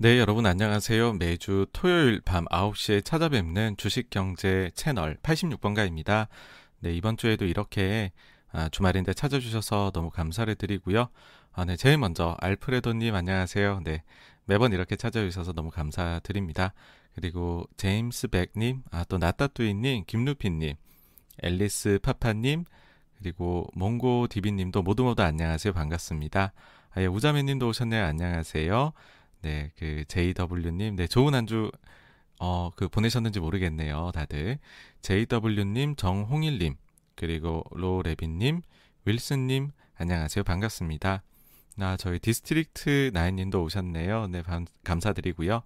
네, 여러분 안녕하세요. 매주 토요일 밤 9시에 찾아뵙는 주식경제 채널 86번가입니다. 네, 이번 주에도 이렇게 아, 주말인데 찾아주셔서 너무 감사를 드리고요. 아, 네, 제일 먼저 알프레도님 안녕하세요. 네, 매번 이렇게 찾아주셔서 너무 감사드립니다. 그리고 제임스 백님, 아, 또 나따뚜이님, 김루피님, 앨리스 파파님, 그리고 몽고 디비님도 모두 모두 안녕하세요. 반갑습니다. 아, 예, 우자매님도 오셨네요. 안녕하세요. 네, 그 JW님, 네, 좋은 한주 어, 그 보내셨는지 모르겠네요. 다들 JW님, 정홍일님, 그리고 로레빈님, 윌슨님, 안녕하세요. 반갑습니다. 나 저희 디스트릭트 나인님도 오셨네요. 네, 감, 감사드리고요.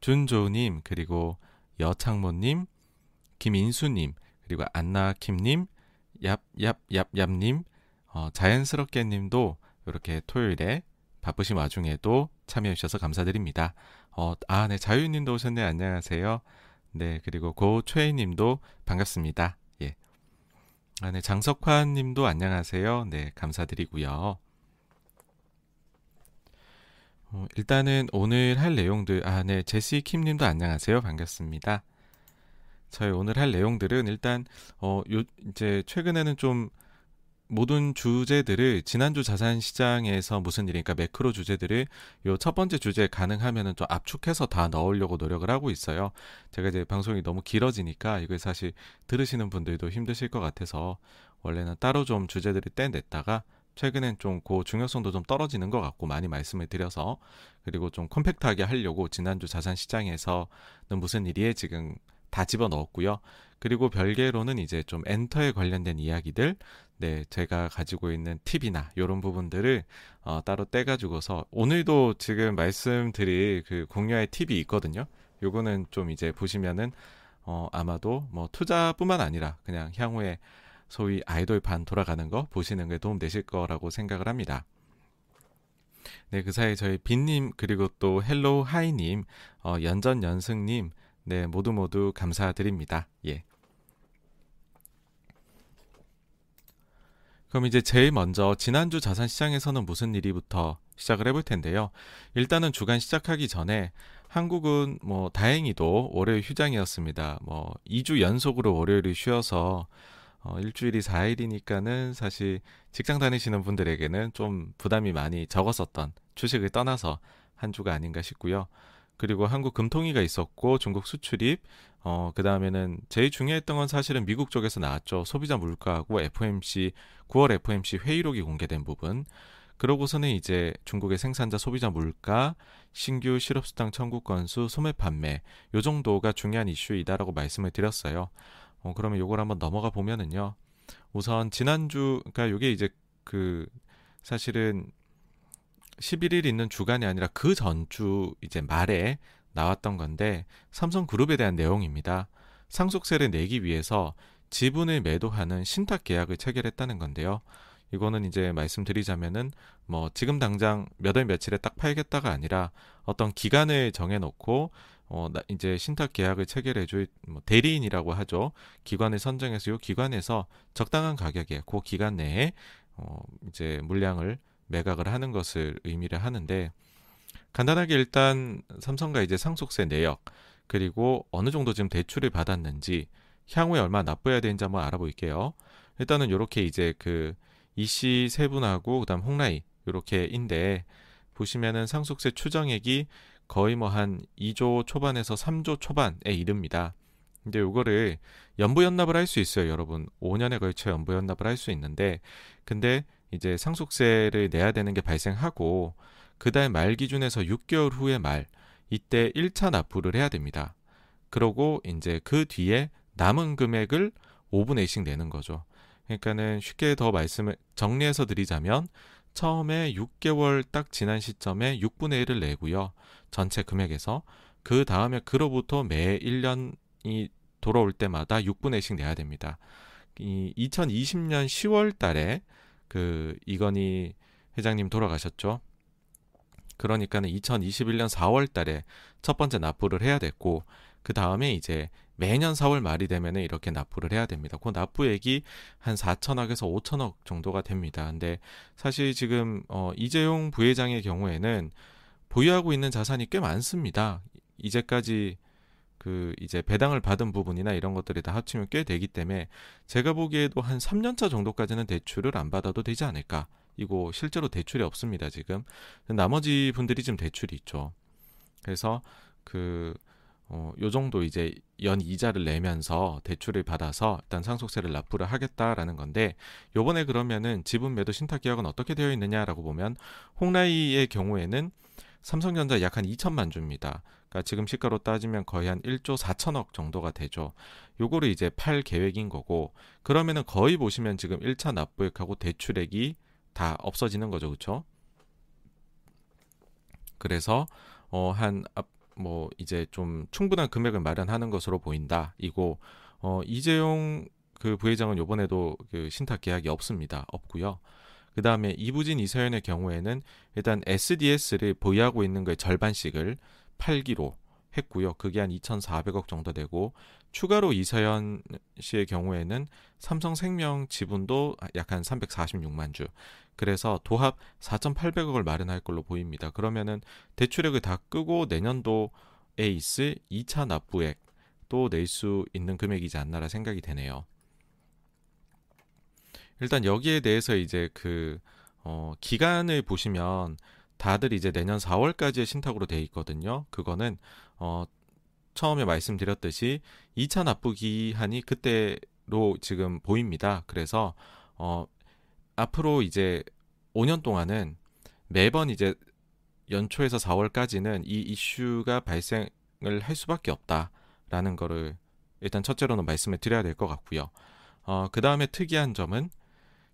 준조님, 그리고 여창모님, 김인수님, 그리고 안나킴님, 얍얍얍얍님, 어, 자연스럽게님도 이렇게 토요일에 바쁘신 와중에도 참여해 주셔서 감사드립니다. 어, 아, 네, 자유님도 오셨네요. 안녕하세요. 네, 그리고 고최희님도 반갑습니다. 예. 아, 네, 장석환님도 안녕하세요. 네, 감사드리고요. 어, 일단은 오늘 할 내용들, 아, 네, 제시 킴님도 안녕하세요. 반갑습니다. 저희 오늘 할 내용들은 일단, 어, 요, 이제 최근에는 좀 모든 주제들을 지난주 자산 시장에서 무슨 일이니까 매크로 주제들을 요 첫 번째 주제 가능하면은 좀 압축해서 다 넣으려고 노력을 하고 있어요. 제가 이제 방송이 너무 길어지니까 이걸 사실 들으시는 분들도 힘드실 것 같아서 원래는 따로 좀 주제들을 떼냈다가 최근엔 좀 그 중요성도 좀 떨어지는 것 같고 많이 말씀을 드려서 그리고 좀 컴팩트하게 하려고 지난주 자산 시장에서는 무슨 일이에 지금 다 집어 넣었고요. 그리고 별개로는 이제 좀 엔터에 관련된 이야기들, 네, 제가 가지고 있는 팁이나 이런 부분들을 어, 따로 떼가지고서 오늘도 지금 말씀드릴 그 공유할 팁이 있거든요. 요거는 좀 이제 보시면은 어, 아마도 뭐 투자뿐만 아니라 그냥 향후에 소위 아이돌 반 돌아가는 거 보시는 게 도움 되실 거라고 생각을 합니다. 네, 그 사이 저희 빈님 그리고 또 헬로우 하이님, 어, 연전 연승님, 네, 모두 모두 감사드립니다. 예. 그럼 이제 제일 먼저 지난주 자산 시장에서는 무슨 일이부터 시작을 해볼 텐데요. 일단은 주간 시작하기 전에 한국은 뭐 다행히도 월요일 휴장이었습니다. 뭐 2주 연속으로 월요일을 쉬어서 어, 일주일이 4일이니까는 사실 직장 다니시는 분들에게는 좀 부담이 많이 적었었던 주식을 떠나서 한 주가 아닌가 싶고요. 그리고 한국 금통위가 있었고 중국 수출입 어 그 다음에는 제일 중요했던 건 사실은 미국 쪽에서 나왔죠. 소비자 물가하고 FOMC 9월 FOMC 회의록이 공개된 부분. 그러고서는 이제 중국의 생산자 소비자 물가, 신규 실업수당 청구 건수, 소매 판매 요 정도가 중요한 이슈이다라고 말씀을 드렸어요. 어 그러면 요걸 한번 넘어가 보면은요. 우선 지난주 그러니까 요게 이제 그 사실은 11일 있는 주간이 아니라 그 전주 이제 말에 나왔던 건데 삼성그룹에 대한 내용입니다. 상속세를 내기 위해서 지분을 매도하는 신탁 계약을 체결했다는 건데요. 이거는 이제 말씀드리자면은 뭐 지금 당장 몇 월 며칠에 딱 팔겠다가 아니라 어떤 기간을 정해놓고 어 이제 신탁 계약을 체결해줄 뭐 대리인이라고 하죠. 기관을 선정해서 이 기관에서 적당한 가격에 그 기간 내에 어 이제 물량을 매각을 하는 것을 의미를 하는데 간단하게 일단 삼성과 이제 상속세 내역 그리고 어느 정도 지금 대출을 받았는지 향후에 얼마 납부해야 되는지 한번 알아볼게요. 일단은 이렇게 이제 그 이씨 세 분하고 그다음 홍라이 이렇게인데 보시면은 상속세 추정액이 거의 뭐 한 2조 초반에서 3조 초반에 이릅니다. 근데 요거를 연부 연납을 할 수 있어요, 여러분. 5년에 걸쳐 연부 연납을 할 수 있는데 근데 이제 상속세를 내야 되는 게 발생하고 그달 말 기준에서 6개월 후에 말 이때 1차 납부를 해야 됩니다. 그러고 이제 그 뒤에 남은 금액을 5분의 1씩 내는 거죠. 그러니까는 쉽게 더 말씀을 정리해서 드리자면 처음에 6개월 딱 지난 시점에 6분의 1을 내고요. 전체 금액에서 그 다음에 그로부터 매 1년이 돌아올 때마다 6분의 1씩 내야 됩니다. 이 2020년 10월 달에 그 이건희 회장님 돌아가셨죠. 그러니까는 2021년 4월 달에 첫 번째 납부를 해야 됐고 그 다음에 이제 매년 4월 말이 되면은 이렇게 납부를 해야 됩니다. 그 납부액이 한 4천억에서 5천억 정도가 됩니다. 근데 사실 지금 어 이재용 부회장의 경우에는 보유하고 있는 자산이 꽤 많습니다. 이제까지 그 이제 배당을 받은 부분이나 이런 것들이 다 합치면 꽤 되기 때문에 제가 보기에도 한 3년차 정도까지는 대출을 안 받아도 되지 않을까. 이거 실제로 대출이 없습니다, 지금. 나머지 분들이 좀 대출이 있죠. 그래서 그 어, 요 정도 이제 연 이자를 내면서 대출을 받아서 일단 상속세를 납부를 하겠다라는 건데 요번에 그러면은 지분 매도 신탁 계약은 어떻게 되어 있느냐라고 보면 홍라이의 경우에는 삼성전자 약 한 2천만 주입니다. 그러니까 지금 시가로 따지면 거의 한 1조 4천억 정도가 되죠. 요거를 이제 팔 계획인 거고 그러면은 거의 보시면 지금 1차 납부액하고 대출액이 다 없어지는 거죠. 그렇죠? 그래서 어한 뭐 이제 좀 충분한 금액을 마련하는 것으로 보인다. 이고 어 이재용 그 부회장은 요번에도 그 신탁 계약이 없습니다. 없고요. 그 다음에 이부진 이서연의 경우에는 일단 SDS를 보유하고 있는 거의 절반씩을 팔기로 했고요. 그게 한 2,400억 정도 되고 추가로 이서연 씨의 경우에는 삼성생명 지분도 약 한 346만 주. 그래서 도합 4,800억을 마련할 걸로 보입니다. 그러면은 대출액을 다 끄고 내년도에 있을 2차 납부액 또낼수 있는 금액이지 않나라 생각이 되네요. 일단 여기에 대해서 이제 그 어, 기간을 보시면 다들 이제 내년 4월까지의 신탁으로 돼 있거든요. 그거는 어, 처음에 말씀드렸듯이 2차 납부 기한이 그때로 지금 보입니다. 그래서 어, 앞으로 이제 5년 동안은 매번 이제 연초에서 4월까지는 이 이슈가 발생을 할 수밖에 없다라는 거를 일단 첫째로는 말씀을 드려야 될 것 같고요. 어, 그 다음에 특이한 점은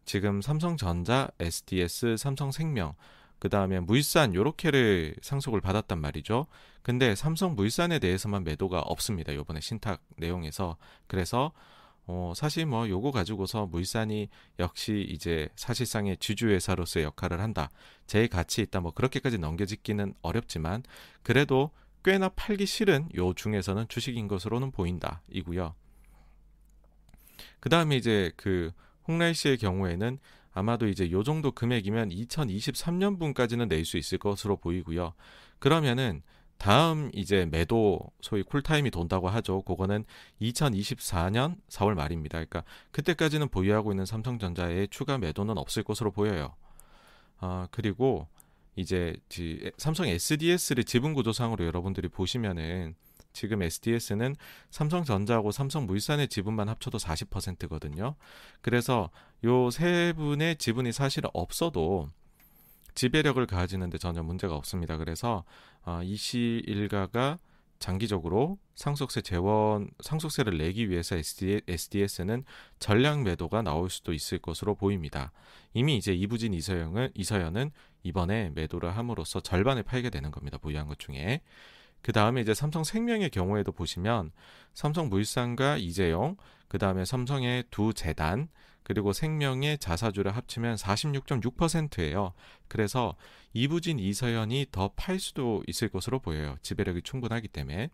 지금 삼성전자, SDS, 삼성생명, 그 다음에 물산 요렇게를 상속을 받았단 말이죠. 근데 삼성 물산에 대해서만 매도가 없습니다. 요번에 신탁 내용에서. 그래서 어, 사실 뭐 요거 가지고서 물산이 역시 이제 사실상의 주주회사로서의 역할을 한다. 제일 가치 있다. 뭐 그렇게까지 넘겨짓기는 어렵지만 그래도 꽤나 팔기 싫은 요 중에서는 주식인 것으로는 보인다. 이고요. 그 다음에 이제 그 홍라이 씨의 경우에는 아마도 이제 요 정도 금액이면 2023년분까지는 낼 수 있을 것으로 보이고요. 그러면은 다음 이제 매도 소위 쿨타임이 돈다고 하죠. 그거는 2024년 4월 말입니다. 그러니까 그때까지는 보유하고 있는 삼성전자의 추가 매도는 없을 것으로 보여요. 아, 그리고 이제 삼성 SDS를 지분 구조상으로 여러분들이 보시면은 지금 SDS는 삼성전자하고 삼성물산의 지분만 합쳐도 40%거든요. 그래서 요 세 분의 지분이 사실 없어도 지배력을 가지는데 전혀 문제가 없습니다. 그래서 어, 이시 일가가 장기적으로 상속세 재원 상속세를 내기 위해서 SDS는 전량 매도가 나올 수도 있을 것으로 보입니다. 이미 이제 이부진 이서영은 이서연은 이번에 매도를 함으로써 절반을 팔게 되는 겁니다. 보유한 것 중에. 그 다음에 이제 삼성생명의 경우에도 보시면 삼성물산과 이재용, 그 다음에 삼성의 두 재단, 그리고 생명의 자사주를 합치면 46.6%예요. 그래서 이부진 이서연이 더 팔 수도 있을 것으로 보여요. 지배력이 충분하기 때문에.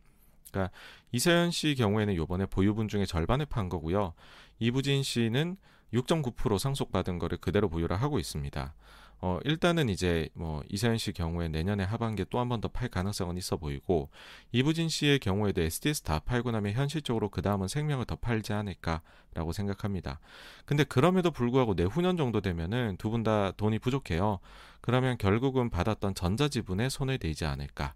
그러니까 이서연 씨 경우에는 요번에 보유분 중에 절반을 판 거고요. 이부진 씨는 6.9% 상속받은 거를 그대로 보유를 하고 있습니다. 어, 일단은 이제 뭐 이세현 씨 경우에 내년에 하반기에 또 한 번 더 팔 가능성은 있어 보이고 이부진 씨의 경우에도 SDS 다 팔고 나면 현실적으로 그 다음은 생명을 더 팔지 않을까라고 생각합니다. 근데 그럼에도 불구하고 내후년 정도 되면은 두 분 다 돈이 부족해요. 그러면 결국은 받았던 전자지분에 손을 대지 않을까.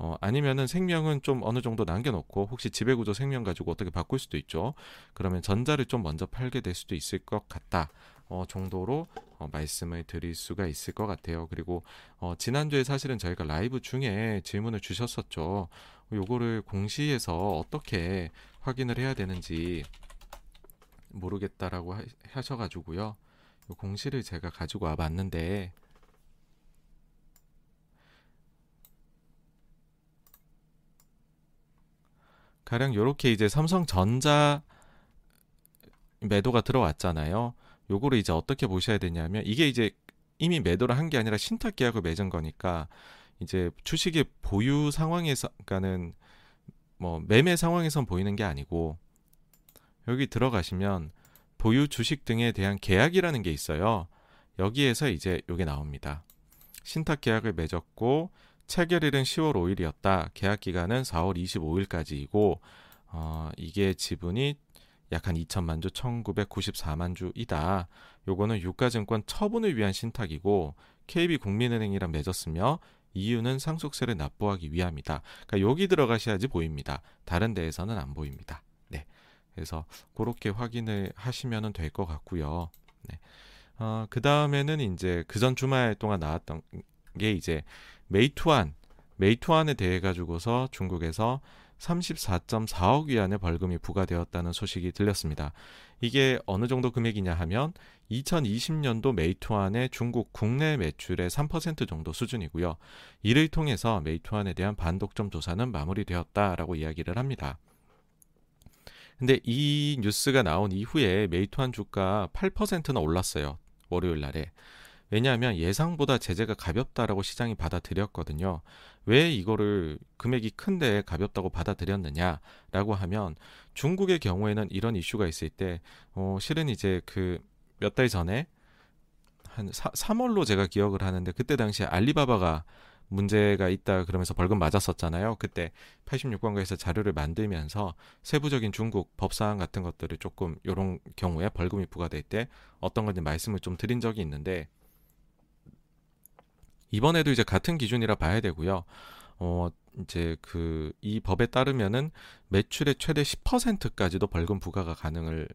어, 아니면은 생명은 좀 어느 정도 남겨놓고 혹시 지배구조 생명 가지고 어떻게 바꿀 수도 있죠. 그러면 전자를 좀 먼저 팔게 될 수도 있을 것 같다. 어, 정도로 어, 말씀을 드릴 수가 있을 것 같아요. 그리고 어, 지난주에 사실은 저희가 라이브 중에 질문을 주셨었죠. 요거를 공시에서 어떻게 확인을 해야 되는지 모르겠다라고 하, 하셔가지고요. 요 공시를 제가 가지고 와봤는데 가령 요렇게 이제 삼성전자 매도가 들어왔잖아요. 요거를 이제 어떻게 보셔야 되냐면 이게 이제 이미 매도를 한 게 아니라 신탁 계약을 맺은 거니까 이제 주식의 보유 상황에서 그러니까는 뭐 매매 상황에선 보이는 게 아니고 여기 들어가시면 보유 주식 등에 대한 계약이라는 게 있어요. 여기에서 이제 요게 나옵니다. 신탁 계약을 맺었고 체결일은 10월 5일이었다. 계약 기간은 4월 25일까지이고 어, 이게 지분이 약 한 2천만 주, 1,994만 주이다. 요거는 유가증권 처분을 위한 신탁이고 KB국민은행이랑 맺었으며 이유는 상속세를 납부하기 위함이다. 그러니까 여기 들어가셔야지 보입니다. 다른 데에서는 안 보입니다. 네. 그래서 그렇게 확인을 하시면 될 것 같고요. 네. 어, 그 다음에는 이제 그 전 주말 동안 나왔던 게 이제 메이투안, 메이투안에 대해 가지고서 중국에서 34.4억 위안의 벌금이 부과되었다는 소식이 들렸습니다. 이게 어느 정도 금액이냐 하면 2020년도 메이투안의 중국 국내 매출의 3% 정도 수준이고요. 이를 통해서 메이투안에 대한 반독점 조사는 마무리되었다라고 이야기를 합니다. 근데 이 뉴스가 나온 이후에 메이투안 주가 8%나 올랐어요. 월요일 날에. 왜냐하면 예상보다 제재가 가볍다라고 시장이 받아들였거든요. 왜 이거를 금액이 큰데 가볍다고 받아들였느냐라고 하면 중국의 경우에는 이런 이슈가 있을 때 어, 실은 이제 그 몇 달 전에 한 사, 3월로 제가 기억을 하는데 그때 당시에 알리바바가 문제가 있다 그러면서 벌금 맞았었잖아요. 그때 86권가에서 자료를 만들면서 세부적인 중국 법사항 같은 것들을 조금 이런 경우에 벌금이 부과될 때 어떤 건지 말씀을 좀 드린 적이 있는데 이번에도 이제 같은 기준이라 봐야 되고요. 어, 이제 그 이 법에 따르면은 매출의 최대 10%까지도 벌금 부과가 가능을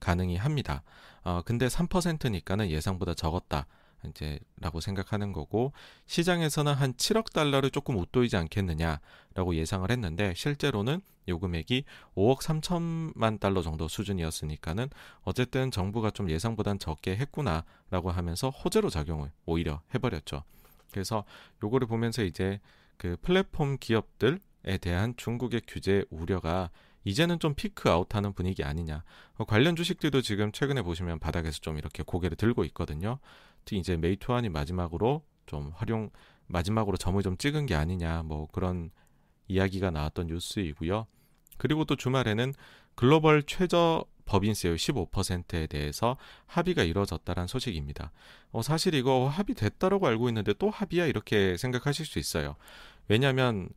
가능히 합니다. 어, 근데 3%니까는 예상보다 적었다. 이제라고 생각하는 거고 시장에서는 한 7억 달러를 조금 웃도이지 않겠느냐라고 예상을 했는데 실제로는 요 금액이 5억 3천만 달러 정도 수준이었으니까는 어쨌든 정부가 좀 예상보단 적게 했구나라고 하면서 호재로 작용을 오히려 해버렸죠. 그래서 요거를 보면서 이제 그 플랫폼 기업들에 대한 중국의 규제 우려가 이제는 좀 피크 아웃하는 분위기 아니냐. 어, 관련 주식들도 지금 최근에 보시면 바닥에서 좀 이렇게 고개를 들고 있거든요. 특히 이제 메이투안이 마지막으로 좀 활용 마지막으로 점을 좀 찍은 게 아니냐. 뭐 그런 이야기가 나왔던 뉴스이고요. 그리고 또 주말에는 글로벌 최저 법인세율 15%에 대해서 합의가 이루어졌다는 소식입니다. 어, 사실 이거 합의됐다라고 알고 있는데 또 합의야 이렇게 생각하실 수 있어요. 왜냐하면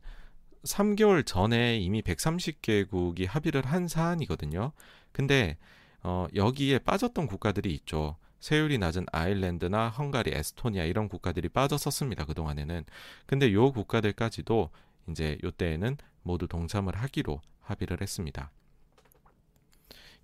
3개월 전에 이미 130개국이 합의를 한 사안이거든요. 근데 어, 여기에 빠졌던 국가들이 있죠. 세율이 낮은 아일랜드나 헝가리, 에스토니아 이런 국가들이 빠졌었습니다. 그동안에는. 근데 요 국가들까지도 이제 요때에는 모두 동참을 하기로 합의를 했습니다.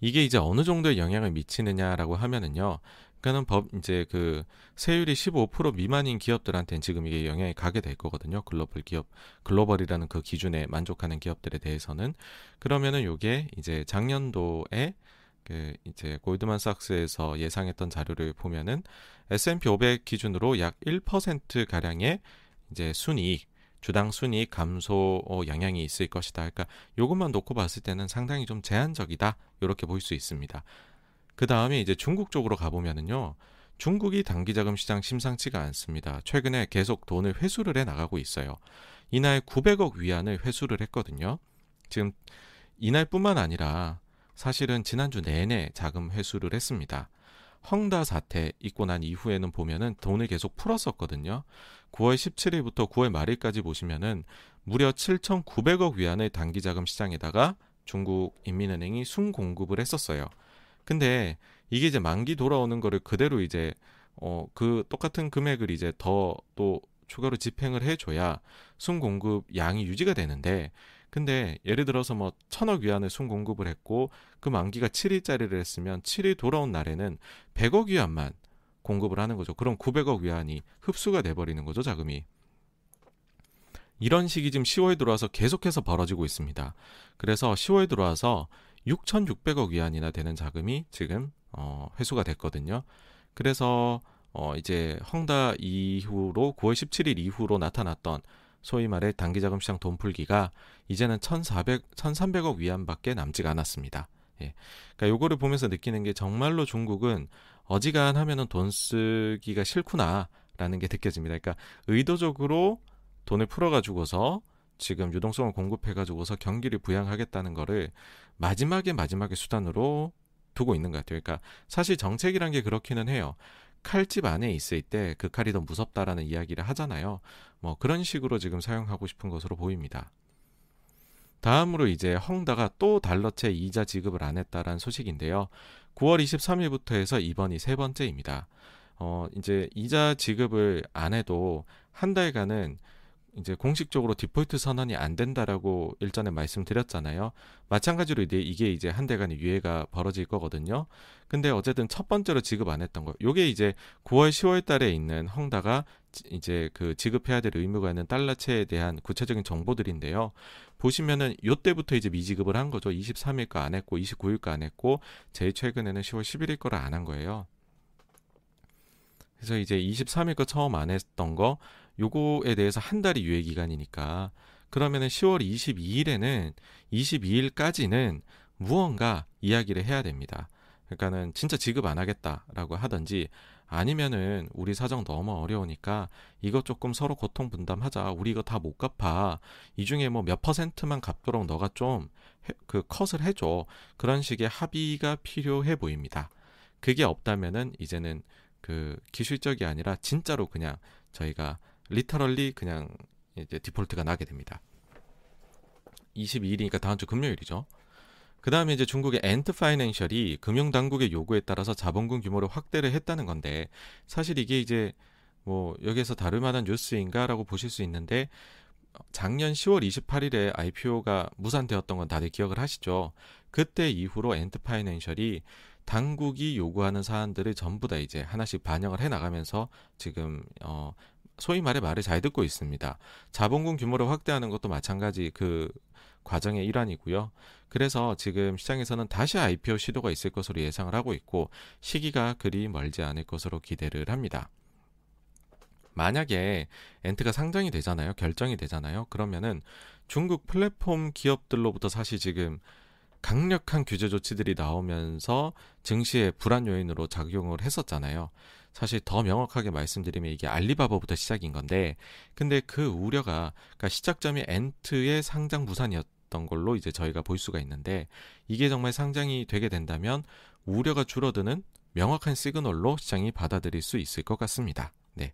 이게 이제 어느 정도의 영향을 미치느냐라고 하면은요. 그러니까는 법 이제 그 세율이 15% 미만인 기업들한테는 지금 이게 영향이 가게 될 거거든요. 글로벌 기업, 글로벌이라는 그 기준에 만족하는 기업들에 대해서는 그러면은 요게 이제 작년도에 그 이제 골드만삭스에서 예상했던 자료를 보면은 S&P 500 기준으로 약 1% 가량의 이제 순이익 주당 순이익 감소 어, 영향이 있을 것이다. 그러니까 요것만 놓고 봤을 때는 상당히 좀 제한적이다. 이렇게 볼 수 있습니다. 그 다음에 이제 중국 쪽으로 가보면은요. 중국이 단기자금 시장 심상치가 않습니다. 최근에 계속 돈을 회수를 해 나가고 있어요. 이날 900억 위안을 회수를 했거든요. 지금 이날뿐만 아니라 사실은 지난주 내내 자금 회수를 했습니다. 헝다 사태 있고 난 이후에는 보면은 돈을 계속 풀었었거든요. 9월 17일부터 9월 말일까지 보시면은 무려 7,900억 위안의 단기 자금 시장에다가 중국 인민은행이 순 공급을 했었어요. 근데 이게 이제 만기 돌아오는 거를 그대로 이제 어 그 똑같은 금액을 이제 더 또 추가로 집행을 해줘야 순 공급 양이 유지가 되는데 근데 예를 들어서 뭐 천억 위안을 순공급을 했고 그 만기가 7일짜리를 했으면 7일 돌아온 날에는 100억 위안만 공급을 하는 거죠. 그럼 900억 위안이 흡수가 돼버리는 거죠, 자금이. 이런 식이 지금 10월 들어와서 계속해서 벌어지고 있습니다. 그래서 10월 들어와서 6,600억 위안이나 되는 자금이 지금 어, 회수가 됐거든요. 그래서 어, 이제 헝다 이후로 9월 17일 이후로 나타났던 소위 말해 단기자금 시장 돈 풀기가 이제는 1,400, 1,300억 위안밖에 남지가 않았습니다. 예. 그러니까 요거를 보면서 느끼는 게 정말로 중국은 어지간하면은 돈 쓰기가 싫구나라는 게 느껴집니다. 그러니까 의도적으로 돈을 풀어가지고서 지금 유동성을 공급해가지고서 경기를 부양하겠다는 거를 마지막에 마지막에 수단으로 두고 있는 것 같아요. 그러니까 사실 정책이란 게 그렇기는 해요. 칼집 안에 있을 때 그 칼이 더 무섭다라는 이야기를 하잖아요. 뭐 그런 식으로 지금 사용하고 싶은 것으로 보입니다. 다음으로 이제 헝다가 또 달러채 이자 지급을 안 했다라는 소식인데요. 9월 23일부터 해서 이번이 세 번째입니다. 어, 이제 이자 지급을 안 해도 한 달간은 이제 공식적으로 디폴트 선언이 안 된다라고 일전에 말씀드렸잖아요. 마찬가지로 이제 이게 이제 한 달간의 유예가 벌어질 거거든요. 근데 어쨌든 첫 번째로 지급 안 했던 거. 요게 이제 9월 10월 달에 있는 헝다가 이제 그 지급해야 될 의무가 있는 달러채에 대한 구체적인 정보들인데요. 보시면은 요때부터 이제 미지급을 한 거죠. 23일 거 안 했고 29일 거 안 했고 제일 최근에는 10월 11일 거를 안 한 거예요. 그래서 이제 23일 거 처음 안 했던 거 요거에 대해서 한 달이 유예 기간이니까 그러면은 10월 22일에는 22일까지는 무언가 이야기를 해야 됩니다. 그러니까는 진짜 지급 안 하겠다라고 하든지 아니면은 우리 사정 너무 어려우니까 이거 조금 서로 고통 분담하자. 우리 이거 다 못 갚아. 이 중에 뭐 몇 퍼센트만 갚도록 너가 좀 그 컷을 해줘. 그런 식의 합의가 필요해 보입니다. 그게 없다면은 이제는 그 기술적이 아니라 진짜로 그냥 저희가 literally 그냥 이제 디폴트가 나게 됩니다. 22일이니까 다음 주 금요일이죠. 그 다음에 이제 중국의 앤트 파이낸셜이 금융당국의 요구에 따라서 자본금 규모를 확대를 했다는 건데 사실 이게 이제 뭐 여기에서 다룰 만한 뉴스인가라고 보실 수 있는데 작년 10월 28일에 IPO가 무산되었던 건 다들 기억을 하시죠. 그때 이후로 엔트 파이낸셜이 당국이 요구하는 사안들을 전부 다 이제 하나씩 반영을 해 나가면서 지금 어 소위 말해 말을 잘 듣고 있습니다. 자본금 규모를 확대하는 것도 마찬가지 그 과정의 일환이고요. 그래서 지금 시장에서는 다시 IPO 시도가 있을 것으로 예상을 하고 있고 시기가 그리 멀지 않을 것으로 기대를 합니다. 만약에 엔트가 상장이 되잖아요. 결정이 되잖아요. 그러면은 중국 플랫폼 기업들로부터 사실 지금 강력한 규제 조치들이 나오면서 증시의 불안 요인으로 작용을 했었잖아요. 사실 더 명확하게 말씀드리면 이게 알리바바부터 시작인 건데, 근데 그 우려가, 그러니까 시작점이 엔트의 상장 무산이었던 걸로 이제 저희가 볼 수가 있는데, 이게 정말 상장이 되게 된다면 우려가 줄어드는 명확한 시그널로 시장이 받아들일 수 있을 것 같습니다. 네.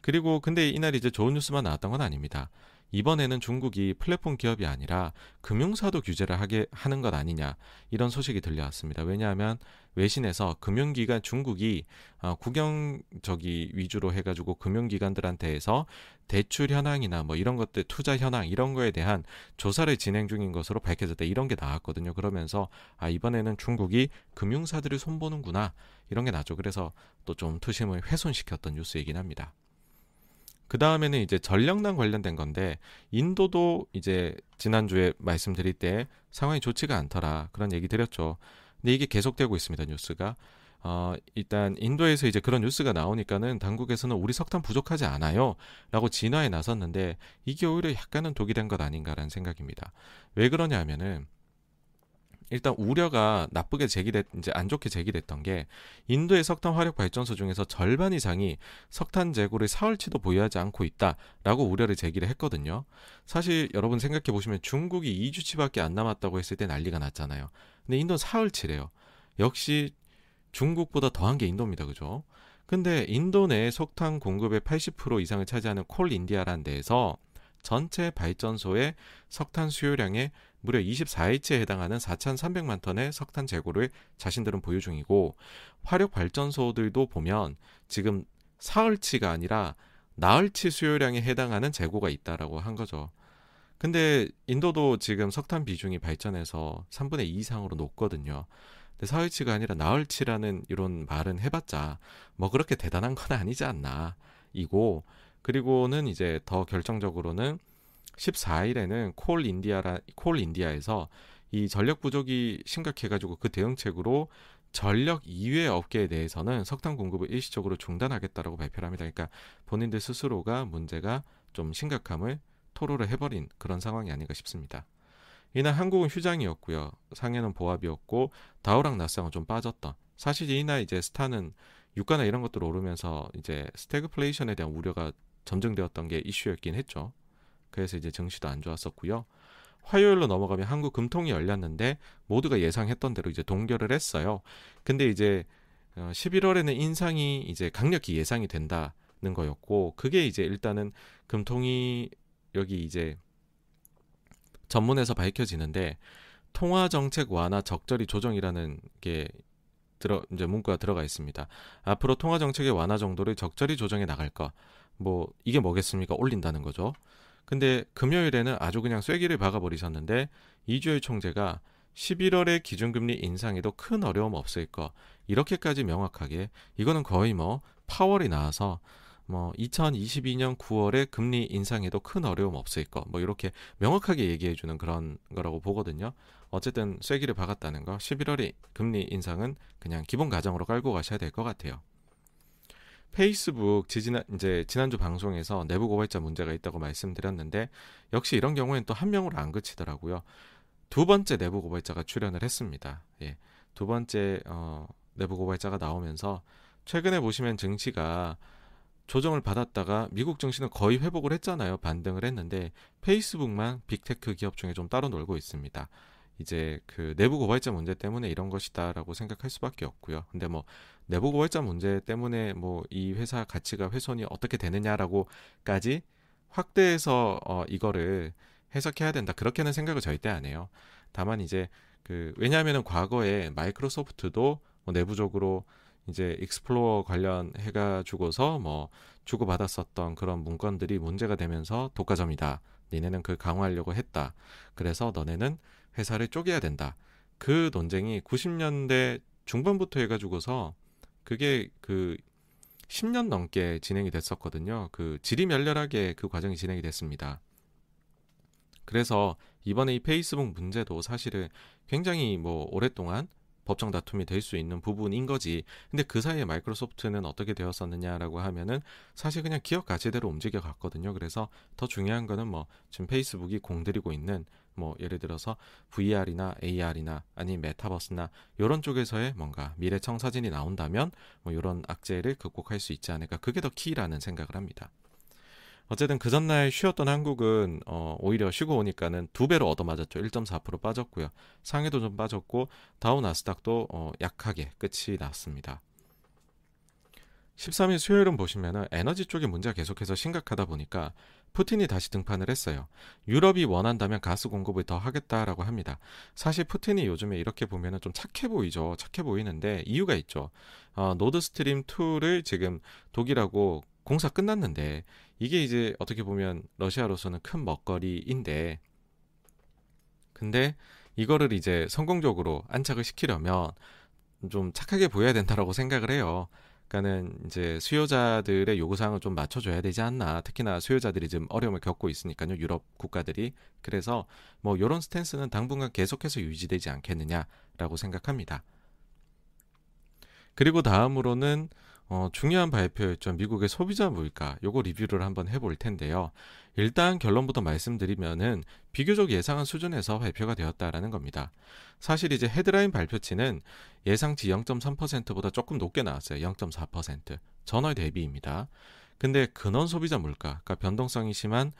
그리고 근데 이날 이제 좋은 뉴스만 나왔던 건 아닙니다. 이번에는 중국이 플랫폼 기업이 아니라 금융사도 규제를 하게 하는 것 아니냐 이런 소식이 들려왔습니다. 왜냐하면 외신에서 금융기관 중국이 어, 국영적이 위주로 해가지고 금융기관들한테서 대출 현황이나 뭐 이런 것들 투자 현황 이런 거에 대한 조사를 진행 중인 것으로 밝혀졌다 이런 게 나왔거든요. 그러면서 아 이번에는 중국이 금융사들을 손보는구나 이런 게 나죠. 그래서 또 좀 투심을 훼손시켰던 뉴스이긴 합니다. 그 다음에는 이제 전력난 관련된 건데 인도도 이제 지난주에 말씀드릴 때 상황이 좋지가 않더라 그런 얘기 드렸죠. 근데 이게 계속되고 있습니다 뉴스가. 어, 일단 인도에서 이제 그런 뉴스가 나오니까는 당국에서는 우리 석탄 부족하지 않아요 라고 진화에 나섰는데 이게 오히려 약간은 독이 된 것 아닌가라는 생각입니다. 왜 그러냐 하면은 일단 우려가 나쁘게 제기됐 이제 안 좋게 제기됐던 게 인도의 석탄 화력 발전소 중에서 절반 이상이 석탄 재고를 사흘치도 보유하지 않고 있다라고 우려를 제기를 했거든요. 사실 여러분 생각해 보시면 중국이 2주치밖에 안 남았다고 했을 때 난리가 났잖아요. 근데 인도는 사흘치래요. 역시 중국보다 더한 게 인도입니다. 그죠? 근데 인도 내 석탄 공급의 80% 이상을 차지하는 콜 인디아라는 데에서 전체 발전소의 석탄 수요량의 무려 24일치에 해당하는 4,300만 ton의 석탄 재고를 자신들은 보유 중이고 화력 발전소들도 보면 지금 사흘치가 아니라 나흘치 수요량에 해당하는 재고가 있다라고 한 거죠. 근데 인도도 지금 석탄 비중이 발전해서 3분의 2 이상으로 높거든요. 근데 사흘치가 아니라 나흘치라는 이런 말은 해봤자 뭐 그렇게 대단한 건 아니지 않나 이고 그리고는 이제 더 결정적으로는 14일에는 콜 인디아라 콜 인디아에서 이 전력 부족이 심각해가지고 그 대응책으로 전력 이외 업계에 대해서는 석탄 공급을 일시적으로 중단하겠다라고 발표를 합니다. 그러니까 본인들 스스로가 문제가 좀 심각함을 토로를 해버린 그런 상황이 아닌가 싶습니다. 이날 한국은 휴장이었고요. 상해는 보합이었고 다우랑 나스랑은 좀 빠졌던. 사실 이날 이제 스타는 유가나 이런 것들 오르면서 이제 스태그플레이션에 대한 우려가 점증되었던 게 이슈였긴 했죠. 그래서 이제 증시도 안 좋았었고요. 화요일로 넘어가면 한국 금통이 열렸는데 모두가 예상했던 대로 이제 동결을 했어요. 근데 이제 어, 11월에는 인상이 이제 강력히 예상이 된다는 거였고 그게 이제 일단은 금통이 여기 이제 전문에서 밝혀지는데 통화 정책 완화 적절히 조정이라는 게 들어 이제 문구가 들어가 있습니다. 앞으로 통화 정책의 완화 정도를 적절히 조정해 나갈 거. 뭐 이게 뭐겠습니까? 올린다는 거죠. 근데 금요일에는 아주 그냥 쐐기를 박아 버리셨는데 이주열 총재가 11월에 기준금리 인상에도 큰 어려움 없을 거. 이렇게까지 명확하게 이거는 거의 뭐 파월이 나와서 뭐 2022년 9월에 금리 인상에도 큰 어려움 없을 거. 뭐 이렇게 명확하게 얘기해 주는 그런 거라고 보거든요. 어쨌든 쐐기를 박았다는 거. 11월에 금리 인상은 그냥 기본 가정으로 깔고 가셔야 될 것 같아요. 페이스북 지지난 이제 지난주 방송에서 내부 고발자 문제가 있다고 말씀드렸는데 역시 이런 경우에는 또 한 명으로 안 그치더라고요. 두 번째 내부 고발자가 출연을 했습니다. 예. 두 번째 어, 내부 고발자가 나오면서 최근에 보시면 증시가 조정을 받았다가 미국 증시는 거의 회복을 했잖아요. 반등을 했는데 페이스북만 빅테크 기업 중에 좀 따로 놀고 있습니다. 이제 그 내부 고발자 문제 때문에 이런 것이다라고 생각할 수밖에 없고요. 근데 뭐 내부 고발자 문제 때문에 뭐 이 회사 가치가 훼손이 어떻게 되느냐라고까지 확대해서 어 이거를 해석해야 된다. 그렇게는 생각을 절대 안 해요. 다만 이제 그 왜냐하면은 과거에 마이크로소프트도 뭐 내부적으로 이제 익스플로어 관련해 가지고서 뭐 주고받았었던 그런 문건들이 문제가 되면서 독과점이다. 니네는 그 강화하려고 했다. 그래서 너네는 회사를 쪼개야 된다. 그 논쟁이 90년대 중반부터 해가지고서 그게 그 10년 넘게 진행이 됐었거든요. 그 지리멸렬하게 그 과정이 진행이 됐습니다. 그래서 이번에 이 페이스북 문제도 사실은 굉장히 뭐 오랫동안 법정 다툼이 될 수 있는 부분인 거지. 근데 그 사이에 마이크로소프트는 어떻게 되었었느냐라고 하면은 사실 그냥 기업 가치대로 움직여 갔거든요. 그래서 더 중요한 거는 뭐 지금 페이스북이 공들이고 있는 뭐 예를 들어서 VR이나 AR이나 아니 메타버스나 이런 쪽에서의 뭔가 미래 청 사진이 나온다면 뭐 이런 악재를 극복할 수 있지 않을까. 그게 더 키라는 생각을 합니다. 어쨌든 그 전날 쉬었던 한국은 어, 오히려 쉬고 오니까는 두 배로 얻어맞았죠. 1.4% 빠졌고요. 상해도 좀 빠졌고 다우 나스닥도 어, 약하게 끝이 났습니다. 13일 수요일은 보시면은 에너지 쪽의 문제가 계속해서 심각하다 보니까 푸틴이 다시 등판을 했어요. 유럽이 원한다면 가스 공급을 더 하겠다라고 합니다. 사실 푸틴이 요즘에 이렇게 보면은 좀 착해 보이죠. 착해 보이는데 이유가 있죠. 어, 노드 스트림 2를 지금 독일하고 공사 끝났는데 이게 이제 어떻게 보면 러시아로서는 큰 먹거리인데 근데 이거를 이제 성공적으로 안착을 시키려면 좀 착하게 보여야 된다라고 생각을 해요. 그러니까는 이제 수요자들의 요구사항을 좀 맞춰줘야 되지 않나. 특히나 수요자들이 지금 어려움을 겪고 있으니까요. 유럽 국가들이. 그래서 뭐 이런 스탠스는 당분간 계속해서 유지되지 않겠느냐라고 생각합니다. 그리고 다음으로는 어, 중요한 발표였죠. 미국의 소비자 물가. 요거 리뷰를 한번 해볼 텐데요. 일단 결론부터 말씀드리면은 비교적 예상한 수준에서 발표가 되었다라는 겁니다. 사실 이제 헤드라인 발표치는 예상치 0.3%보다 조금 높게 나왔어요. 0.4%. 전월 대비입니다. 근데 근원 소비자 물가, 그러니까 변동성이 심한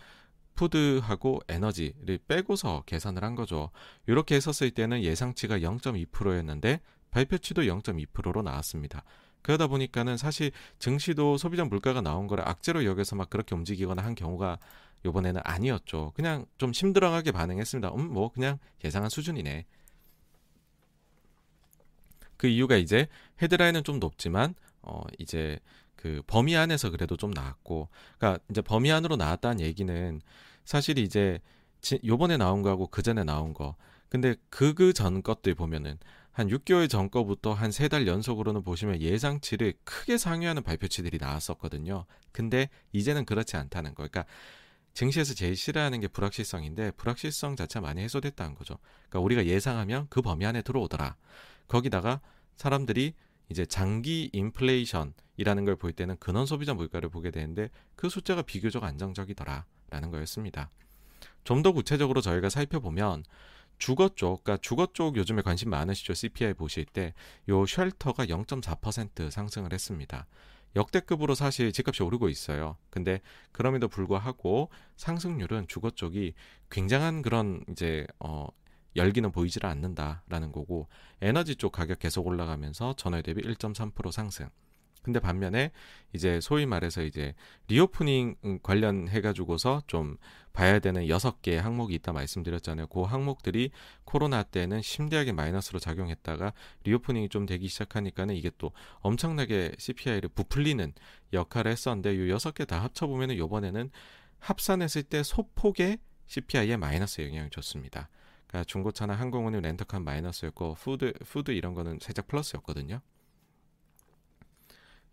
푸드하고 에너지를 빼고서 계산을 한 거죠. 이렇게 했었을 때는 예상치가 0.2%였는데 발표치도 0.2%로 나왔습니다. 그러다 보니까는 사실 증시도 소비자 물가가 나온 거를 악재로 여겨서 막 그렇게 움직이거나 한 경우가 요번에는 아니었죠. 그냥 좀 심드렁하게 반응했습니다. 음, 뭐 그냥 예상한 수준이네. 그 이유가 이제 헤드라인은 좀 높지만 어 이제 그 범위 안에서 그래도 좀 나왔고 그러니까 이제 범위 안으로 나왔다는 얘기는 사실 이제 지, 요번에 나온 거하고 그 전에 나온 거 근데 그 그 전 것들 보면은 한 6개월 전 거부터 한 세 달 연속으로는 보시면 예상치를 크게 상회하는 발표치들이 나왔었거든요. 근데 이제는 그렇지 않다는 거. 그러니까 증시에서 제일 싫어하는 게 불확실성인데 불확실성 자체가 많이 해소됐다는 거죠. 그러니까 우리가 예상하면 그 범위 안에 들어오더라. 거기다가 사람들이 이제 장기 인플레이션이라는 걸 볼 때는 근원 소비자 물가를 보게 되는데 그 숫자가 비교적 안정적이더라라는 거였습니다. 좀 더 구체적으로 저희가 살펴보면 주거 쪽, 그러니까 주거 쪽 요즘에 관심 많으시죠? CPI 보실 때 요 쉘터가 0.4% 상승을 했습니다. 역대급으로 사실 집값이 오르고 있어요. 근데 그럼에도 불구하고 상승률은 주거 쪽이 굉장한 그런 이제 어 열기는 보이질 않는다라는 거고 에너지 쪽 가격 계속 올라가면서 전월 대비 1.3% 상승. 근데 반면에 이제 소위 말해서 이제 리오프닝 관련해 가지고서 좀 봐야 되는 여섯 개 항목이 있다 말씀드렸잖아요. 그 항목들이 코로나 때는 심대하게 마이너스로 작용했다가 리오프닝이 좀 되기 시작하니까는 이게 또 엄청나게 CPI를 부풀리는 역할을 했었는데 요 여섯 개 다 합쳐 보면은 요번에는 합산했을 때 소폭의 CPI에 마이너스 영향을 줬습니다. 그러니까 중고차나 항공운임 렌터카 마이너스였고 food food 이런 거는 살짝 플러스였거든요.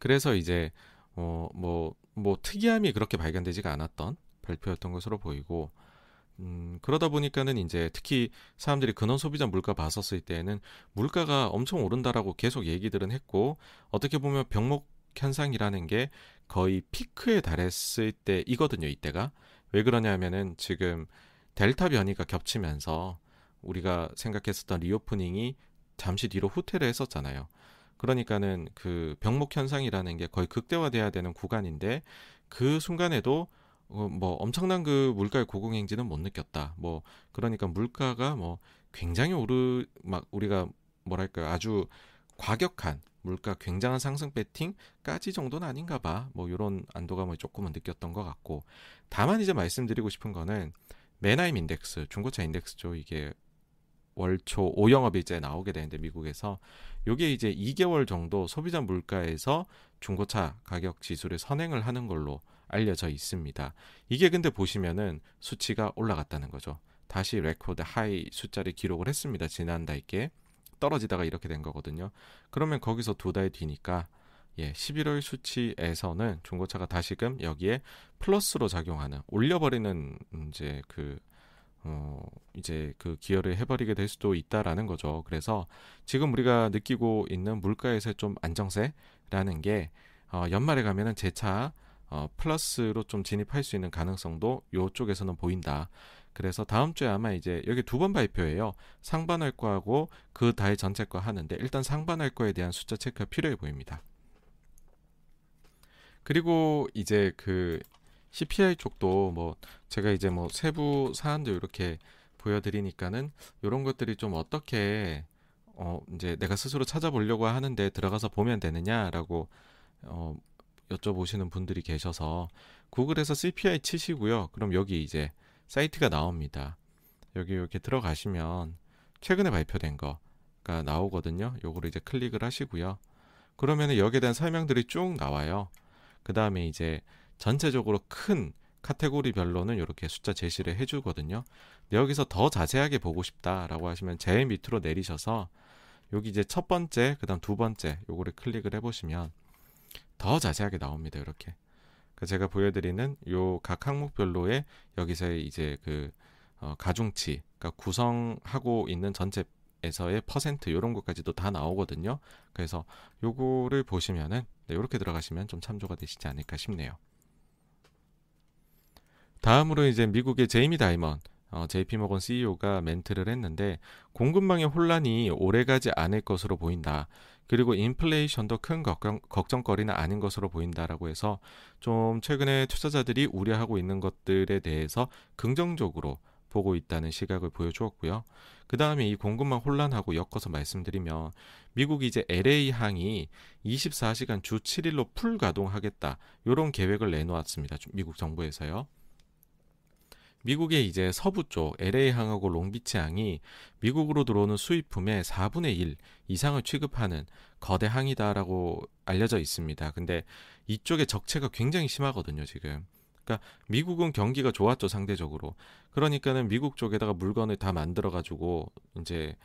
그래서 이제 어뭐뭐 뭐 특이함이 그렇게 발견되지가 않았던 발표였던 것으로 보이고 음, 그러다 보니까는 이제 특히 사람들이 근원 소비자 물가 봤었을 때에는 물가가 엄청 오른다라고 계속 얘기들은 했고 어떻게 보면 병목 현상이라는 게 거의 피크에 달했을 때이거든요, 이때가. 왜 그러냐면은 지금 델타 변이가 겹치면서 우리가 생각했었던 리오프닝이 잠시 뒤로 후퇴를 했었잖아요. 그러니까는 그 병목 현상이라는 게 거의 극대화돼야 되는 구간인데 그 순간에도 어, 뭐 엄청난 그 물가의 고공행진은 못 느꼈다. 뭐 그러니까 물가가 뭐 굉장히 오르 막 우리가 뭐랄까 아주 과격한 물가 굉장한 상승 배팅까지 정도는 아닌가 봐. 뭐 이런 안도감을 조금은 느꼈던 것 같고 다만 이제 말씀드리고 싶은 거는 Manheim 인덱스 중고차 인덱스죠. 이게 월초 5영업일자에 나오게 되는데 미국에서 요게 이제 2개월 정도 소비자 물가에서 중고차 가격 지수를 선행을 하는 걸로 알려져 있습니다. 이게 근데 보시면은 수치가 올라갔다는 거죠. 다시 record high 숫자를 기록을 했습니다. 지난달께 떨어지다가 이렇게 된 거거든요. 그러면 거기서 두 달 뒤니까 예, 11월 수치에서는 중고차가 다시금 여기에 플러스로 작용하는 올려버리는 이제 그 어, 이제 그 기여를 해버리게 될 수도 있다라는 거죠. 그래서 지금 우리가 느끼고 있는 물가에서 좀 안정세라는 게 어, 연말에 가면은 재차 어, 플러스로 좀 진입할 수 있는 가능성도 요쪽에서는 보인다. 그래서 다음 주에 아마 이제 여기 두 번 발표예요. 상반할 거하고 그 달 전체 거 하는데 일단 상반할 거에 대한 숫자 체크가 필요해 보입니다. 그리고 이제 그 CPI 쪽도 뭐 제가 이제 뭐 세부 사안도 이렇게 보여드리니까는 이런 것들이 좀 어떻게 어 이제 내가 스스로 찾아보려고 하는데 들어가서 보면 되느냐라고 어 여쭤보시는 분들이 계셔서 구글에서 CPI 치시고요. 그럼 여기 이제 사이트가 나옵니다. 여기 이렇게 들어가시면 최근에 발표된 거가 나오거든요. 요거를 이제 클릭을 하시고요. 그러면은 여기에 대한 설명들이 쭉 나와요. 그 다음에 이제 전체적으로 큰 카테고리별로는 이렇게 숫자 제시를 해주거든요. 여기서 더 자세하게 보고 싶다라고 하시면 제일 밑으로 내리셔서 여기 이제 첫 번째, 그다음 두 번째 요거를 클릭을 해보시면 더 자세하게 나옵니다. 이렇게. 그 제가 보여드리는 요 각 항목별로의 여기서의 이제 그 어, 가중치, 그러니까 구성하고 있는 전체 에서의 퍼센트 이런 것까지도 다 나오거든요. 그래서 요거를 보시면은 네, 이렇게 들어가시면 좀 참조가 되시지 않을까 싶네요. 다음으로 이제 미국의 제이미 다이먼 어, JP모건 CEO가 멘트를 했는데 공급망의 혼란이 오래가지 않을 것으로 보인다. 그리고 인플레이션도 큰 걱정, 걱정 거리는 아닌 것으로 보인다라고 해서 좀 최근에 투자자들이 우려하고 있는 것들에 대해서 긍정적으로 보고 있다는 시각을 보여주었고요. 그 다음에 이 공급망 혼란하고 엮어서 말씀드리면 미국이 이제 LA 항이 24시간 주 7일로 풀 가동하겠다 이런 계획을 내놓았습니다. 미국 정부에서요. 미국의 이제 서부 쪽 LA 항하고 롱비치 항이 미국으로 들어오는 수입품의 4분의 1 이상을 취급하는 거대 항이다라고 알려져 있습니다. 근데 이쪽의 적체가 굉장히 심하거든요, 지금. 그러니까 미국은 경기가 좋았죠, 상대적으로. 그러니까는 미국 쪽에다가 물건을 다 만들어 가지고 이제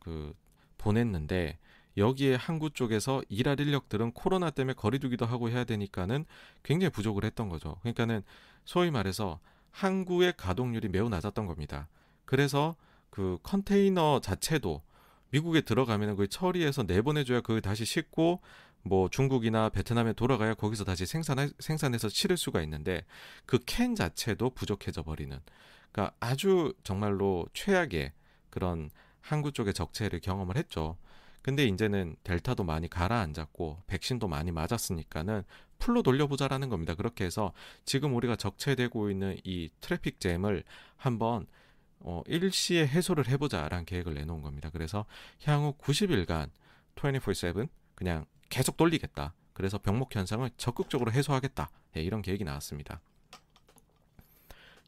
그 보냈는데 여기에 항구 쪽에서 일할 인력들은 코로나 때문에 거리두기도 하고 해야 되니까는 굉장히 부족을 했던 거죠. 그러니까는 소위 말해서 항구의 가동률이 매우 낮았던 겁니다. 그래서 그 컨테이너 자체도 미국에 들어가면 그 처리해서 내보내줘야 그걸 다시 싣고 뭐 중국이나 베트남에 돌아가야 거기서 다시 생산 생산해서 치를 수가 있는데 그 캔 자체도 부족해져 버리는 그러니까 아주 정말로 최악의 그런 항구 쪽의 적체를 경험을 했죠. 근데 이제는 델타도 많이 가라앉았고 백신도 많이 맞았으니까는 full로 돌려보자라는 겁니다. 그렇게 해서 지금 우리가 적체되고 있는 이 traffic jam을 한번 어, 일시에 해소를 해보자라는 계획을 내놓은 겁니다. 그래서 향후 90일간 24/7 그냥 계속 돌리겠다. 그래서 병목 현상을 적극적으로 해소하겠다. 예, 이런 계획이 나왔습니다.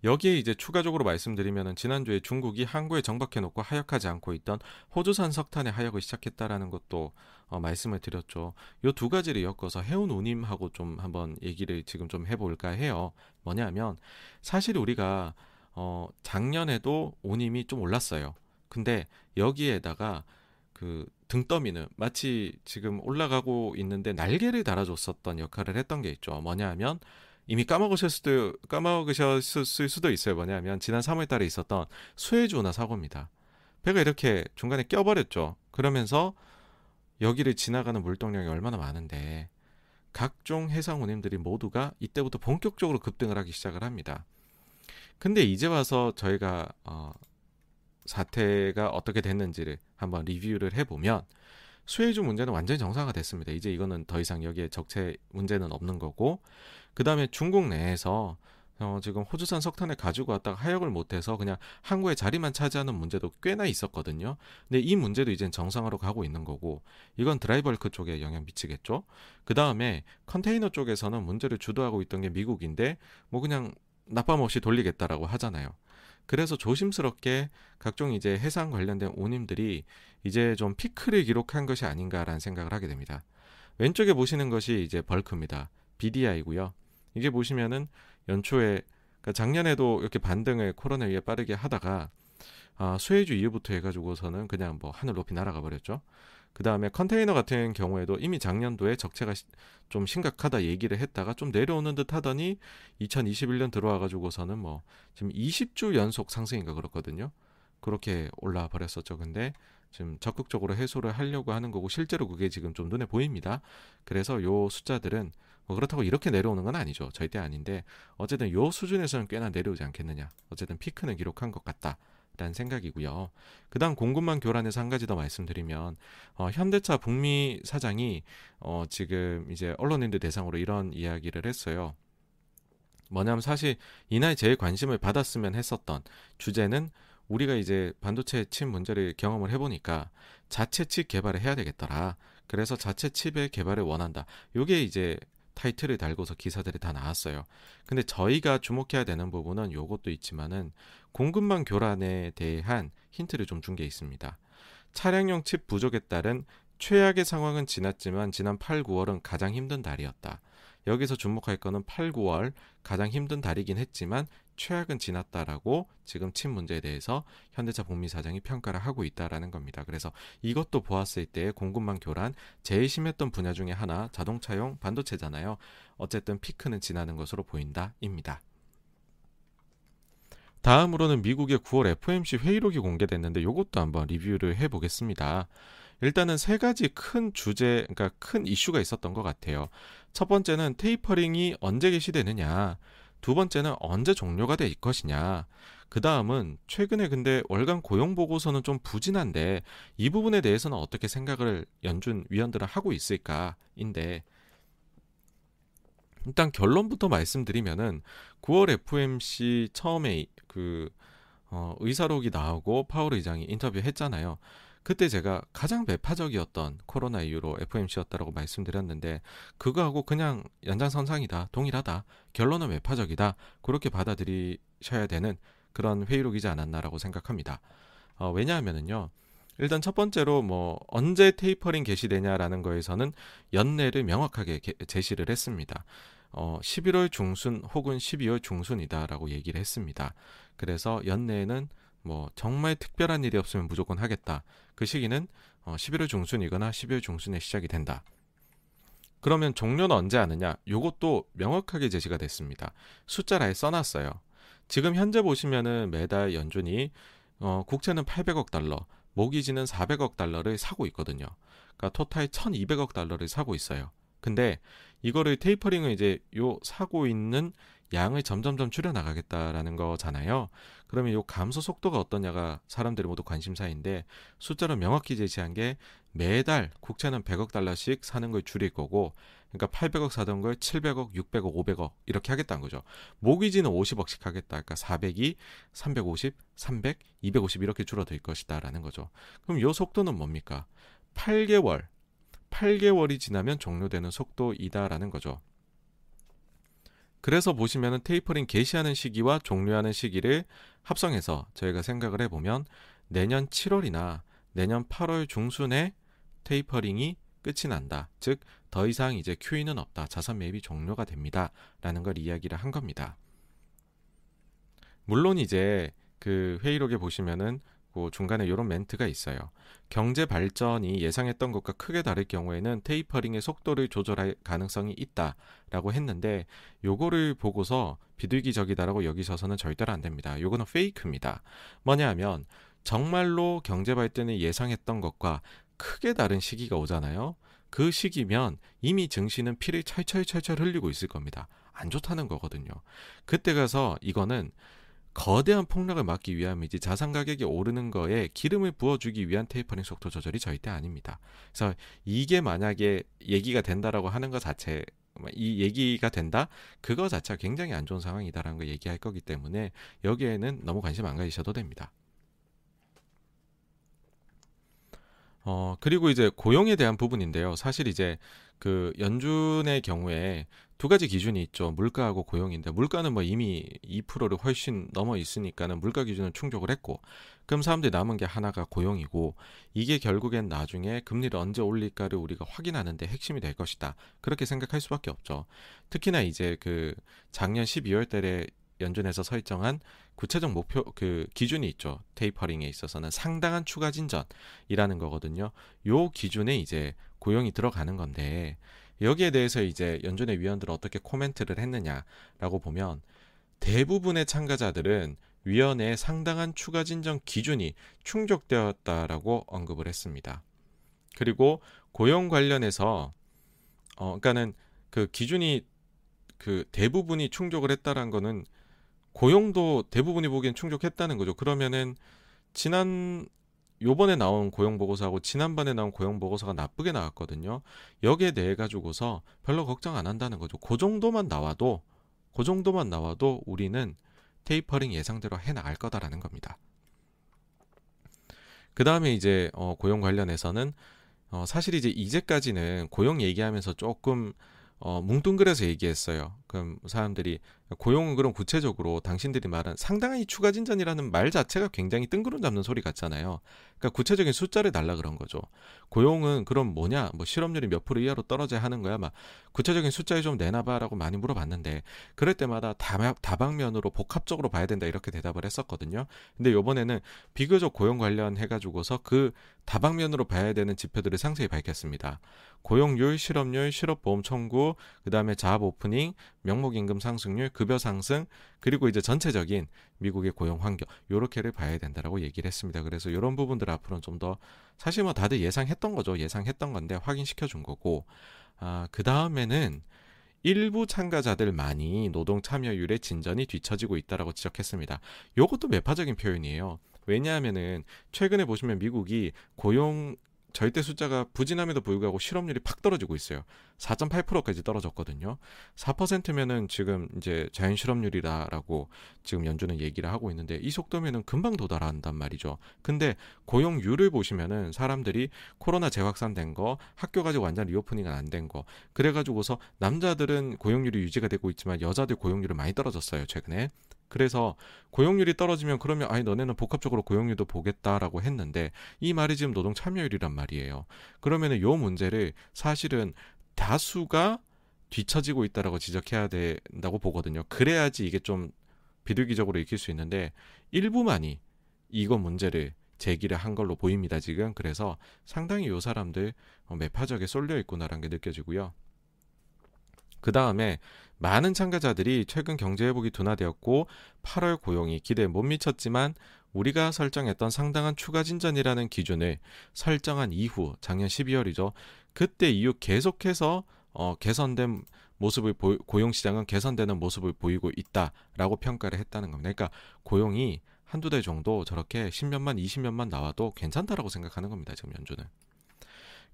여기에 이제 추가적으로 말씀드리면은 지난주에 중국이 항구에 정박해 놓고 하역하지 않고 있던 호주산 석탄의 하역을 시작했다라는 것도 어, 말씀을 드렸죠. 요 두 가지를 엮어서 해운 우님하고 좀 한번 얘기를 지금 좀 해볼까 해요. 뭐냐면 사실 우리가 어, 작년에도 오님이 좀 올랐어요. 근데 여기에다가 그 등더미는 마치 지금 올라가고 있는데 날개를 달아줬었던 역할을 했던 게 있죠. 뭐냐 하면 이미 까먹으셨을 수도 까먹으셨을 수도 있어요. 뭐냐면 지난 3월 달에 있었던 수에주나 사고입니다. 배가 이렇게 중간에 껴버렸죠. 그러면서 여기를 지나가는 물동량이 얼마나 많은데 각종 해상 운임들이 모두가 이때부터 본격적으로 급등을 하기 시작을 합니다. 근데 이제 와서 저희가 어, 사태가 어떻게 됐는지를 한번 리뷰를 해보면 수혜주 문제는 완전히 정상화 됐습니다. 이제 이거는 더 이상 여기에 적체 문제는 없는 거고 그 다음에 중국 내에서 어, 지금 호주산 석탄을 가지고 왔다가 하역을 못해서 그냥 항구에 자리만 차지하는 문제도 꽤나 있었거든요. 근데 이 문제도 이제 정상화로 가고 있는 거고 이건 드라이버크 쪽에 영향 미치겠죠. 그 다음에 컨테이너 쪽에서는 문제를 주도하고 있던 게 미국인데 뭐 그냥 나쁨 없이 돌리겠다라고 하잖아요. 그래서 조심스럽게 각종 이제 해상 관련된 오님들이 이제 좀 피크를 기록한 것이 아닌가라는 생각을 하게 됩니다. 왼쪽에 보시는 것이 이제 벌크입니다. BDI고요. 이게 보시면은 연초에 그러니까 작년에도 이렇게 반등을 코로나 위에 빠르게 하다가 아, 수혜주 이후부터 해가지고서는 그냥 뭐 하늘 높이 날아가 버렸죠. 그 다음에 컨테이너 같은 경우에도 이미 작년도에 적체가 좀 심각하다 얘기를 했다가 좀 내려오는 듯 하더니 2021년 들어와 가지고서는 뭐 지금 20주 연속 상승인가 그렇거든요. 그렇게 올라 버렸었죠. 근데 지금 적극적으로 해소를 하려고 하는 거고 실제로 그게 지금 좀 눈에 보입니다. 그래서 요 숫자들은 뭐 그렇다고 이렇게 내려오는 건 아니죠. 절대 아닌데 어쨌든 요 수준에서는 꽤나 내려오지 않겠느냐. 어쨌든 피크는 기록한 것 같다. 라는 생각이고요. 그다음 공급망 교란에서 한 가지 더 말씀드리면 어, 현대차 북미 사장이 어, 지금 이제 언론인들 대상으로 이런 이야기를 했어요. 뭐냐면 사실 이날 제일 관심을 받았으면 했었던 주제는 우리가 이제 반도체 칩 문제를 경험을 해보니까 자체 칩 개발을 해야 되겠더라. 그래서 자체 칩의 개발을 원한다. 요게 이제 타이틀을 달고서 기사들이 다 나왔어요. 근데 저희가 주목해야 되는 부분은 요것도 있지만은 공급망 교란에 대한 힌트를 좀 준 게 있습니다. 차량용 칩 부족에 따른 최악의 상황은 지났지만 지난 8, 9월은 가장 힘든 달이었다. 여기서 주목할 거는 8, 9월 가장 힘든 달이긴 했지만 최악은 지났다라고 지금 칩 문제에 대해서 현대차 북미 사장이 평가를 하고 있다라는 겁니다. 그래서 이것도 보았을 때 공급망 교란 제일 심했던 분야 중에 하나 자동차용 반도체잖아요. 어쨌든 피크는 지나는 것으로 보인다입니다. 다음으로는 미국의 9월 FOMC 회의록이 공개됐는데 이것도 한번 리뷰를 해보겠습니다. 일단은 세 가지 큰 주제, 그러니까 큰 이슈가 있었던 것 같아요. 첫 번째는 테이퍼링이 언제 개시되느냐. 두 번째는 언제 종료가 될 것이냐. 그 다음은 최근에 근데 월간 고용 보고서는 좀 부진한데 이 부분에 대해서는 어떻게 생각을 연준 위원들은 하고 있을까인데 일단 결론부터 말씀드리면은 9월 FOMC 처음에 그 어, 의사록이 나오고 파월 의장이 인터뷰 했잖아요. 그때 제가 가장 매파적이었던 코로나 이후로 FOMC였다라고 말씀드렸는데 그거하고 그냥 연장선상이다 동일하다 결론은 매파적이다 그렇게 받아들이셔야 되는 그런 회의록이지 않았나라고 생각합니다. 어, 왜냐하면은요. 일단 첫 번째로 뭐 언제 테이퍼링 개시되냐라는 거에서는 연내를 명확하게 게, 제시를 했습니다. 어, 11월 중순 혹은 12월 중순이다라고 얘기를 했습니다. 그래서 연내에는 뭐 정말 특별한 일이 없으면 무조건 하겠다. 그 시기는 어, 11월 중순이거나 12월 중순에 시작이 된다. 그러면 종료는 언제 하느냐? 요것도 명확하게 제시가 됐습니다. 숫자를 아예 써놨어요. 지금 현재 보시면은 매달 연준이 어, 국채는 800억 달러, 모기지는 400억 달러를 사고 있거든요. 그러니까 토탈 1200억 달러를 사고 있어요. 근데 이거를 테이퍼링을 이제 요 사고 있는 양을 점점점 줄여 나가겠다라는 거잖아요. 그러면 요 감소 속도가 어떠냐가 사람들이 모두 관심사인데 숫자로 명확히 제시한 게 매달 국채는 100억 달러씩 사는 걸 줄일 거고 그러니까 800억 사던 걸 700억, 600억, 500억 이렇게 하겠다는 거죠. 모기지는 50억씩 하겠다. 그러니까 400이 350, 300, 250 이렇게 줄어들 것이다라는 거죠. 그럼 요 속도는 뭡니까? 8개월 8개월이 지나면 종료되는 속도이다라는 거죠. 그래서 보시면은 테이퍼링 개시하는 시기와 종료하는 시기를 합성해서 저희가 생각을 해보면 내년 7월이나 내년 8월 중순에 테이퍼링이 끝이 난다. 즉, 더 이상 이제 QE는 없다. 자산 매입이 종료가 됩니다. 라는 걸 이야기를 한 겁니다. 물론 이제 그 회의록에 보시면은 그 중간에 이런 멘트가 있어요. 경제 발전이 예상했던 것과 크게 다를 경우에는 테이퍼링의 속도를 조절할 가능성이 있다라고 했는데 요거를 보고서 비둘기적이다라고 여기셔서는 절대로 안 됩니다. 요거는 페이크입니다. 뭐냐 하면 정말로 경제 발전이 예상했던 것과 크게 다른 시기가 오잖아요. 그 시기면 이미 증시는 피를 철철철철 흘리고 있을 겁니다. 안 좋다는 거거든요. 그때 가서 이거는 거대한 폭락을 막기 위함이지 자산 가격이 오르는 거에 기름을 부어주기 위한 테이퍼링 속도 조절이 절대 아닙니다. 그래서 이게 만약에 얘기가 된다라고 하는 것 자체 이 얘기가 된다 그거 자체가 굉장히 안 좋은 상황이다라는 걸 얘기할 거기 때문에 여기에는 너무 관심 안 가지셔도 됩니다. 어, 그리고 이제 고용에 대한 부분인데요. 사실 이제 그 연준의 경우에 두 가지 기준이 있죠. 물가하고 고용인데 물가는 뭐 이미 2%를 훨씬 넘어 있으니까는 물가 기준을 충족을 했고 그럼 사람들이 남은 게 하나가 고용이고 이게 결국엔 나중에 금리를 언제 올릴까를 우리가 확인하는데 핵심이 될 것이다. 그렇게 생각할 수밖에 없죠. 특히나 이제 그 작년 12월 달에 연준에서 설정한 구체적 목표 그 기준이 있죠. 테이퍼링에 있어서는 상당한 추가 진전이라는 거거든요. 요 기준에 이제 고용이 들어가는 건데 여기에 대해서 이제 연준의 위원들은 어떻게 코멘트를 했느냐라고 보면 대부분의 참가자들은 위원회의 상당한 추가 진전 기준이 충족되었다라고 언급을 했습니다. 그리고 고용 관련해서 어 그러니까는 그 기준이 그 대부분이 충족을 했다라는 거는 고용도 대부분이 보기엔 충족했다는 거죠. 그러면은 지난 요번에 나온 고용 보고서하고 지난번에 나온 고용 보고서가 나쁘게 나왔거든요. 여기에 대해 가지고서 별로 걱정 안 한다는 거죠. 그 정도만 나와도 그 정도만 나와도 우리는 테이퍼링 예상대로 해 나갈 거다라는 겁니다. 그 다음에 이제 어, 고용 관련해서는 어, 사실 이제 이제까지는 고용 얘기하면서 조금 어, 뭉뚱그려서 얘기했어요. 그럼 사람들이 고용은 그럼 구체적으로 당신들이 말한 상당히 추가 진전이라는 말 자체가 굉장히 뜬구름 잡는 소리 같잖아요. 그러니까 구체적인 숫자를 달라 그런 거죠. 고용은 그럼 뭐냐? 뭐 실업률이 몇 프로 이하로 떨어져야 하는 거야? 막 구체적인 숫자를 좀 내놔봐라고 많이 물어봤는데 그럴 때마다 다방면으로 복합적으로 봐야 된다 이렇게 대답을 했었거든요. 근데 요번에는 비교적 고용 관련 해 가지고서 그 다방면으로 봐야 되는 지표들을 상세히 밝혔습니다. 고용률, 실업률, 실업보험 청구, 그 다음에 자업 오프닝, 명목임금 상승률, 급여 상승, 그리고 이제 전체적인 미국의 고용 환경, 요렇게를 봐야 된다라고 얘기를 했습니다. 그래서 이런 부분들 앞으로는 좀 더 사실 뭐 다들 예상했던 거죠. 예상했던 건데 확인시켜 준 거고, 아, 그 다음에는 일부 참가자들만이 노동 참여율의 진전이 뒤처지고 있다라고 지적했습니다. 요것도 매파적인 표현이에요. 왜냐하면은 최근에 보시면 미국이 고용 절대 숫자가 부진함에도 불구하고 실업률이 팍 떨어지고 있어요. 4.8%까지 떨어졌거든요. 4%면은 지금 이제 자연 실업률이다라고 지금 연준은 얘기를 하고 있는데 이 속도면은 금방 도달한단 말이죠. 근데 고용률을 보시면은 사람들이 코로나 재확산된 거, 학교 가지고 완전 리오프닝은 안 된 거, 그래가지고서 남자들은 고용률이 유지가 되고 있지만 여자들 고용률은 많이 떨어졌어요 최근에. 그래서 고용률이 떨어지면 그러면 아니 너네는 복합적으로 고용률도 보겠다라고 했는데 이 말이 지금 노동 참여율이란 말이에요. 그러면은 요 문제를 사실은 다수가 뒤처지고 있다라고 지적해야 된다고 보거든요. 그래야지 이게 좀 비둘기적으로 익힐 수 있는데 일부만이 이거 문제를 제기를 한 걸로 보입니다 지금 그래서 상당히 요 사람들 어, 매파적에 쏠려 있구나라는 게 느껴지고요. 그 다음에 많은 참가자들이 최근 경제 회복이 둔화되었고 8월 고용이 기대에 못 미쳤지만 우리가 설정했던 상당한 추가 진전이라는 기준을 설정한 이후 작년 12월이죠. 그때 이후 계속해서 어, 개선된 모습을 보, 고용 시장은 개선되는 모습을 보이고 있다라고 평가를 했다는 겁니다. 그러니까 고용이 한두 달 정도 저렇게 10년만 20년만 나와도 괜찮다라고 생각하는 겁니다. 지금 연준은.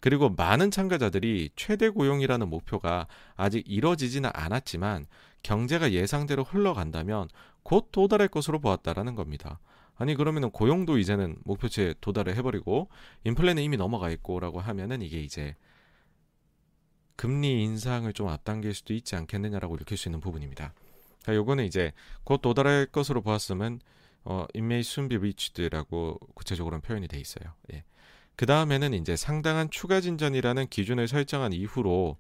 그리고 많은 참가자들이 최대 고용이라는 목표가 아직 이뤄지지는 않았지만 경제가 예상대로 흘러간다면 곧 도달할 것으로 보았다라는 겁니다. 아니 그러면은 고용도 이제는 목표치에 도달을 해버리고 인플레는 이미 넘어가 있고라고 하면은 이게 이제 금리 인상을 좀 앞당길 수도 있지 않겠느냐라고 읽힐 수 있는 부분입니다. 자, 요거는 이제 곧 도달할 것으로 보았으면 어, soon be reached라고 구체적으로는 표현이 돼 있어요. 예. 그 다음에는 이제 상당한 추가 진전이라는 기준을 설정한 이후로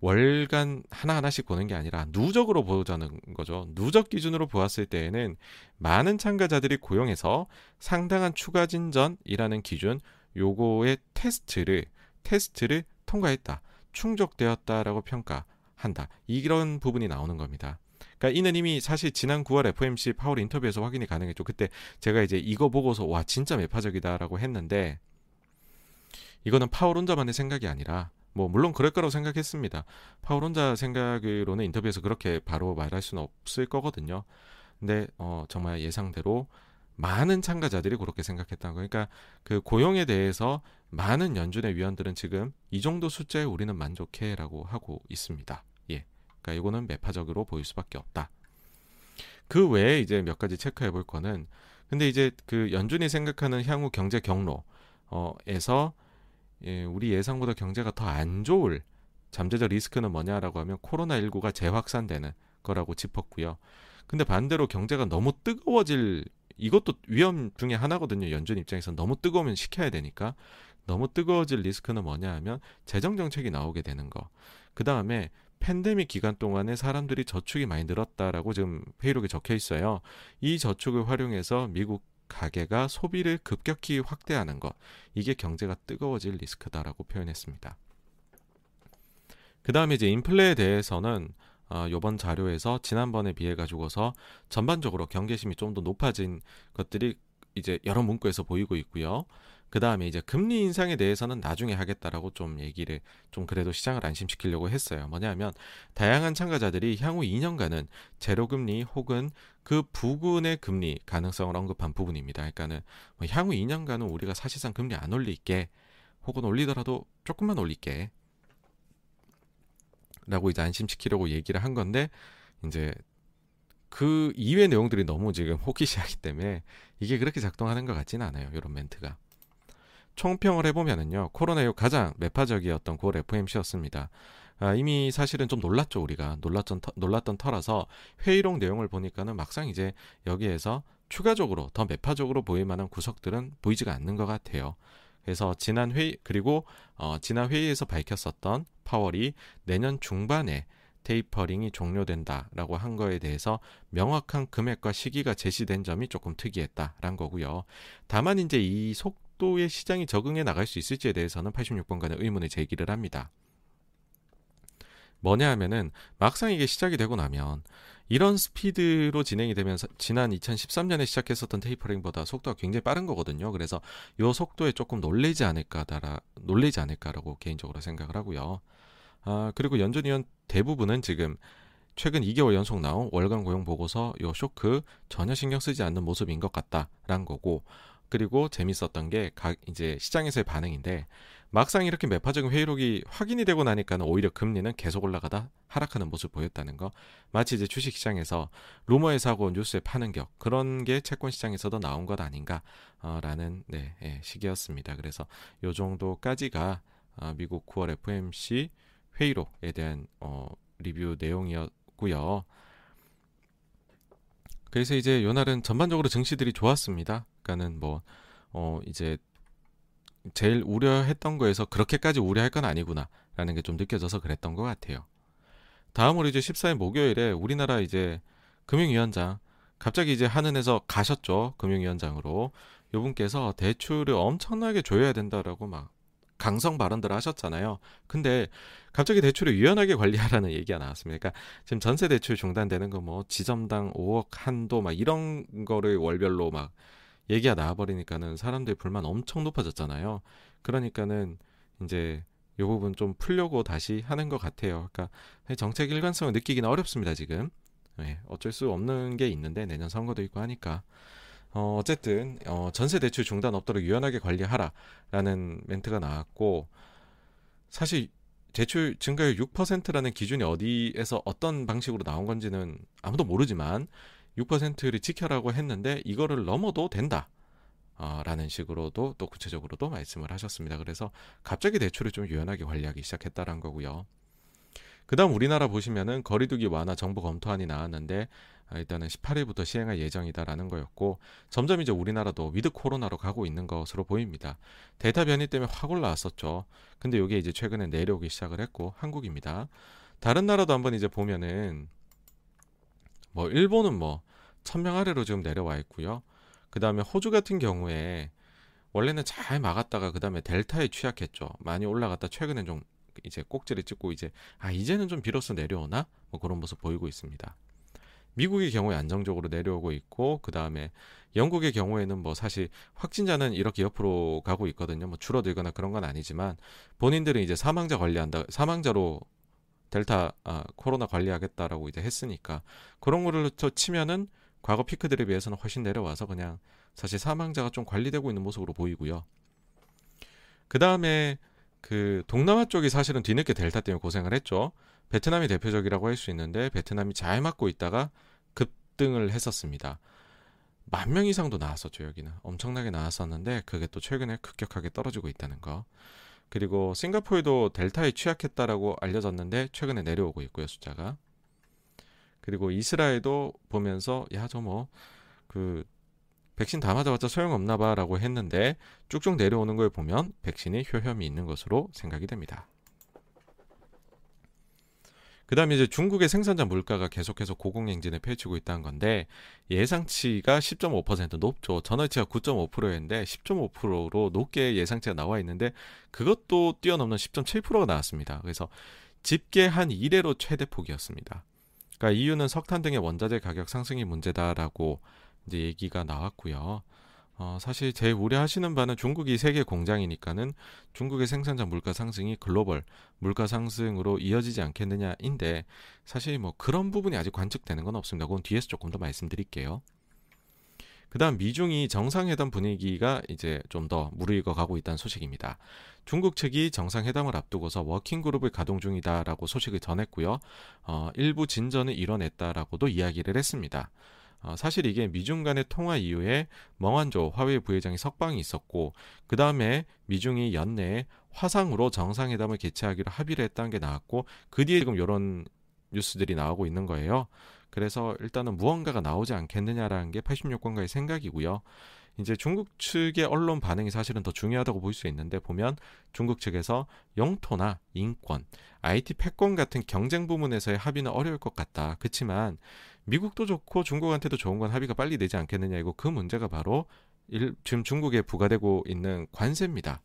월간 하나하나씩 보는 게 아니라 누적으로 보자는 거죠. 누적 기준으로 보았을 때에는 많은 참가자들이 고용해서 상당한 추가 진전이라는 기준 요거의 테스트를 테스트를 통과했다. 충족되었다라고 평가한다. 이런 부분이 나오는 겁니다. 그러니까 이는 이미 사실 지난 9월 FMC 파월 인터뷰에서 확인이 가능했죠. 그때 제가 이제 이거 보고서 와 진짜 매파적이다라고 했는데 이거는 파월 혼자만의 생각이 아니라 뭐 물론 그럴 거라고 생각했습니다. 파월 혼자 생각으로는 인터뷰에서 그렇게 바로 말할 수는 없을 거거든요. 근데 어 정말 예상대로 많은 참가자들이 그렇게 생각했다는 거. 그러니까 그 고용에 대해서 많은 연준의 위원들은 지금 이 정도 숫자에 우리는 만족해라고 하고 있습니다. 예. 그러니까 이거는 매파적으로 보일 수밖에 없다. 그 외에 이제 몇 가지 체크해 볼 거는 근데 이제 그 연준이 생각하는 향후 경제 경로에서 예, 우리 예상보다 경제가 더 안 좋을 잠재적 리스크는 뭐냐라고 하면 코로나19가 재확산되는 거라고 짚었고요. 근데 반대로 경제가 너무 뜨거워질 이것도 위험 중에 하나거든요. 연준 입장에서 너무 뜨거우면 식혀야 되니까 너무 뜨거워질 리스크는 뭐냐 하면 재정 정책이 나오게 되는 거. 그 다음에 팬데믹 기간 동안에 사람들이 저축이 많이 늘었다라고 지금 회의록에 적혀 있어요. 이 저축을 활용해서 미국 가계가 소비를 급격히 확대하는 것. 이게 경제가 뜨거워질 리스크다라고 표현했습니다. 그 다음에 이제 인플레에 대해서는 어, 이번 자료에서 지난번에 비해 가지고서 전반적으로 경계심이 좀 더 높아진 것들이 이제 여러 문구에서 보이고 있고요. 그 다음에 이제 금리 인상에 대해서는 나중에 하겠다라고 좀 얘기를 좀 그래도 시장을 안심시키려고 했어요. 뭐냐면 다양한 참가자들이 향후 2년간은 제로금리 혹은 그 부근의 금리 가능성을 언급한 부분입니다. 그러니까는 뭐 향후 2년간은 우리가 사실상 금리 안 올릴게 혹은 올리더라도 조금만 올릴게 라고 이제 안심시키려고 얘기를 한 건데 이제 그 이외 내용들이 너무 지금 호기시하기 때문에 이게 그렇게 작동하는 것 같지는 않아요. 이런 멘트가. 총평을 해보면은요, 코로나19 가장 매파적이었던 9월 FOMC였습니다. 아, 이미 사실은 좀 놀랐죠, 우리가. 놀랐던, 터, 놀랐던 터라서 회의록 내용을 보니까는 막상 이제 여기에서 추가적으로 더 매파적으로 보일 만한 구석들은 보이지가 않는 것 같아요. 그래서 지난 회의 그리고 어, 지난 회의에서 밝혔었던 파월이 내년 중반에 테이퍼링이 종료된다라고 한 거에 대해서 명확한 금액과 시기가 제시된 점이 조금 특이했다라는 거고요. 다만 이제 이 속 도의 시장이 적응해 나갈 수 있을지에 대해서는 86번간의 의문을 제기를 합니다. 뭐냐 하면은 막상 이게 시작이 되고 나면 이런 스피드로 진행이 되면서 지난 2013년에 시작했었던 테이퍼링보다 속도가 굉장히 빠른 거거든요. 그래서 이 속도에 조금 놀래지 않을까다라 놀래지 않을까라고 개인적으로 생각을 하고요. 아, 그리고 연준위원 대부분은 지금 최근 2개월 연속 나온 월간 고용 보고서 요 쇼크 전혀 신경 쓰지 않는 모습인 것 같다라는 거고 그리고 재밌었던 게 각 이제 시장에서의 반응인데 막상 이렇게 매파적인 회의록이 확인이 되고 나니까는 오히려 금리는 계속 올라가다 하락하는 모습 보였다는 거. 마치 이제 주식 시장에서 루머에 사고 뉴스에 파는 격 그런 게 채권 시장에서도 나온 것 아닌가라는 네, 네, 시기였습니다. 그래서 요 정도까지가 어, 미국 9월 FMC 회의록에 대한 어, 리뷰 내용이었고요. 그래서 이제 요날은 전반적으로 증시들이 좋았습니다. 그러니까는 뭐 어, 이제 제일 우려했던 거에서 그렇게까지 우려할 건 아니구나라는 게 좀 느껴져서 그랬던 것 같아요. 다음으로 이제 14일 목요일에 우리나라 이제 금융위원장 갑자기 이제 하는에서 가셨죠 금융위원장으로 요분께서 대출을 엄청나게 조여야 된다라고 막 강성 발언들을 하셨잖아요. 근데 갑자기 대출을 유연하게 관리하라는 얘기가 나왔습니다. 그러니까 지금 전세 대출 중단되는 거 뭐 지점당 5억 한도 막 이런 거를 월별로 막 얘기가 나와버리니까는 사람들이 불만 엄청 높아졌잖아요. 그러니까는 이제 이 부분 좀 풀려고 다시 하는 것 같아요. 그러니까 정책 일관성을 느끼기는 어렵습니다 지금. 네, 어쩔 수 없는 게 있는데 내년 선거도 있고 하니까. 어, 어쨌든 어, 전세 대출 중단 없도록 유연하게 관리하라라는 멘트가 나왔고 사실 대출 증가율 6%라는 기준이 어디에서 어떤 방식으로 나온 건지는 아무도 모르지만 6%를 지켜라고 했는데 이거를 넘어도 된다. 어, 라는 식으로도 또 구체적으로도 말씀을 하셨습니다. 그래서 갑자기 대출을 좀 유연하게 관리하기 시작했다는 거고요. 그 다음 우리나라 보시면은 거리두기 완화 정부 검토안이 나왔는데 아, 일단은 18일부터 시행할 예정이다라는 거였고 점점 이제 우리나라도 위드 코로나로 가고 있는 것으로 보입니다. 델타 변이 때문에 확 올라왔었죠. 근데 이게 이제 최근에 내려오기 시작을 했고 한국입니다. 다른 나라도 한번 이제 보면은 뭐 일본은 뭐 천명 아래로 지금 내려와 있고요. 그 다음에 호주 같은 경우에 원래는 잘 막았다가 그 다음에 델타에 취약했죠. 많이 올라갔다 최근엔 좀 이제 꼭지를 찍고 이제 아 이제는 좀 비로소 내려오나 뭐 그런 모습 보이고 있습니다. 미국의 경우에 안정적으로 내려오고 있고 그 다음에 영국의 경우에는 뭐 사실 확진자는 이렇게 옆으로 가고 있거든요. 뭐 줄어들거나 그런 건 아니지만 본인들은 이제 사망자 관리한다 사망자로 델타 아, 코로나 관리하겠다라고 이제 했으니까 그런 거를 더 치면은 과거 피크들에 비해서는 훨씬 내려와서 그냥 사실 사망자가 좀 관리되고 있는 모습으로 보이고요. 그 다음에 그 동남아 쪽이 사실은 뒤늦게 델타 때문에 고생을 했죠. 베트남이 대표적이라고 할 수 있는데 베트남이 잘 맞고 있다가 급등을 했었습니다. 만 명 이상도 나왔었죠 여기는 엄청나게 나왔었는데 그게 또 최근에 급격하게 떨어지고 있다는 거. 그리고 싱가포르도 델타에 취약했다라고 알려졌는데 최근에 내려오고 있고요 숫자가. 그리고 이스라엘도 보면서 야 저 뭐 그 백신 다 맞아봤자 소용없나 봐라고 했는데 쭉쭉 내려오는 걸 보면 백신이 효험이 있는 것으로 생각이 됩니다. 그 다음에 이제 중국의 생산자 물가가 계속해서 고공행진을 펼치고 있다는 건데 예상치가 10.5% 높죠. 전월치가 9.5%였는데 10.5%로 높게 예상치가 나와 있는데 그것도 뛰어넘는 10.7%가 나왔습니다. 그래서 집계 한 1회로 최대 폭이었습니다. 그러니까 이유는 석탄 등의 원자재 가격 상승이 문제다라고 이제 얘기가 나왔고요. 어, 사실 제일 우려하시는 바는 중국이 세계 공장이니까는 중국의 생산자 물가 상승이 글로벌 물가 상승으로 이어지지 않겠느냐인데 사실 뭐 그런 부분이 아직 관측되는 건 없습니다. 그건 뒤에서 조금 더 말씀드릴게요. 그다음 미중이 정상회담 분위기가 이제 좀 더 무르익어 가고 있다는 소식입니다. 중국 측이 정상회담을 앞두고서 working group을 가동 중이다라고 소식을 전했고요. 어, 일부 진전을 이뤄냈다라고도 이야기를 했습니다. 어, 사실 이게 미중 간의 통화 이후에 멍한조 화웨이 부회장이 석방이 있었고 그 다음에 미중이 연내에 화상으로 정상회담을 개최하기로 합의를 했다는 게 나왔고 그 뒤에 지금 이런 뉴스들이 나오고 있는 거예요. 그래서 일단은 무언가가 나오지 않겠느냐라는 게 86권가의 생각이고요. 이제 중국 측의 언론 반응이 사실은 더 중요하다고 볼 수 있는데 보면 중국 측에서 영토나 인권, IT 패권 같은 경쟁 부문에서의 합의는 어려울 것 같다. 그렇지만 미국도 좋고 중국한테도 좋은 건 합의가 빨리 되지 않겠느냐 이거 그 문제가 바로 일, 지금 중국에 부과되고 있는 관세입니다.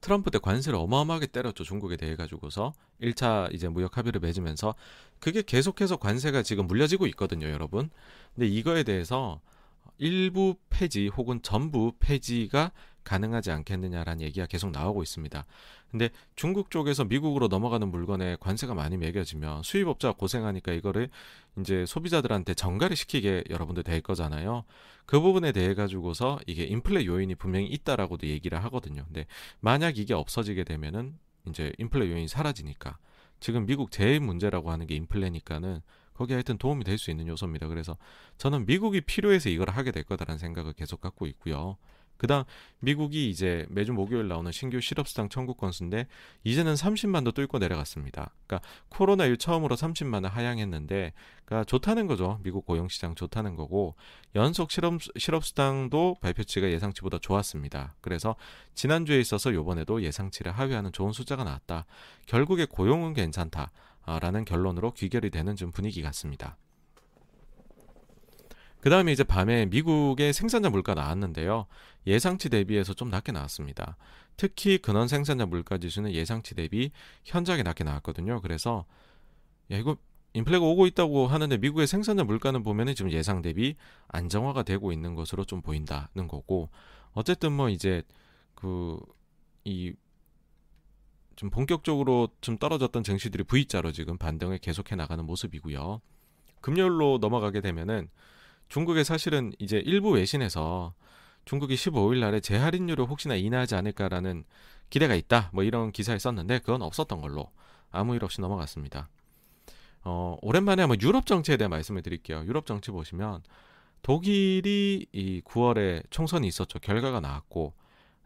트럼프 때 관세를 어마어마하게 때렸죠. 중국에 대해 가지고서 1차 이제 무역 합의를 맺으면서 그게 계속해서 관세가 지금 물려지고 있거든요, 여러분. 근데 이거에 대해서 일부 폐지 혹은 전부 폐지가 가능하지 않겠느냐라는 얘기가 계속 나오고 있습니다. 근데 중국 쪽에서 미국으로 넘어가는 물건에 관세가 많이 매겨지면 수입업자가 고생하니까 이거를 이제 소비자들한테 전가를 시키게 여러분들 될 거잖아요. 그 부분에 대해 가지고서 이게 인플레 요인이 분명히 있다라고도 얘기를 하거든요. 근데 만약 이게 없어지게 되면은 이제 인플레 요인이 사라지니까 지금 미국 제일 문제라고 하는 게 인플레니까는 거기에 하여튼 도움이 될 수 있는 요소입니다. 그래서 저는 미국이 필요해서 이걸 하게 될 거다라는 생각을 계속 갖고 있고요. 그다음 미국이 이제 매주 목요일 나오는 신규 실업수당 청구 건수인데 이제는 30만도 뚫고 내려갔습니다. 그러니까 코로나 일 처음으로 30만을 하향했는데 그러니까 좋다는 거죠. 미국 고용 시장 좋다는 거고 연속 실업 실업수당도 발표치가 예상치보다 좋았습니다. 그래서 지난주에 있어서 요번에도 예상치를 하회하는 좋은 숫자가 나왔다. 결국에 고용은 괜찮다. 라는 결론으로 귀결이 되는 좀 분위기 같습니다. 그 다음에 이제 밤에 미국의 생산자 물가 나왔는데요. 예상치 대비해서 좀 낮게 나왔습니다. 특히 근원 생산자 물가 지수는 예상치 대비 현저하게 낮게 나왔거든요. 그래서 야 이거 인플레가 오고 있다고 하는데 미국의 생산자 물가는 보면은 지금 예상 대비 안정화가 되고 있는 것으로 좀 보인다는 거고 어쨌든 뭐 이제 그 이 좀 본격적으로 좀 떨어졌던 증시들이 V자로 지금 반등을 계속해 나가는 모습이고요. 금요일로 넘어가게 되면은 중국에 사실은 이제 일부 외신에서 중국이 15일 날에 재할인율을 혹시나 인하하지 않을까라는 기대가 있다. 뭐 이런 기사에 썼는데 그건 없었던 걸로 아무 일 없이 넘어갔습니다. 어, 오랜만에 한번 유럽 정치에 대해 말씀을 드릴게요. 유럽 정치 보시면 독일이 이 9월에 총선이 있었죠. 결과가 나왔고.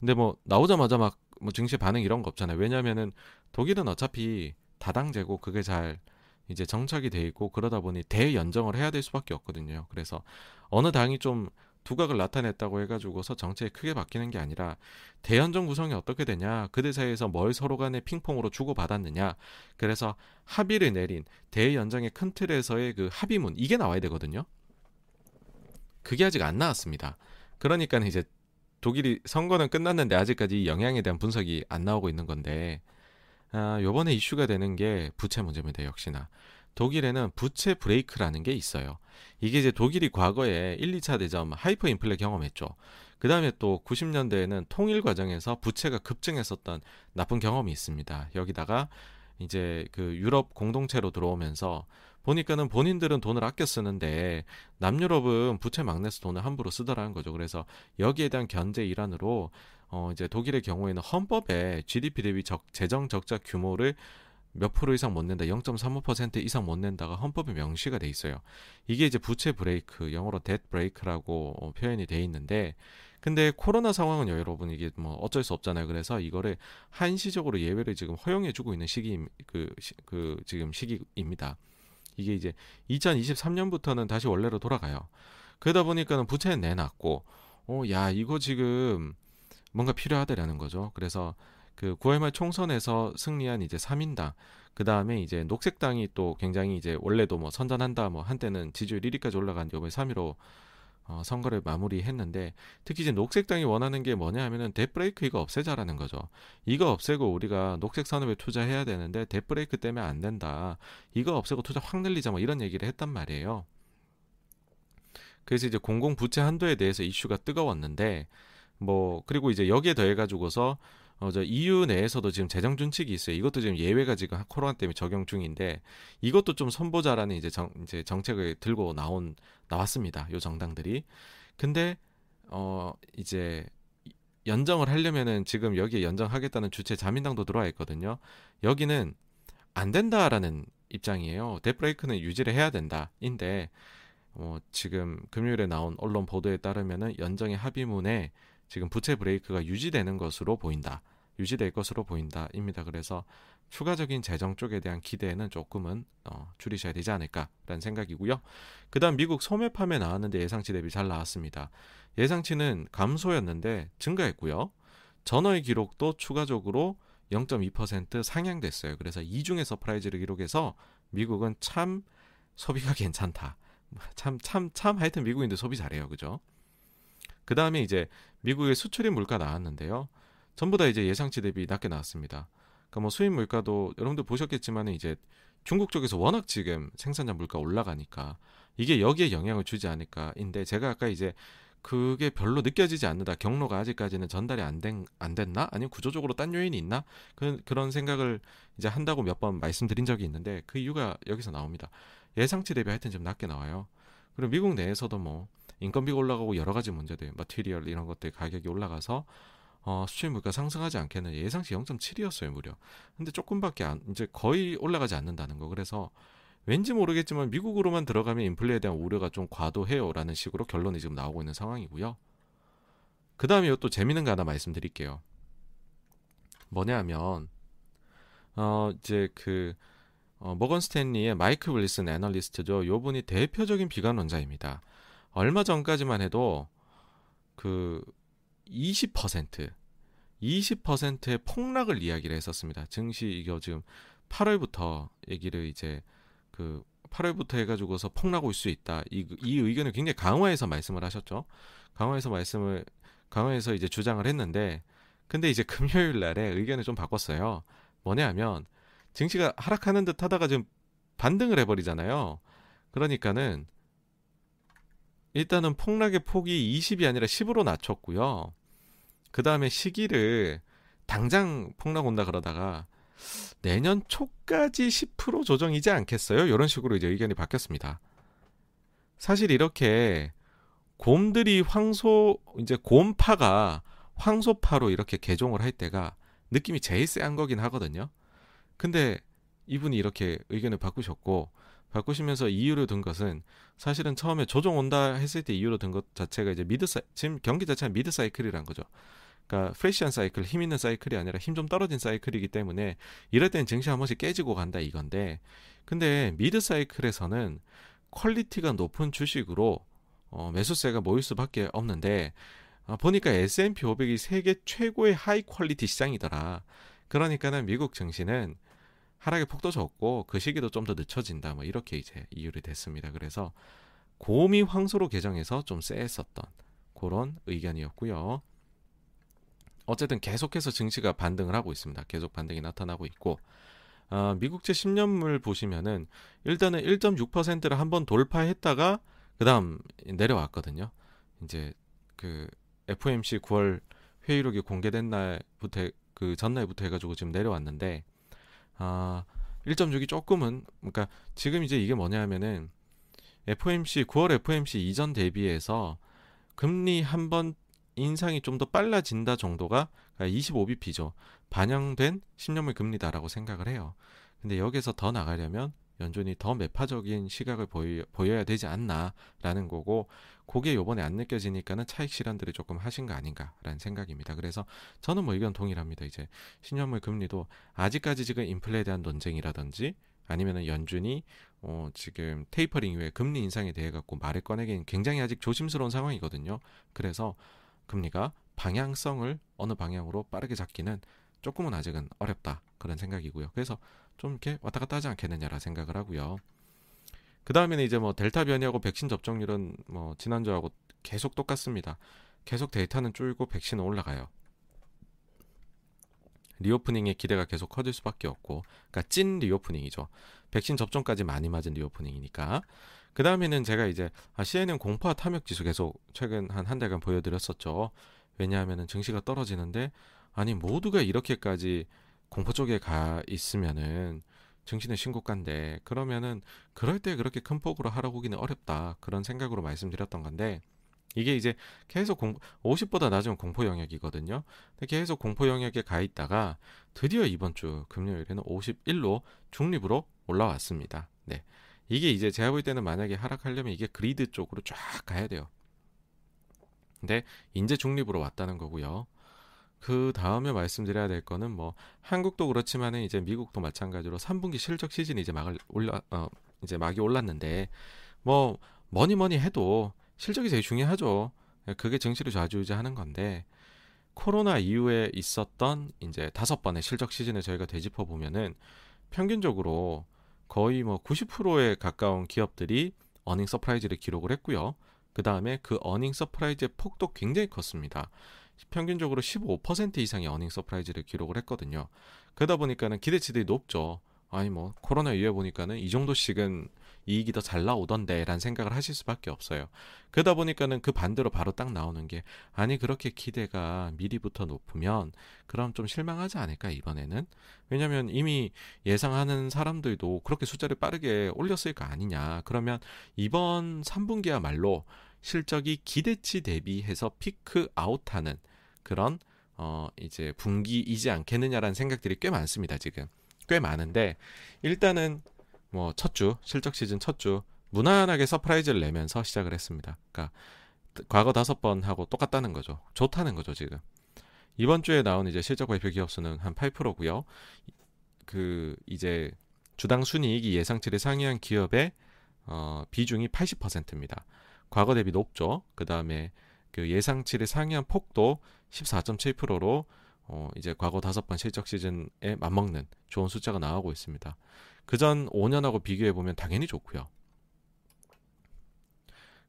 근데 뭐 나오자마자 막뭐 증시 반응 이런 거 없잖아요. 왜냐면은 독일은 어차피 다당제고 그게 잘 이제 정착이 돼 있고 그러다 보니 대연정을 해야 될 수밖에 없거든요. 그래서 어느 당이 좀 두각을 나타냈다고 해가지고서 정책이 크게 바뀌는 게 아니라 대연정 구성이 어떻게 되냐 그들 사이에서 뭘 서로 간에 핑퐁으로 주고받았느냐 그래서 합의를 내린 대연정의 큰 틀에서의 그 합의문 이게 나와야 되거든요 그게 아직 안 나왔습니다 그러니까 이제 독일이 선거는 끝났는데 아직까지 연정에 대한 분석이 안 나오고 있는 건데 아, 요번에 이슈가 되는 게 부채 문제입니다 역시나 독일에는 부채 브레이크라는 게 있어요. 이게 이제 독일이 과거에 1, 2차 대전 hyper 인플레 경험했죠. 그 다음에 또 90년대에는 통일 과정에서 부채가 급증했었던 나쁜 경험이 있습니다. 여기다가 이제 그 유럽 공동체로 들어오면서 보니까는 본인들은 돈을 아껴 쓰는데 남유럽은 부채 막 내서 돈을 함부로 쓰더라는 거죠. 그래서 여기에 대한 견제 일환으로 어 이제 독일의 경우에는 헌법에 GDP 대비 적, 재정 적자 규모를 몇 프로 이상 못 낸다, 0.35% 이상 못 낸다가 헌법에 명시가 돼 있어요. 이게 이제 부채 브레이크, 영어로 debt brake라고 어, 표현이 돼 있는데, 근데 코로나 상황은 여러분 이게 뭐 어쩔 수 없잖아요. 그래서 이거를 한시적으로 예외를 지금 허용해주고 있는 시기 그, 그 지금 시기입니다. 이게 이제 2023년부터는 다시 원래로 돌아가요. 그러다 보니까는 부채는 내놨고, 어, 야 이거 지금 뭔가 필요하다라는 거죠. 그래서 그 9월 말 총선에서 승리한 이제 3인당 그 다음에 이제 녹색당이 또 굉장히 이제 원래도 뭐 선전한다 뭐 한때는 지지율 1위까지 올라간 요번에 3위로 어, 선거를 마무리했는데 특히 이제 녹색당이 원하는 게 뭐냐 하면은 데브레이크 이거 없애자라는 거죠. 이거 없애고 우리가 녹색 산업에 투자해야 되는데 데브레이크 때문에 안 된다. 이거 없애고 투자 확 늘리자 뭐 이런 얘기를 했단 말이에요. 그래서 이제 공공 부채 한도에 대해서 이슈가 뜨거웠는데 뭐 그리고 이제 여기에 더해 가지고서 어, 저 EU 내에서도 지금 재정 준칙이 있어요. 이것도 지금 예외가 지금 코로나 때문에 적용 중인데 이것도 좀 선보자라는 이제 정 이제 정책을 들고 나온 나왔습니다. 요 정당들이. 근데 어 이제 연정을 하려면은 지금 여기에 연정하겠다는 주체 자민당도 들어와 있거든요. 여기는 안 된다라는 입장이에요. 데브레이크는 유지를 해야 된다인데 어, 지금 금요일에 나온 언론 보도에 따르면은 연정의 합의문에 지금 부채 브레이크가 유지되는 것으로 보인다. 유지될 것으로 보인다입니다. 그래서 추가적인 재정 쪽에 대한 기대는 조금은 어, 줄이셔야 되지 않을까라는 생각이고요. 그다음 미국 소매 판매 나왔는데 예상치 대비 잘 나왔습니다. 예상치는 감소였는데 증가했고요. 전월 기록도 추가적으로 0.2% 상향됐어요. 그래서 이중의 surprise를 기록해서 미국은 참 소비가 괜찮다. 참 참 참 하여튼 미국인들 소비 잘해요. 그죠? 그 다음에 이제 미국의 수출입 물가 나왔는데요. 전부 다 이제 예상치 대비 낮게 나왔습니다. 그러니까 뭐 수입 물가도 여러분들 보셨겠지만 이제 중국 쪽에서 워낙 지금 생산자 물가 올라가니까 이게 여기에 영향을 주지 않을까인데 제가 아까 이제 그게 별로 느껴지지 않는다. 경로가 아직까지는 전달이 안 된 안 됐나? 아니면 구조적으로 딴 요인이 있나? 그, 그런 생각을 이제 한다고 몇 번 말씀드린 적이 있는데 그 이유가 여기서 나옵니다. 예상치 대비 하여튼 좀 낮게 나와요. 그리고 미국 내에서도 뭐 인건비가 올라가고 여러 가지 문제들, 마티리얼 이런 것들 가격이 올라가서 어, 수출 물가 상승하지 않겠는 예상치 0.7이었어요 무려. 근데 조금밖에 안 이제 거의 올라가지 않는다는 거. 그래서 왠지 모르겠지만 미국으로만 들어가면 인플레에 대한 우려가 좀 과도해요라는 식으로 결론이 지금 나오고 있는 상황이고요. 그 다음에 또 재밌는 거 하나 말씀드릴게요. 뭐냐면 어 이제 그 어, 머건 스탠리의 마이크 윌슨 애널리스트죠. 요 분이 대표적인 비관론자입니다. 얼마 전까지만 해도 그 20% 20%의 폭락을 이야기를 했었습니다. 증시 이거 지금 8월부터 얘기를 이제 그 8월부터 해가지고서 폭락 올 수 있다. 이, 이 의견을 굉장히 강화해서 말씀을 하셨죠. 강화해서 말씀을 강화해서 이제 주장을 했는데 근데 이제 금요일 날에 의견을 좀 바꿨어요. 뭐냐하면 증시가 하락하는 듯 하다가 지금 반등을 해버리잖아요. 그러니까는 일단은 폭락의 폭이 20이 아니라 10으로 낮췄고요. 그 다음에 시기를 당장 폭락 온다 그러다가 내년 초까지 10% 조정이지 않겠어요? 이런 식으로 이제 의견이 바뀌었습니다. 사실 이렇게 곰들이 황소 이제 곰파가 황소파로 이렇게 개종을 할 때가 느낌이 제일 쎄한 거긴 하거든요. 근데 이분이 이렇게 의견을 바꾸셨고 바꾸시면서 이유를 둔 것은 사실은 처음에 조정 온다 했을 때 이유로 든 것 자체가 이제 mid 사이 지금 경기 자체가 mid cycle이란 거죠. 그러니까 fresh한 사이클, 힘 있는 사이클이 아니라 힘 좀 떨어진 사이클이기 때문에 이럴 땐 증시 한 번씩 깨지고 간다 이건데 근데 mid cycle에서는 quality가 높은 주식으로 어, 매수세가 모일 수밖에 없는데 어, 보니까 S&P 500이 세계 최고의 high quality 시장이더라. 그러니까는 미국 증시는 하락의 폭도 적고 그 시기도 좀 더 늦춰진다. 뭐 이렇게 이제 이유를 댔습니다. 그래서 곰이 황소로 개종해서 좀 쎄했었던 그런 의견이었고요. 어쨌든 계속해서 증시가 반등을 하고 있습니다. 계속 반등이 나타나고 있고 어, 미국채 10년물 보시면은 일단은 1.6%를 한번 돌파했다가 그다음 내려왔거든요. 이제 그 FOMC 9월 회의록이 공개된 날부터 그 전날부터 해가지고 지금 내려왔는데 아 1.6이 조금은 그러니까 지금 이제 이게 뭐냐면은 FOMC 9월 FOMC 이전 대비해서 금리 한 번 인상이 좀 더 빨라진다 정도가 25bp죠. 반영된 10년물 금리다라고 생각을 해요. 근데 여기서 더 나가려면 연준이 더 매파적인 시각을 보여, 보여야 되지 않나라는 거고 그게 요번에 안 느껴지니까는 차익 실현들을 조금 하신 거 아닌가라는 생각입니다. 그래서 저는 뭐 의견 동일합니다. 이제 신현물 금리도 아직까지 지금 인플레에 대한 논쟁이라든지 아니면은 연준이 어 지금 테이퍼링 이후에 금리 인상에 대해 갖고 말을 꺼내기는 굉장히 아직 조심스러운 상황이거든요. 그래서 금리가 방향성을 어느 방향으로 빠르게 잡기는 조금은 아직은 어렵다 그런 생각이고요. 그래서 좀 이렇게 왔다 갔다 하지 않겠느냐라 생각을 하고요. 그 다음에는 이제 뭐 델타 변이하고 백신 접종률은 뭐 지난주하고 계속 똑같습니다. 계속 델타는 줄고 백신은 올라가요. reopening의 기대가 계속 커질 수밖에 없고, 그러니까 찐 reopening이죠. 백신 접종까지 많이 맞은 reopening이니까. 그 다음에는 제가 이제 아, CNN 공포와 탐욕 지수 계속 최근 한 한 달간 보여드렸었죠. 왜냐하면은 증시가 떨어지는데 아니 모두가 이렇게까지 공포 쪽에 가 있으면은 증시는 신고가인데 그러면은 그럴 때 그렇게 큰 폭으로 하라고 하기는 어렵다 그런 생각으로 말씀드렸던 건데 이게 이제 계속 공 50보다 낮은 공포 영역이거든요. 계속 공포 영역에 가 있다가 드디어 이번 주 금요일에는 51로 중립으로 올라왔습니다. 네. 이게 이제 제가 볼 때는 만약에 하락하려면 이게 그리드 쪽으로 쫙 가야 돼요. 근데 인제 중립으로 왔다는 거고요. 그 다음에 말씀드려야 될 거는 뭐 한국도 그렇지만은 이제 미국도 마찬가지로 3분기 실적 시즌이 이제 막을 올라 어 이제 막이 올랐는데 뭐 뭐니 뭐니 해도 실적이 제일 중요하죠. 그게 증시를 좌지우지하는 건데 코로나 이후에 있었던 이제 다섯 번의 실적 시즌을 저희가 되짚어 보면은 평균적으로 거의 뭐 90%에 가까운 기업들이 earning surprise를 기록을 했고요. 그 다음에 그 earning surprise의 폭도 굉장히 컸습니다. 평균적으로 15% 이상의 earning surprise를 기록을 했거든요. 그러다 보니까는 기대치들이 높죠. 아니 뭐 코로나 이후에 보니까는 이 정도씩은 이익이 더 잘 나오던데 라는 생각을 하실 수밖에 없어요. 그러다 보니까는 그 반대로 바로 딱 나오는 게 아니 그렇게 기대가 미리부터 높으면 그럼 좀 실망하지 않을까 이번에는 왜냐하면 이미 예상하는 사람들도 그렇게 숫자를 빠르게 올렸을 거 아니냐 그러면 이번 3분기야말로 실적이 기대치 대비해서 peak out하는 그런 어 이제 분기이지 않겠느냐라는 생각들이 꽤 많습니다 지금 꽤 많은데 일단은 뭐 첫 주 실적 시즌 첫 주 무난하게 surprise를 내면서 시작을 했습니다. 그러니까 과거 다섯 번 하고 똑같다는 거죠. 좋다는 거죠 지금. 이번 주에 나온 이제 실적 발표 기업 수는 한 8%고요. 그 이제 주당 순이익이 예상치를 상회한 기업의 어, 비중이 80%입니다. 과거 대비 높죠. 그 다음에 그 예상치를 상회한 폭도 14.7%로 어, 이제 과거 다섯 번 실적 시즌에 맞먹는 좋은 숫자가 나오고 있습니다. 그 전 5년하고 비교해 보면 당연히 좋고요.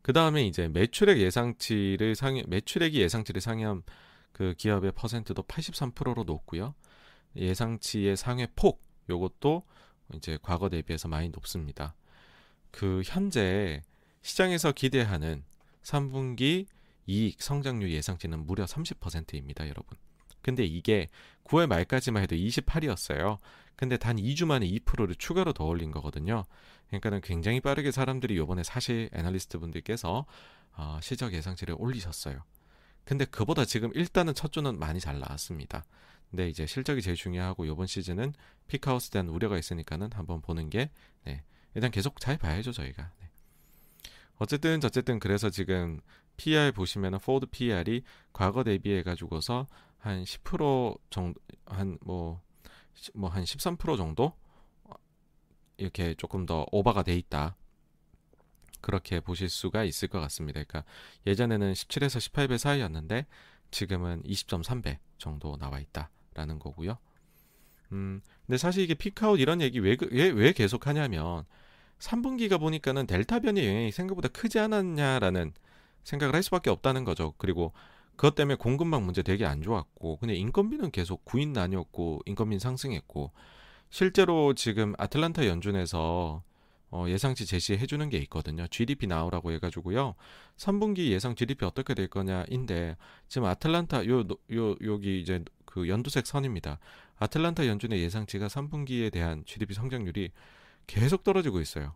그 다음에 이제 매출액 예상치를 상회 매출액이 예상치를 상회한 그 기업의 퍼센트도 83%로 높고요. 예상치의 상회 폭 요것도 이제 과거 대비해서 많이 높습니다. 그 현재 시장에서 기대하는 3분기 이익 성장률 예상치는 무려 30%입니다, 여러분. 근데 이게 9월 말까지만 해도 28이었어요. 근데 단 2주 만에 2%를 추가로 더 올린 거거든요. 그러니까는 굉장히 빠르게 사람들이 요번에 사실 애널리스트 분들께서 어, 실적 예상치를 올리셨어요. 근데 그보다 지금 일단은 첫 주는 많이 잘 나왔습니다. 근데 이제 실적이 제일 중요하고 요번 시즌은 peak out에 대한 우려가 있으니까는 한번 보는 게 네, 일단 계속 잘 봐야죠 저희가. 네. 어쨌든 어쨌든 그래서 지금 PER 보시면은 forward PER이 과거 대비해 가지고서 한 10% 정도 한 뭐 뭐 한 13% 정도 이렇게 조금 더 오버가 돼 있다. 그렇게 보실 수가 있을 것 같습니다. 그러니까 예전에는 17에서 18배 사이였는데 지금은 20.3배 정도 나와 있다라는 거고요. 음, 근데 사실 이게 피크아웃 이런 얘기 왜, 그, 왜, 왜 계속 하냐면 3분기가 보니까는 델타 변이 영향이 생각보다 크지 않았냐라는 생각을 할 수밖에 없다는 거죠. 그리고 그것 때문에 공급망 문제 되게 안 좋았고, 근데 인건비는 계속 구인 나뉘었고, 인건비 상승했고, 실제로 지금 아틀란타 연준에서 어, 예상치 제시해 주는 게 있거든요. GDP 나오라고 해가지고요. 3분기 예상 GDP 어떻게 될 거냐인데 지금 아틀란타 요 요 여기 이제 그 연두색 선입니다. 아틀란타 연준의 예상치가 3분기에 대한 GDP 성장률이 계속 떨어지고 있어요.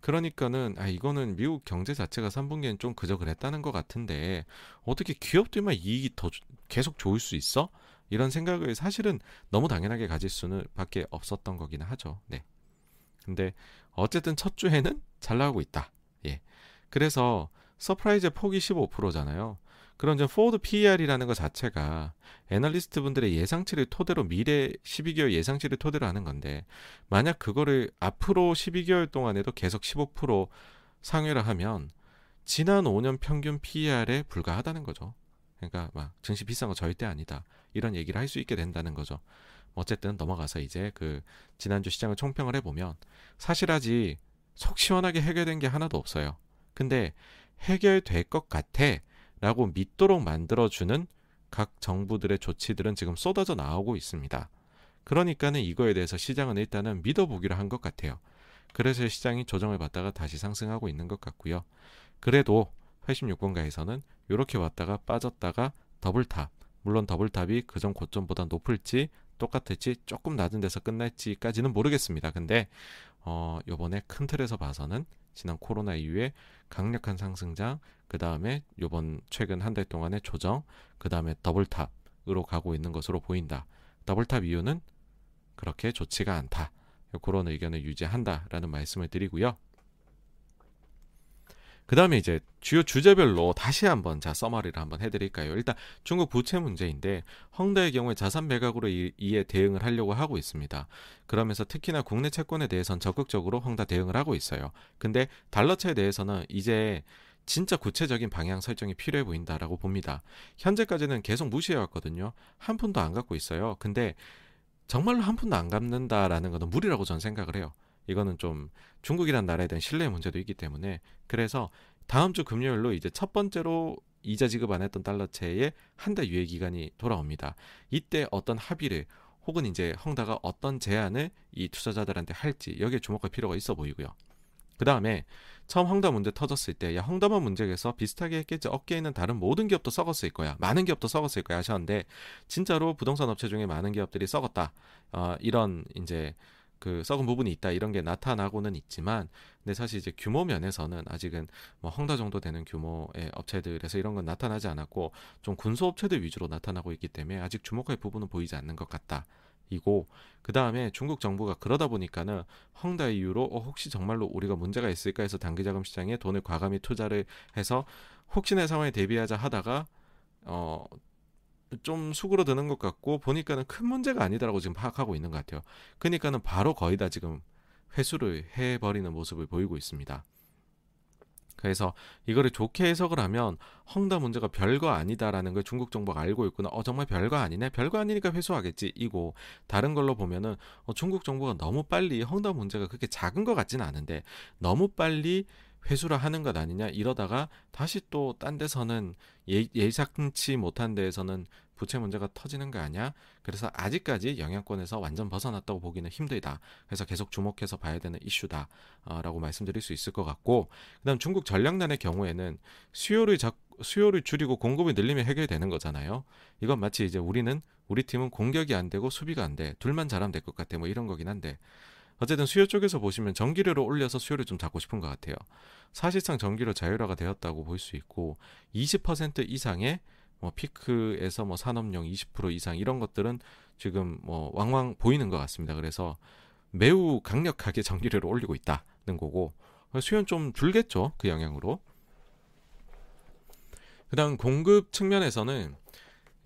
그러니까는 아 이거는 미국 경제 자체가 3분기엔 좀 그저 그랬다는 것 같은데 어떻게 기업들만 이익이 더 계속 좋을 수 있어? 이런 생각을 사실은 너무 당연하게 가질 수는 밖에 없었던 거긴 하죠. 네. 근데 어쨌든 첫 주에는 잘 나오고 있다. 예. 그래서 surprise 폭이 15%잖아요. 그런 점 forward PER이라는 것 자체가 애널리스트 분들의 예상치를 토대로 미래 12개월 예상치를 토대로 하는 건데 만약 그거를 앞으로 12개월 동안에도 계속 15% 상회를 하면 지난 5년 평균 PER에 불과하다는 거죠. 그러니까 막 증시 비싼 거 절대 아니다. 이런 얘기를 할 수 있게 된다는 거죠. 어쨌든 넘어가서 이제 그 지난주 시장을 총평을 해보면 사실 아직 속 시원하게 해결된 게 하나도 없어요. 근데 해결될 것 같아 라고 믿도록 만들어주는 각 정부들의 조치들은 지금 쏟아져 나오고 있습니다. 그러니까는 이거에 대해서 시장은 일단은 믿어보기로 한 것 같아요. 그래서 시장이 조정을 받다가 다시 상승하고 있는 것 같고요. 그래도 86번가에서는 이렇게 왔다가 빠졌다가 double top, 물론 double top이 그전 고점보다 높을지 똑같을지 조금 낮은 데서 끝날지까지는 모르겠습니다. 근데 어 요번에 큰 틀에서 봐서는 지난 코로나 이후에 강력한 상승장, 그 다음에 요번 최근 한 달 동안의 조정, 그 다음에 double top으로 가고 있는 것으로 보인다. double top 이유는 그렇게 좋지가 않다. 그런 의견을 유지한다라는 말씀을 드리고요. 그 다음에 이제 주요 주제별로 다시 한번 자 summary를 한번 해드릴까요? 일단 중국 부채 문제인데 헝다의 경우에 자산 매각으로 이, 에 대응을 하려고 하고 있습니다. 그러면서 특히나 국내 채권에 대해서는 적극적으로 헝다 대응을 하고 있어요. 근데 달러채에 대해서는 이제 진짜 구체적인 방향 설정이 필요해 보인다라고 봅니다. 현재까지는 계속 무시해 왔거든요. 한 푼도 안 갖고 있어요. 근데 정말로 한 푼도 안 갚는다라는 것은 무리라고 저는 생각을 해요. 이거는 좀 중국이란 나라에 대한 신뢰 문제도 있기 때문에 그래서 다음 주 금요일로 이제 첫 번째로 이자 지급 안 했던 달러채의 한 달 유예 기간이 돌아옵니다. 이때 어떤 합의를 혹은 이제 헝다가 어떤 제안을 이 투자자들한테 할지 여기에 주목할 필요가 있어 보이고요. 그 다음에 처음 헝다 문제 터졌을 때, 야, 헝다만 문제에서 비슷하게 했겠지. 어깨에 있는 다른 모든 기업도 썩었을 거야. 많은 기업도 썩었을 거야 하셨는데, 진짜로 부동산 업체 중에 많은 기업들이 썩었다. 어, 이런 이제 그 썩은 부분이 있다 이런 게 나타나고는 있지만 근데 사실 이제 규모 면에서는 아직은 뭐 헝다 정도 되는 규모의 업체들에서 이런 건 나타나지 않았고 좀 군소 업체들 위주로 나타나고 있기 때문에 아직 주목할 부분은 보이지 않는 것 같다. 이고 그 다음에 중국 정부가 그러다 보니까는 헝다 이후로 어, 혹시 정말로 우리가 문제가 있을까 해서 단기 자금 시장에 돈을 과감히 투자를 해서 혹시나 상황에 대비하자 하다가 어 좀 수그러드는 것 같고 보니까는 큰 문제가 아니다라고 지금 파악하고 있는 것 같아요. 그러니까는 바로 거의 다 지금 회수를 해버리는 모습을 보이고 있습니다. 그래서 이거를 좋게 해석을 하면 헝다 문제가 별거 아니다라는 걸 중국 정부가 알고 있구나. 어 정말 별거 아니네. 별거 아니니까 회수하겠지. 이고 다른 걸로 보면은 어, 중국 정부가 너무 빨리 헝다 문제가 그렇게 작은 것 같지는 않은데 너무 빨리 회수를 하는 것 아니냐 이러다가 다시 또 딴 데서는 예, 예상치 못한 데에서는 부채 문제가 터지는 거 아니야? 그래서 아직까지 영향권에서 완전 벗어났다고 보기는 힘들다. 그래서 계속 주목해서 봐야 되는 이슈다. 어, 라고 말씀드릴 수 있을 것 같고, 그 다음 중국 전략난의 경우에는 수요를 적, 수요를 줄이고 공급을 늘리면 해결되는 거잖아요. 이건 마치 이제 우리는 우리 팀은 공격이 안 되고 수비가 안 돼. 둘만 잘하면 될 것 같아. 뭐 이런 거긴 한데. 어쨌든 수요 쪽에서 보시면 전기료를 올려서 수요를 좀 잡고 싶은 것 같아요. 사실상 전기료 자율화가 되었다고 볼 수 있고 20% 이상의 뭐 피크에서 뭐 산업용 20% 이상 이런 것들은 지금 뭐 왕왕 보이는 것 같습니다. 그래서 매우 강력하게 전기료를 올리고 있다는 거고 수요는 좀 줄겠죠 그 영향으로. 그다음 공급 측면에서는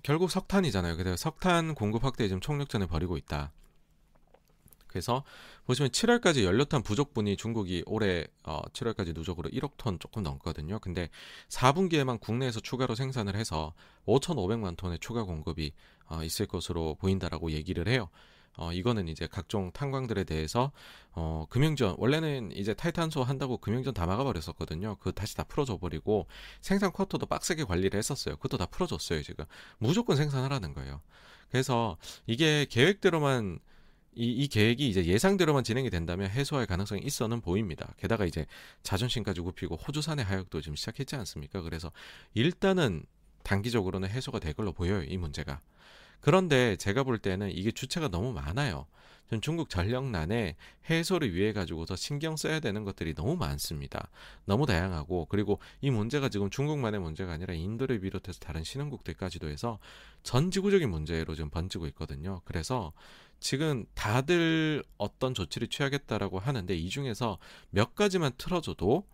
결국 석탄이잖아요. 그래서 석탄 공급 확대에 지금 총력전을 벌이고 있다. 그래서 보시면 7월까지 연료탄 부족분이 중국이 올해 어 7월까지 누적으로 1억 톤 조금 넘거든요. 근데 4분기에만 국내에서 추가로 생산을 해서 5,500만 톤의 추가 공급이 어 있을 것으로 보인다라고 얘기를 해요. 어, 이거는 이제 각종 탄광들에 대해서 어, 금융전 원래는 이제 타이탄소 한다고 금융전 다 막아버렸었거든요. 그 다시 다 풀어줘 버리고 생산 쿼터도 빡세게 관리를 했었어요. 그것도 다 풀어줬어요. 지금 무조건 생산하라는 거예요. 그래서 이게 계획대로만 이, 이 계획이 이제 예상대로만 진행이 된다면 해소할 가능성이 있어는 보입니다. 게다가 이제 자존심까지 굽히고 호주산의 하역도 지금 시작했지 않습니까? 그래서 일단은 단기적으로는 해소가 될 걸로 보여요. 이 문제가. 그런데 제가 볼 때는 이게 주체가 너무 많아요. 전 중국 전력난에 해소를 위해 가지고서 신경 써야 되는 것들이 너무 많습니다. 너무 다양하고 그리고 이 문제가 지금 중국만의 문제가 아니라 인도를 비롯해서 다른 신흥국들까지도 해서 전 지구적인 문제로 지금 번지고 있거든요. 그래서 지금 다들 어떤 조치를 취하겠다라고 하는데 이 중에서 몇 가지만 틀어줘도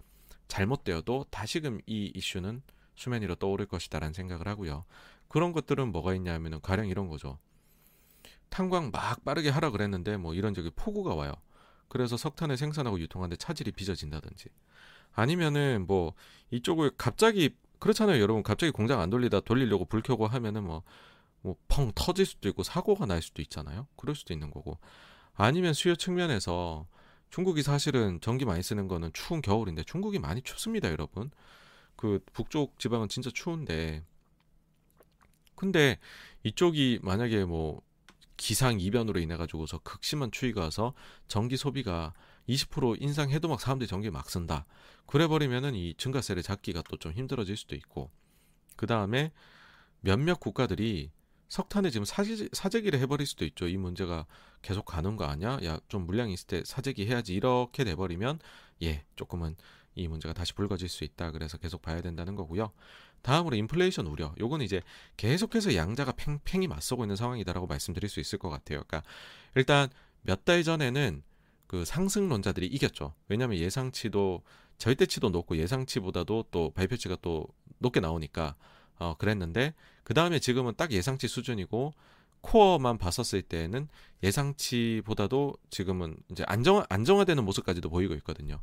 잘못되어도 다시금 이 이슈는 수면 위로 떠오를 것이다라는 생각을 하고요. 그런 것들은 뭐가 있냐면은 가령 이런 거죠. 탄광 막 빠르게 하라 그랬는데 뭐 이런 저기 폭우가 와요. 그래서 석탄을 생산하고 유통하는데 차질이 빚어진다든지 아니면은 뭐 이쪽을 갑자기 그렇잖아요 여러분 갑자기 공장 안 돌리다 돌리려고 불 켜고 하면은 뭐 뭐 펑 터질 수도 있고 사고가 날 수도 있잖아요. 그럴 수도 있는 거고. 아니면 수요 측면에서 중국이 사실은 전기 많이 쓰는 거는 추운 겨울인데 중국이 많이 춥습니다, 여러분. 그 북쪽 지방은 진짜 추운데 근데 이쪽이 만약에 뭐 기상 이변으로 인해 가지고서 극심한 추위가 와서 전기 소비가 20% 인상해도 막 사람들이 전기 막 쓴다. 그래 버리면은 이 증가세를 잡기가 또 좀 힘들어질 수도 있고. 그 다음에 몇몇 국가들이 석탄에 지금 사재, 사재기를 해버릴 수도 있죠. 이 문제가 계속 가는 거 아니야? 야, 좀 물량이 있을 때 사재기 해야지. 이렇게 돼버리면, 예, 조금은 이 문제가 다시 불거질 수 있다. 그래서 계속 봐야 된다는 거고요. 다음으로 인플레이션 우려. 요건 이제 계속해서 양자가 팽팽히 맞서고 있는 상황이다라고 말씀드릴 수 있을 것 같아요. 그러니까 일단 몇 달 전에는 그 상승론자들이 이겼죠. 왜냐하면 예상치도 절대치도 높고 예상치보다도 또 발표치가 또 높게 나오니까 어, 그랬는데 그 다음에 지금은 딱 예상치 수준이고 core만 봤었을 때는 예상치보다도 지금은 이제 안정 안정화되는 모습까지도 보이고 있거든요.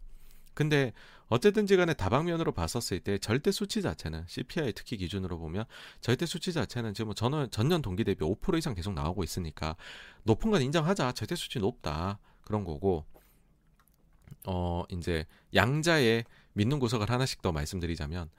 근데 어쨌든지 간에 다방면으로 봤었을 때 절대 수치 자체는 CPI 특히 기준으로 보면 절대 수치 자체는 지금 전년, 전년 동기 대비 5% 이상 계속 나오고 있으니까 높은 건 인정하자. 절대 수치 높다. 그런 거고 어 이제 양자의 믿는 구석을 하나씩 더 말씀드리자면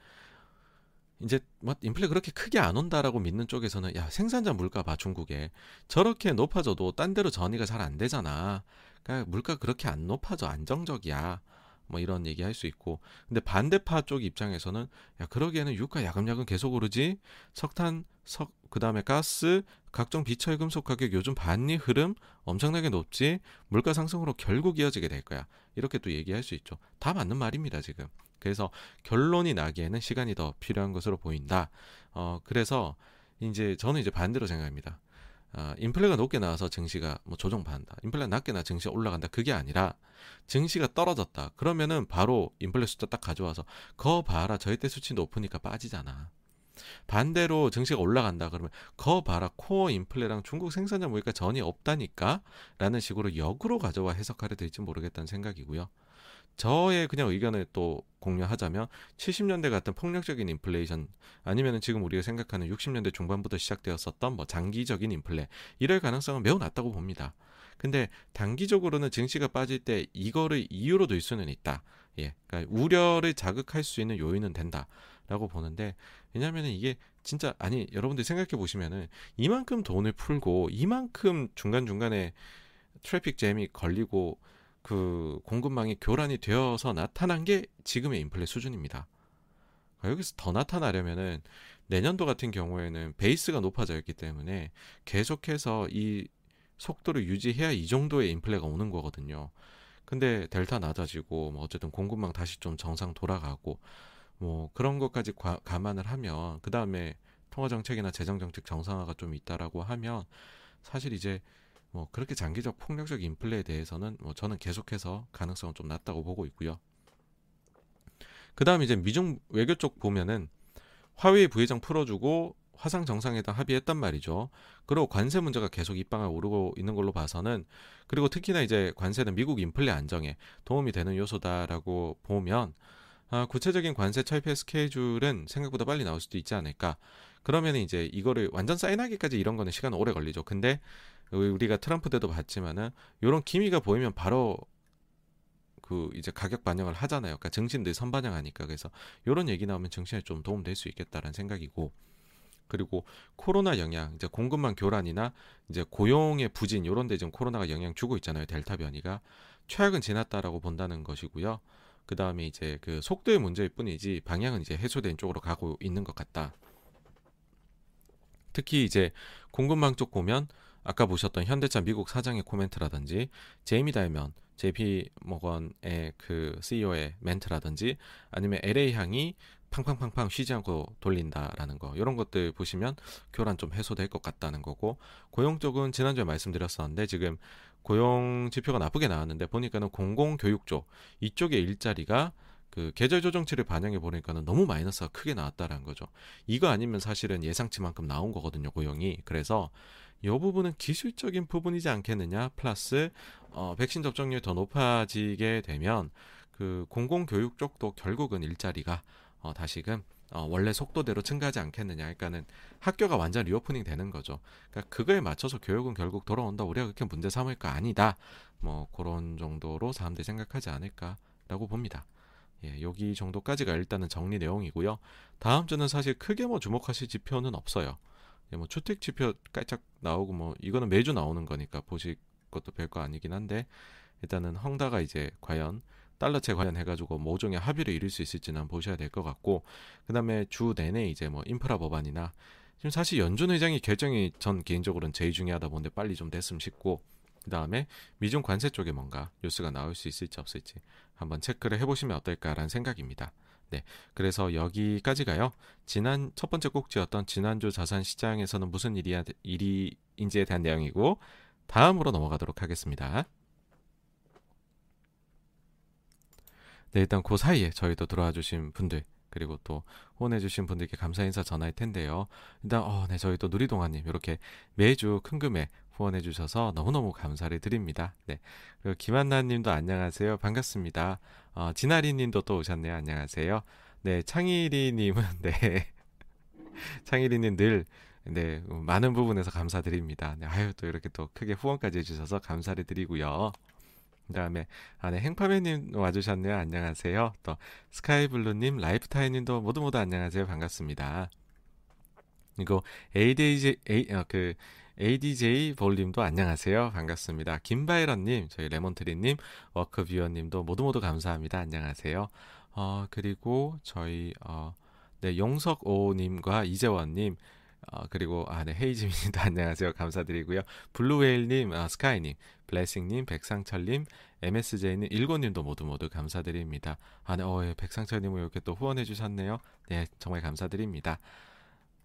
이제 뭐 인플레 그렇게 크게 안 온다라고 믿는 쪽에서는 야 생산자 물가 봐 중국에. 저렇게 높아져도 딴 데로 전이가 잘 안 되잖아. 그러니까 물가 그렇게 안 높아져 안정적이야. 뭐 이런 얘기 할 수 있고. 근데 반대파 쪽 입장에서는 야 그러기에는 유가 야금야금 계속 오르지? 석탄 석 그다음에 가스 각종 비철 금속 가격 요즘 반리 흐름 엄청나게 높지? 물가 상승으로 결국 이어지게 될 거야. 이렇게 또 얘기할 수 있죠. 다 맞는 말입니다 지금 그래서 결론이 나기에는 시간이 더 필요한 것으로 보인다 어 그래서 이제 저는 이제 반대로 생각합니다 어, 인플레가 높게 나와서 증시가 뭐 조정받는다. 인플레가 낮게 나 증시가 올라간다. 그게 아니라 증시가 떨어졌다. 그러면은 바로 인플레 숫자 딱 가져와서 거 봐라. 절대 수치 높으니까 빠지잖아. 반대로 증시가 올라간다 그러면 거 봐라 코어 인플레랑 중국 생산자 물가 전이 없다니까 라는 식으로 역으로 가져와 해석하려 될지 모르겠다는 생각이고요. 저의 그냥 의견을 또 공유하자면 70년대 같은 폭력적인 인플레이션 아니면 지금 우리가 생각하는 60년대 중반부터 시작되었었던 뭐 장기적인 인플레 이럴 가능성은 매우 낮다고 봅니다. 근데 단기적으로는 증시가 빠질 때 이거를 이유로 들 수는 있다. 예. 그러니까 우려를 자극할 수 있는 요인은 된다라고 보는데 왜냐면은 이게 진짜 아니 여러분들 생각해 보시면은 이만큼 돈을 풀고 이만큼 중간중간에 트래픽 잼이 걸리고 그 공급망이 교란이 되어서 나타난 게 지금의 인플레 수준입니다. 여기서 더 나타나려면은 내년도 같은 경우에는 베이스가 높아져 있기 때문에 계속해서 이 속도를 유지해야 이 정도의 인플레가 오는 거거든요. 근데 델타 낮아지고 뭐 어쨌든 공급망 다시 좀 정상 돌아가고 뭐 그런 것까지 과, 감안을 하면 그 다음에 통화 정책이나 재정 정책 정상화가 좀 있다라고 하면 사실 이제 뭐 그렇게 장기적 폭력적 인플레에 대해서는 뭐 저는 계속해서 가능성은 좀 낮다고 보고 있고요. 그다음 이제 미중 외교 쪽 보면은 화웨이 부회장 풀어주고 화상 정상회담 합의했단 말이죠. 그리고 관세 문제가 계속 입방을 오르고 있는 걸로 봐서는 그리고 특히나 이제 관세는 미국 인플레 안정에 도움이 되는 요소다라고 보면 아, 구체적인 관세 철폐 스케줄은 생각보다 빨리 나올 수도 있지 않을까. 그러면 이제 이거를 완전 사인하기까지 이런 거는 시간 오래 걸리죠. 근데 우리가 트럼프 때도 봤지만은 이런 기미가 보이면 바로 그 이제 가격 반영을 하잖아요. 그러니까 증신들 선반영하니까 그래서 이런 얘기 나오면 증신에 좀 도움 될 수 있겠다라는 생각이고 그리고 코로나 영향, 이제 공급망 교란이나 이제 고용의 부진 이런 데 지금 코로나가 영향 주고 있잖아요. 델타 변이가 최악은 지났다라고 본다는 것이고요. 그 다음에 이제 그 속도의 문제일 뿐이지 방향은 이제 해소된 쪽으로 가고 있는 것 같다. 특히 이제 공급망 쪽 보면 아까 보셨던 현대차 미국 사장의 코멘트라든지 제이미 다이먼 JP 모건의 그 CEO의 멘트라든지 아니면 LA 향이 팡팡팡팡 쉬지 않고 돌린다라는 거 이런 것들 보시면 교란 좀 해소될 것 같다는 거고 고용 쪽은 지난주에 말씀드렸었는데 지금 고용 지표가 나쁘게 나왔는데 보니까는 공공교육 쪽 이쪽의 일자리가 그 계절 조정치를 반영해 보니까는 너무 마이너스가 크게 나왔다라는 거죠. 이거 아니면 사실은 예상치만큼 나온 거거든요, 고용이. 그래서 이 부분은 기술적인 부분이지 않겠느냐. 플러스 어, 백신 접종률이 더 높아지게 되면 그 공공교육 쪽도 결국은 일자리가 어, 다시금 어, 원래 속도대로 증가하지 않겠느냐. 그러니까는 학교가 완전 reopening 되는 거죠. 그러니까 그거에 맞춰서 교육은 결국 돌아온다. 우리가 그렇게 문제 삼을 거 아니다. 뭐 그런 정도로 사람들이 생각하지 않을까라고 봅니다. 예, 여기 정도까지가 일단은 정리 내용이고요. 다음 주는 사실 크게 뭐 주목하실 지표는 없어요. 예, 뭐 주택 지표 깔짝 나오고 뭐 이거는 매주 나오는 거니까 보실 것도 별거 아니긴 한데 일단은 헝다가 이제 과연 달러채 관련해가지고 모종의 합의를 이룰 수 있을지는 보셔야 될 것 같고 그 다음에 주 내내 이제 뭐 인프라 법안이나 지금 사실 연준 의장이 결정이 전 개인적으로는 제일 중요하다 보는데 빨리 좀 됐으면 싶고 그 다음에 미중 관세 쪽에 뭔가 뉴스가 나올 수 있을지 없을지 한번 체크를 해보시면 어떨까라는 생각입니다. 네. 그래서 여기까지가요. 지난 첫 번째 꼭지였던 지난주 자산 시장에서는 무슨 일이 일이인지에 대한 내용이고 다음으로 넘어가도록 하겠습니다. 네, 일단 그 사이에 저희도 들어와 주신 분들 그리고 또 후원해 주신 분들께 감사 인사 전할 텐데요. 일단 어, 네, 저희 또 누리동아님 이렇게 매주 큰 금액 후원해 주셔서 너무너무 감사를 드립니다. 네. 그리고 김한나 님도 안녕하세요. 반갑습니다. 어, 진아리 님도 또 오셨네요. 안녕하세요. 네, 창일이 님은 네. 창일이 님늘 네, 많은 부분에서 감사드립니다. 네, 아유 또 이렇게 또 크게 후원까지 해 주셔서 감사를 드리고요. 그 다음에 아 네 행파맨님 와주셨네요. 안녕하세요. 또 스카이블루님, 라이프타임님도 모두 모두 안녕하세요. 반갑습니다. 이거 ADJ 어, 그 ADJ 볼님도 안녕하세요. 반갑습니다. 김바이런님, 저희 레몬트리님, 워크뷰어님도 모두 모두 감사합니다. 안녕하세요. 어, 그리고 저희, 어, 네, 용석오님과 이재원님, 어, 그리고, 아, 네, 헤이즈민님도 안녕하세요. 감사드리고요. 블루웨일님, 아, 스카이님, 블레싱님, 백상철님, MSJ님, 일고님도 모두 모두 감사드립니다. 아, 네, 어, 예, 백상철님을 이렇게 또 후원해 주셨네요. 네, 정말 감사드립니다.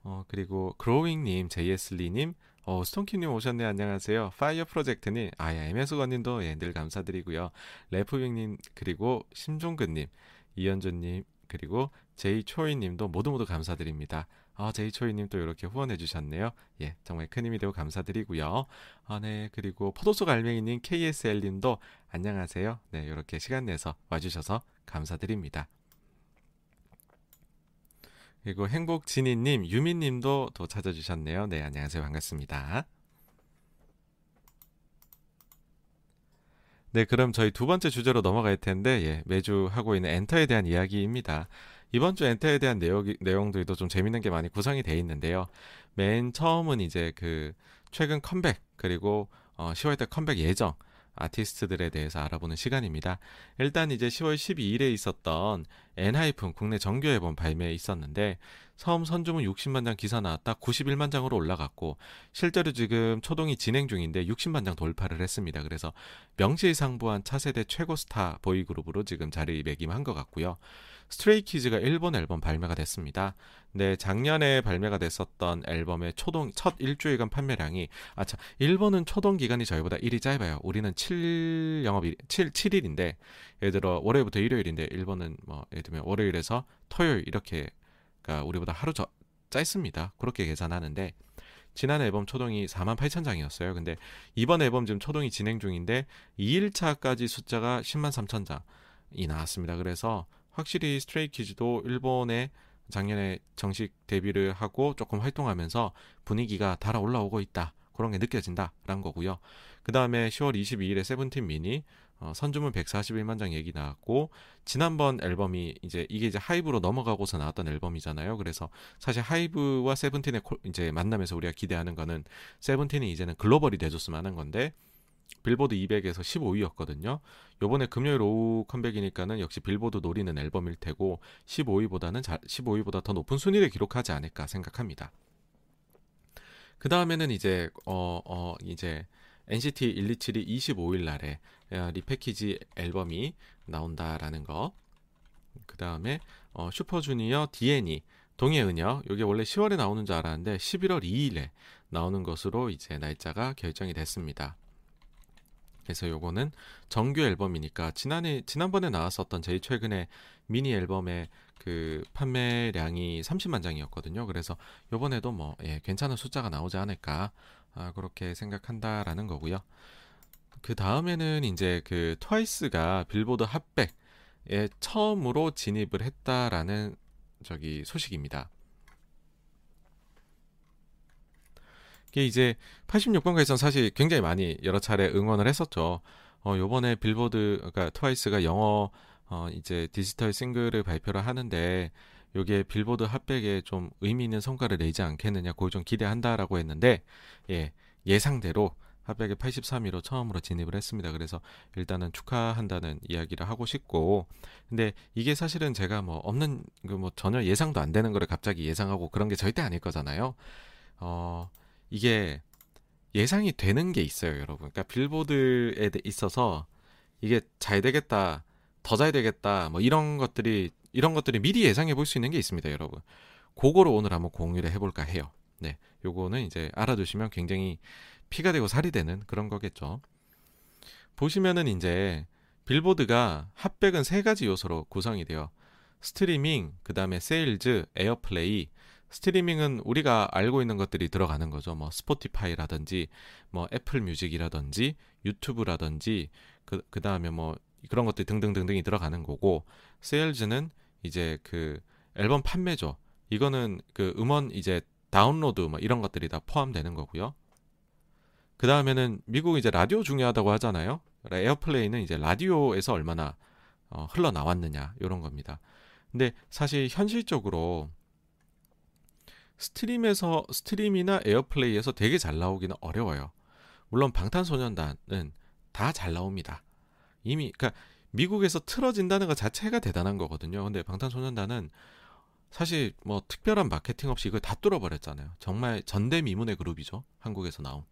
어, 그리고 그로잉님, JS리님, 어, 스톤키님 오셨네. 안녕하세요. 파이어 프로젝트님, 아야, MS건님도 예, 늘 감사드리고요. 레프윙님, 그리고 심종근님, 이현주님, 그리고 제이초이님도 모두 모두 감사드립니다. 아, 제이초이님 또 이렇게 후원해 주셨네요. 예, 정말 큰 힘이 되고 감사드리고요. 아, 네, 그리고 포도속 알맹이님, KSL님도 안녕하세요. 네, 이렇게 시간 내서 와주셔서 감사드립니다. 그리고 행복진이님, 유민님도 또 찾아주셨네요. 네, 안녕하세요. 반갑습니다. 네, 그럼 저희 두 번째 주제로 넘어갈 텐데, 예, 매주 하고 있는 엔터에 대한 이야기입니다. 이번 주 엔터에 대한 내용, 내용들도 좀 재밌는 게 많이 구성이 돼 있는데요. 맨 처음은 이제 그 최근 컴백, 그리고 어, 10월달 컴백 예정, 아티스트들에 대해서 알아보는 시간입니다. 일단 이제 10월 12일에 있었던 엔하이픈 국내 정규 앨범 발매에 있었는데 처음 선주문 60만 장 기사 나왔다 91만 장으로 올라갔고 실제로 지금 초동이 진행 중인데 60만 장 돌파를 했습니다. 그래서 명실상부한 차세대 최고 스타 boy group으로 지금 자리매김한 것 같고요. 스트레이키즈가 일본 앨범 발매가 됐습니다. 네, 작년에 발매가 됐었던 앨범의 초동 첫 일주일간 판매량이 아차 일본은 초동 기간이 저희보다 일이 짧아요. 우리는 7 영업 일 7, 7일인데 예를 들어 월요일부터 일요일인데 일본은 뭐 예를 들면 월요일에서 토요일 이렇게 그러니까 우리보다 하루 저, 짧습니다. 그렇게 계산하는데 지난 앨범 초동이 4만 8천 장이었어요. 근데 이번 앨범 지금 초동이 진행 중인데 2일차까지 숫자가 10만 3천 장이 나왔습니다. 그래서 확실히 스트레이키즈도 일본에 작년에 정식 데뷔를 하고 조금 활동하면서 분위기가 달아올라오고 있다. 그런 게 느껴진다라는 거고요. 그 다음에 10월 22일에 세븐틴 미니 어, 선주문 141만 장 얘기 나왔고 지난번 앨범이 이제 이게 이제 하이브로 넘어가고서 나왔던 앨범이잖아요. 그래서 사실 하이브와 세븐틴의 이제 만남에서 우리가 기대하는 거는 세븐틴이 이제는 글로벌이 돼줬으면 하는 건데 빌보드 200에서 15위였거든요. 요번에 금요일 오후 컴백이니까는 역시 빌보드 노리는 앨범일 테고 15위보다는 자, 15위보다 더 높은 순위를 기록하지 않을까 생각합니다. 그 다음에는 이제 어, 어 이제 NCT 127이 25일 날에 어, 리패키지 앨범이 나온다라는 거. 그 다음에 어, 슈퍼주니어 DN이 동해은요. 이게 원래 10월에 나오는 줄 알았는데 11월 2일에 나오는 것으로 이제 날짜가 결정이 됐습니다. 그래서 요거는 정규 앨범이니까 지난해 지난번에 나왔었던 제일 최근에 미니 앨범의 그 판매량이 30만 장이었거든요. 그래서 요번에도 뭐 예, 괜찮은 숫자가 나오지 않을까 아, 그렇게 생각한다라는 거고요. 그 다음에는 이제 그 트와이스가 빌보드 Hot백에 처음으로 진입을 했다라는 저기 소식입니다. 이게 이제 86번가에서는 사실 굉장히 많이 여러 차례 응원을 했었죠. 어, 요번에 빌보드, 그러니까 트와이스가 영어, 어, 이제 디지털 싱글을 발표를 하는데, 요게 빌보드 핫백에 좀 의미 있는 성과를 내지 않겠느냐, 그걸 좀 기대한다라고 했는데, 예, 예상대로 핫백에 83위로 처음으로 진입을 했습니다. 그래서 일단은 축하한다는 이야기를 하고 싶고, 근데 이게 사실은 제가 뭐 없는, 그 뭐 전혀 예상도 안 되는 거를 갑자기 예상하고 그런 게 절대 아닐 거잖아요. 어, 이게 예상이 되는 게 있어요, 여러분. 그러니까 빌보드에 있어서 이게 잘 되겠다, 더 잘 되겠다, 뭐 이런 것들이 이런 것들이 미리 예상해 볼 수 있는 게 있습니다, 여러분. 그거를 오늘 한번 공유를 해볼까 해요. 네, 요거는 이제 알아두시면 굉장히 피가 되고 살이 되는 그런 거겠죠. 보시면은 이제 빌보드가 Hot백은 세 가지 요소로 구성이 돼요. 스트리밍, 그 다음에 세일즈, airplay, 스트리밍은 우리가 알고 있는 것들이 들어가는 거죠. 뭐 스포티파이라든지 뭐 애플 뮤직이라든지 유튜브라든지 그 그 다음에 뭐 그런 것들 등등등등이 들어가는 거고 세일즈는 이제 그 앨범 판매죠. 이거는 그 음원 이제 다운로드 뭐 이런 것들이 다 포함되는 거고요. 그 다음에는 미국 이제 라디오 중요하다고 하잖아요. airplay는 이제 라디오에서 얼마나 어, 흘러나왔느냐 이런 겁니다. 근데 사실 현실적으로 stream에서 stream이나 airplay에서 되게 잘 나오기는 어려워요. 물론 방탄소년단은 다 잘 나옵니다. 이미 그러니까 미국에서 틀어진다는 것 자체가 대단한 거거든요. 근데 방탄소년단은 사실 뭐 특별한 마케팅 없이 이걸 다 뚫어버렸잖아요. 정말 전대미문의 그룹이죠. 한국에서 나온.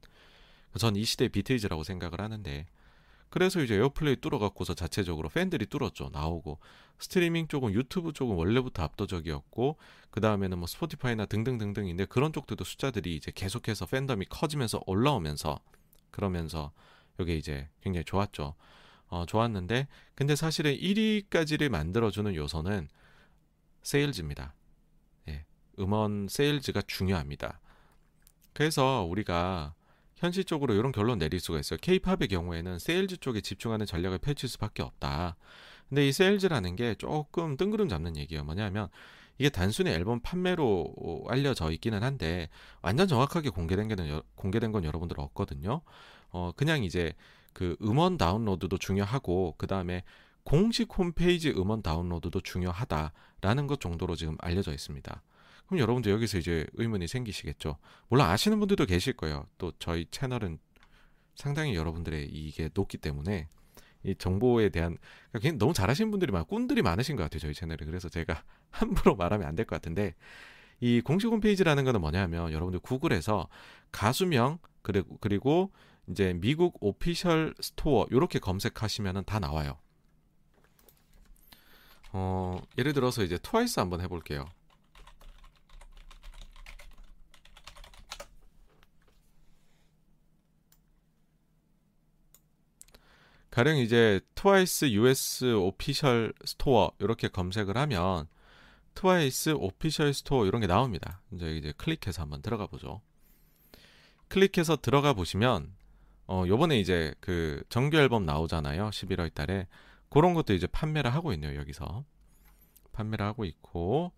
전 이 시대 비틀즈라고 생각을 하는데 그래서 이제 airplay 뚫어갖고서 자체적으로 팬들이 뚫었죠. 나오고 스트리밍 쪽은 유튜브 쪽은 원래부터 압도적이었고 그 다음에는 뭐 스포티파이나 등등등등인데 그런 쪽들도 숫자들이 이제 계속해서 팬덤이 커지면서 올라오면서 그러면서 이게 이제 굉장히 좋았죠. 어, 좋았는데 근데 사실은 1위까지를 만들어주는 요소는 세일즈입니다. 예, 음원 세일즈가 중요합니다. 그래서 우리가 현실적으로 이런 결론 내릴 수가 있어요. 케이팝의 경우에는 세일즈 쪽에 집중하는 전략을 펼칠 수밖에 없다. 근데 이 세일즈라는 게 조금 뜬구름 잡는 얘기예요. 뭐냐면 이게 단순히 앨범 판매로 알려져 있기는 한데 완전 정확하게 공개된 게 공개된 건 여러분들 없거든요. 어 그냥 이제 그 음원 다운로드도 중요하고 그 다음에 공식 홈페이지 음원 다운로드도 중요하다라는 것 정도로 지금 알려져 있습니다. 그럼 여러분들 여기서 이제 의문이 생기시겠죠. 물론 아시는 분들도 계실 거예요. 또 저희 채널은 상당히 여러분들의 이게 높기 때문에 이 정보에 대한 그러니까 너무 잘하시는 분들이 많고 꾼들이 많으신 것 같아요 저희 채널에 그래서 제가 함부로 말하면 안 될 것 같은데 이 공식 홈페이지라는 거는 뭐냐면 여러분들 구글에서 가수명 그리고 그리고 이제 미국 official store 이렇게 검색하시면은 다 나와요. 어, 예를 들어서 이제 트와이스 한번 해볼게요. 가령 이제 트와이스 US official store 이렇게 검색을 하면 트와이스 official store 이런 게 나옵니다. 이제 이제 클릭해서 한번 들어가 보죠. 클릭해서 들어가 보시면 어 요번에 이제 그 정규 앨범 나오잖아요. 11월 달에 그런 것도 이제 판매를 하고 있네요. 여기서 판매를 하고 있고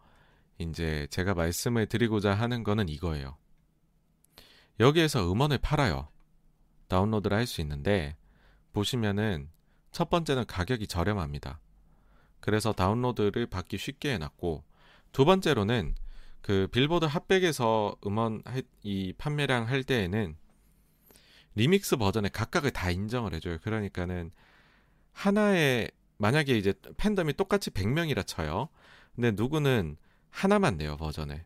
이제 제가 말씀을 드리고자 하는 거는 이거예요. 여기에서 음원을 팔아요. 다운로드를 할 수 있는데 보시면은 첫 번째는 가격이 저렴합니다. 그래서 다운로드를 받기 쉽게 해놨고 두 번째로는 그 빌보드 핫백에서 음원 이 판매량 할 때에는 리믹스 버전의 각각을 다 인정을 해줘요. 그러니까는 하나의 만약에 이제 팬덤이 똑같이 100명이라 쳐요. 근데 누구는 하나만 내요 버전을.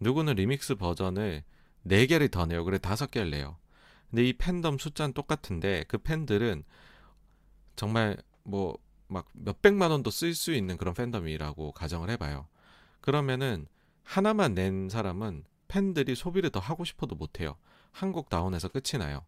누구는 리믹스 버전을 4개를 더 내요. 그래 5개를 내요. 근데 이 팬덤 숫자는 똑같은데 그 팬들은 정말 뭐 막 몇백만 원도 쓸 수 있는 그런 팬덤이라고 가정을 해봐요. 그러면은 하나만 낸 사람은 팬들이 소비를 더 하고 싶어도 못해요. 한 곡 다운에서 끝이 나요.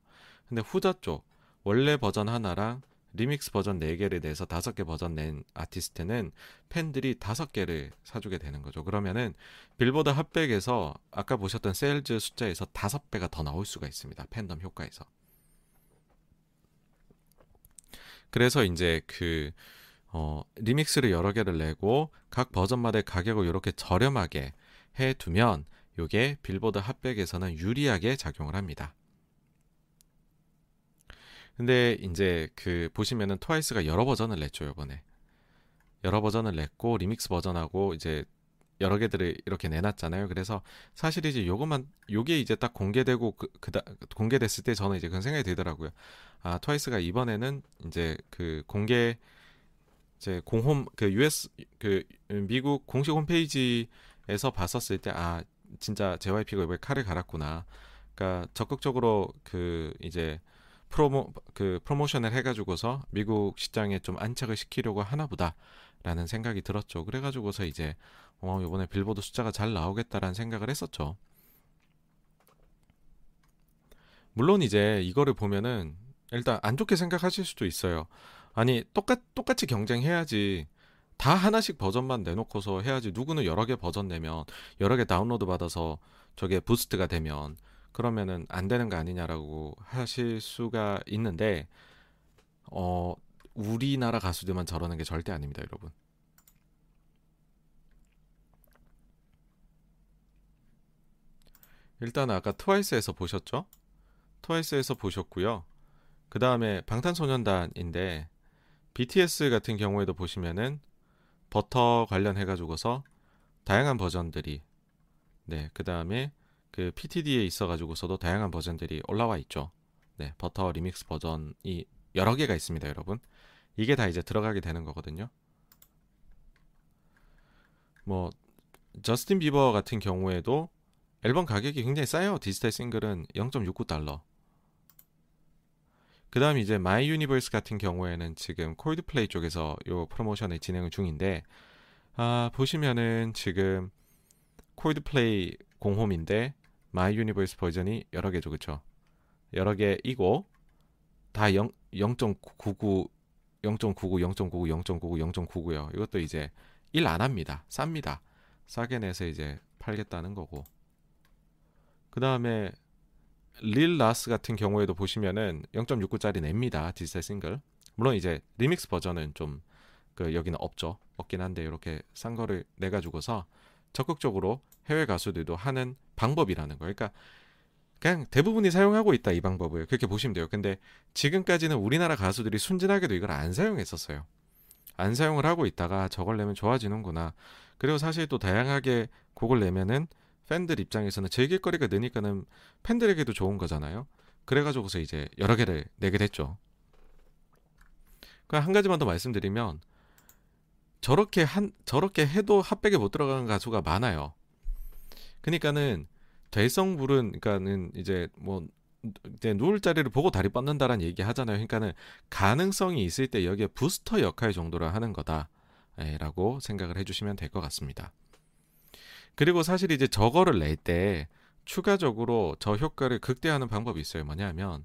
근데 후자 쪽 원래 버전 하나랑 리믹스 버전 4개를 내서 5개 버전 낸 아티스트는 팬들이 5개를 사주게 되는 거죠. 그러면은 빌보드 핫백에서 아까 보셨던 세일즈 숫자에서 5배가 더 나올 수가 있습니다. 팬덤 효과에서. 그래서 이제 그 어, 리믹스를 여러 개를 내고 각 버전마다의 가격을 이렇게 저렴하게 해 두면 이게 빌보드 핫백에서는 유리하게 작용을 합니다. 근데 이제 그 보시면은 트와이스가 여러 버전을 냈죠, 이번에. 여러 버전을 냈고 리믹스 버전하고 이제 여러 개들을 이렇게 내놨잖아요. 그래서 사실 이제 요것만 요게 이제 딱 공개되고 그, 그다 공개됐을 때 저는 이제 그런 생각이 들더라고요. 아 트와이스가 이번에는 이제 그 공개 이제 공홈 그 US 그 미국 공식 홈페이지에서 봤었을 때 아 진짜 JYP가 이번에 칼을 갈았구나. 그러니까 적극적으로 그 이제 프로모 그 프로모션을 해가지고서 미국 시장에 좀 안착을 시키려고 하나보다라는 생각이 들었죠. 그래가지고서 이제 어 이번에 빌보드 숫자가 잘 나오겠다라는 생각을 했었죠. 물론 이제 이거를 보면은 일단 안 좋게 생각하실 수도 있어요. 아니 똑같 똑같이 경쟁해야지. 다 하나씩 버전만 내놓고서 해야지. 누구는 여러 개 버전 내면 여러 개 다운로드 받아서 저게 부스트가 되면 그러면은 안 되는 거 아니냐라고 하실 수가 있는데 어 우리나라 가수들만 저러는 게 절대 아닙니다, 여러분. 일단 아까 트와이스에서 보셨죠? 트와이스에서 보셨고요. 그 다음에 방탄소년단인데 BTS 같은 경우에도 보시면은 버터 관련해가지고서 다양한 버전들이 네, 그 다음에 그 PTD에 있어가지고서도 다양한 버전들이 올라와 있죠. 네, 버터 리믹스 버전이 여러 개가 있습니다, 여러분. 이게 다 이제 들어가게 되는 거거든요. 뭐 저스틴 비버 같은 경우에도 앨범 가격이 굉장히 싸요. 디지털 싱글은 0.69달러. 그 다음 이제 My Universe 같은 경우에는 지금 콜드플레이 쪽에서 요 프로모션을 진행 중인데 아 보시면은 지금 콜드플레이 공홈인데 My Universe 버전이 여러 개죠, 그쵸? 여러 개이고 다0.99 0.99, 0.99, 0.99, 0.99요. 이것도 이제 일 안 됩니다. 쌉니다. 싸게 내서 이제 팔겠다는 거고. 그 다음에 릴 나스 같은 경우에도 보시면은 0.69짜리 냅니다. 디지털 싱글. 물론 이제 리믹스 버전은 좀 그 여기는 없죠. 없긴 한데 이렇게 싼 거를 내 가지고서 적극적으로 해외 가수들도 하는 방법이라는 거예요. 그러니까 그냥 대부분이 사용하고 있다 이 방법을 그렇게 보시면 돼요. 근데 지금까지는 우리나라 가수들이 순진하게도 이걸 안 사용했었어요. 안 사용을 하고 있다가 저걸 내면 좋아지는구나. 그리고 사실 또 다양하게 곡을 내면은 팬들 입장에서는 즐길거리가 느니까는 팬들에게도 좋은 거잖아요. 그래가지고서 이제 여러 개를 내게 됐죠. 그한 가지만 더 말씀드리면 저렇게 한 저렇게 해도 핫백에 못 들어가는 가수가 많아요. 그러니까는 될성부른 그러니까는 이제 뭐 이제 누울 자리를 보고 다리 뻗는다라는 얘기 하잖아요. 그러니까는 가능성이 있을 때 여기에 부스터 역할 정도를 하는 거다라고 생각을 해주시면 될 것 같습니다. 그리고 사실 이제 저거를 낼 때 추가적으로 저 효과를 극대화하는 방법이 있어요. 뭐냐면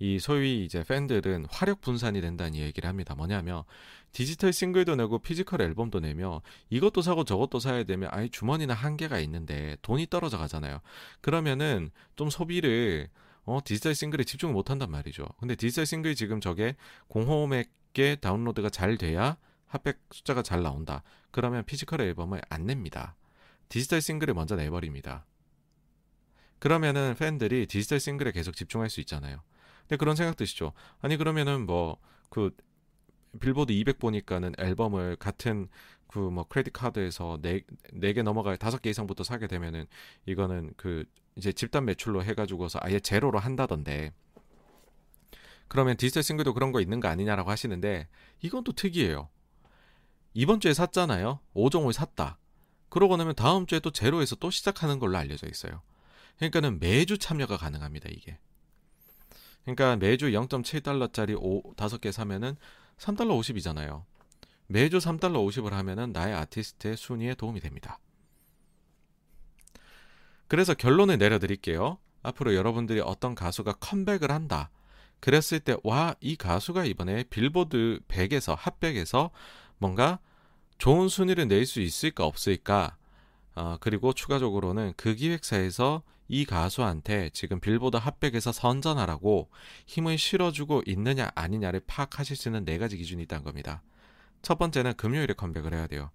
이 소위 이제 팬들은 화력 분산이 된다는 얘기를 합니다. 뭐냐면 디지털 싱글도 내고 physical 앨범도 내며 이것도 사고 저것도 사야 되면 아예 주머니나 한계가 있는데 돈이 떨어져 가잖아요. 그러면은 좀 소비를 어 디지털 싱글에 집중을 못 한단 말이죠. 근데 디지털 싱글 지금 저게 공홈에 이게 다운로드가 잘 돼야 핫백 숫자가 잘 나온다. 그러면 physical 앨범을 안 냅니다. 디지털 싱글을 먼저 내버립니다. 그러면은 팬들이 디지털 싱글에 계속 집중할 수 있잖아요. 근데 그런 생각 드시죠? 아니 그러면은 뭐 그 빌보드 200 보니까는 앨범을 같은 그 뭐 크레딧 카드에서 네네 넘어가 다섯 개 이상부터 사게 되면은 이거는 그 이제 집단 매출로 해가지고서 아예 제로로 한다던데 그러면 디지털 싱글도 그런 거 있는 거 아니냐라고 하시는데 이건 또 특이해요. 이번 주에 샀잖아요. 5종을 샀다. 그러고 나면 다음 주에 또 제로에서 또 시작하는 걸로 알려져 있어요. 그러니까는 매주 참여가 가능합니다, 이게. 그러니까 매주 0.7달러짜리 5, 5개 사면은 3달러 50이잖아요. 매주 3달러 50을 하면은 나의 아티스트의 순위에 도움이 됩니다. 그래서 결론을 내려드릴게요. 앞으로 여러분들이 어떤 가수가 컴백을 한다. 그랬을 때, 와, 이 가수가 이번에 빌보드 100에서, 핫백에서 뭔가 좋은 순위를 낼 수 있을까, 없을까. 어, 그리고 추가적으로는 그 기획사에서 이 가수한테 지금 빌보드 핫백에서 선전하라고 힘을 실어주고 있느냐 아니냐를 파악하실 수 있는 네 가지 기준이 있다는 겁니다. 첫 번째는 금요일에 컴백을 해야 돼요.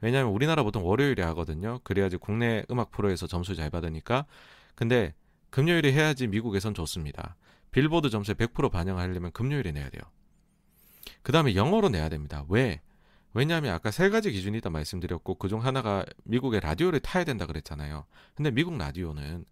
왜냐하면 우리나라 보통 월요일에 하거든요. 그래야지 국내 음악 프로에서 점수 잘 받으니까. 근데 금요일에 해야지 미국에선 좋습니다. 빌보드 점수에 100% 반영하려면 금요일에 내야 돼요. 그 다음에 영어로 내야 됩니다. 왜? 왜냐하면 아까 세 가지 기준이 있다 말씀드렸고 그중 하나가 미국의 라디오를 타야 된다 그랬잖아요. 근데 미국 라디오는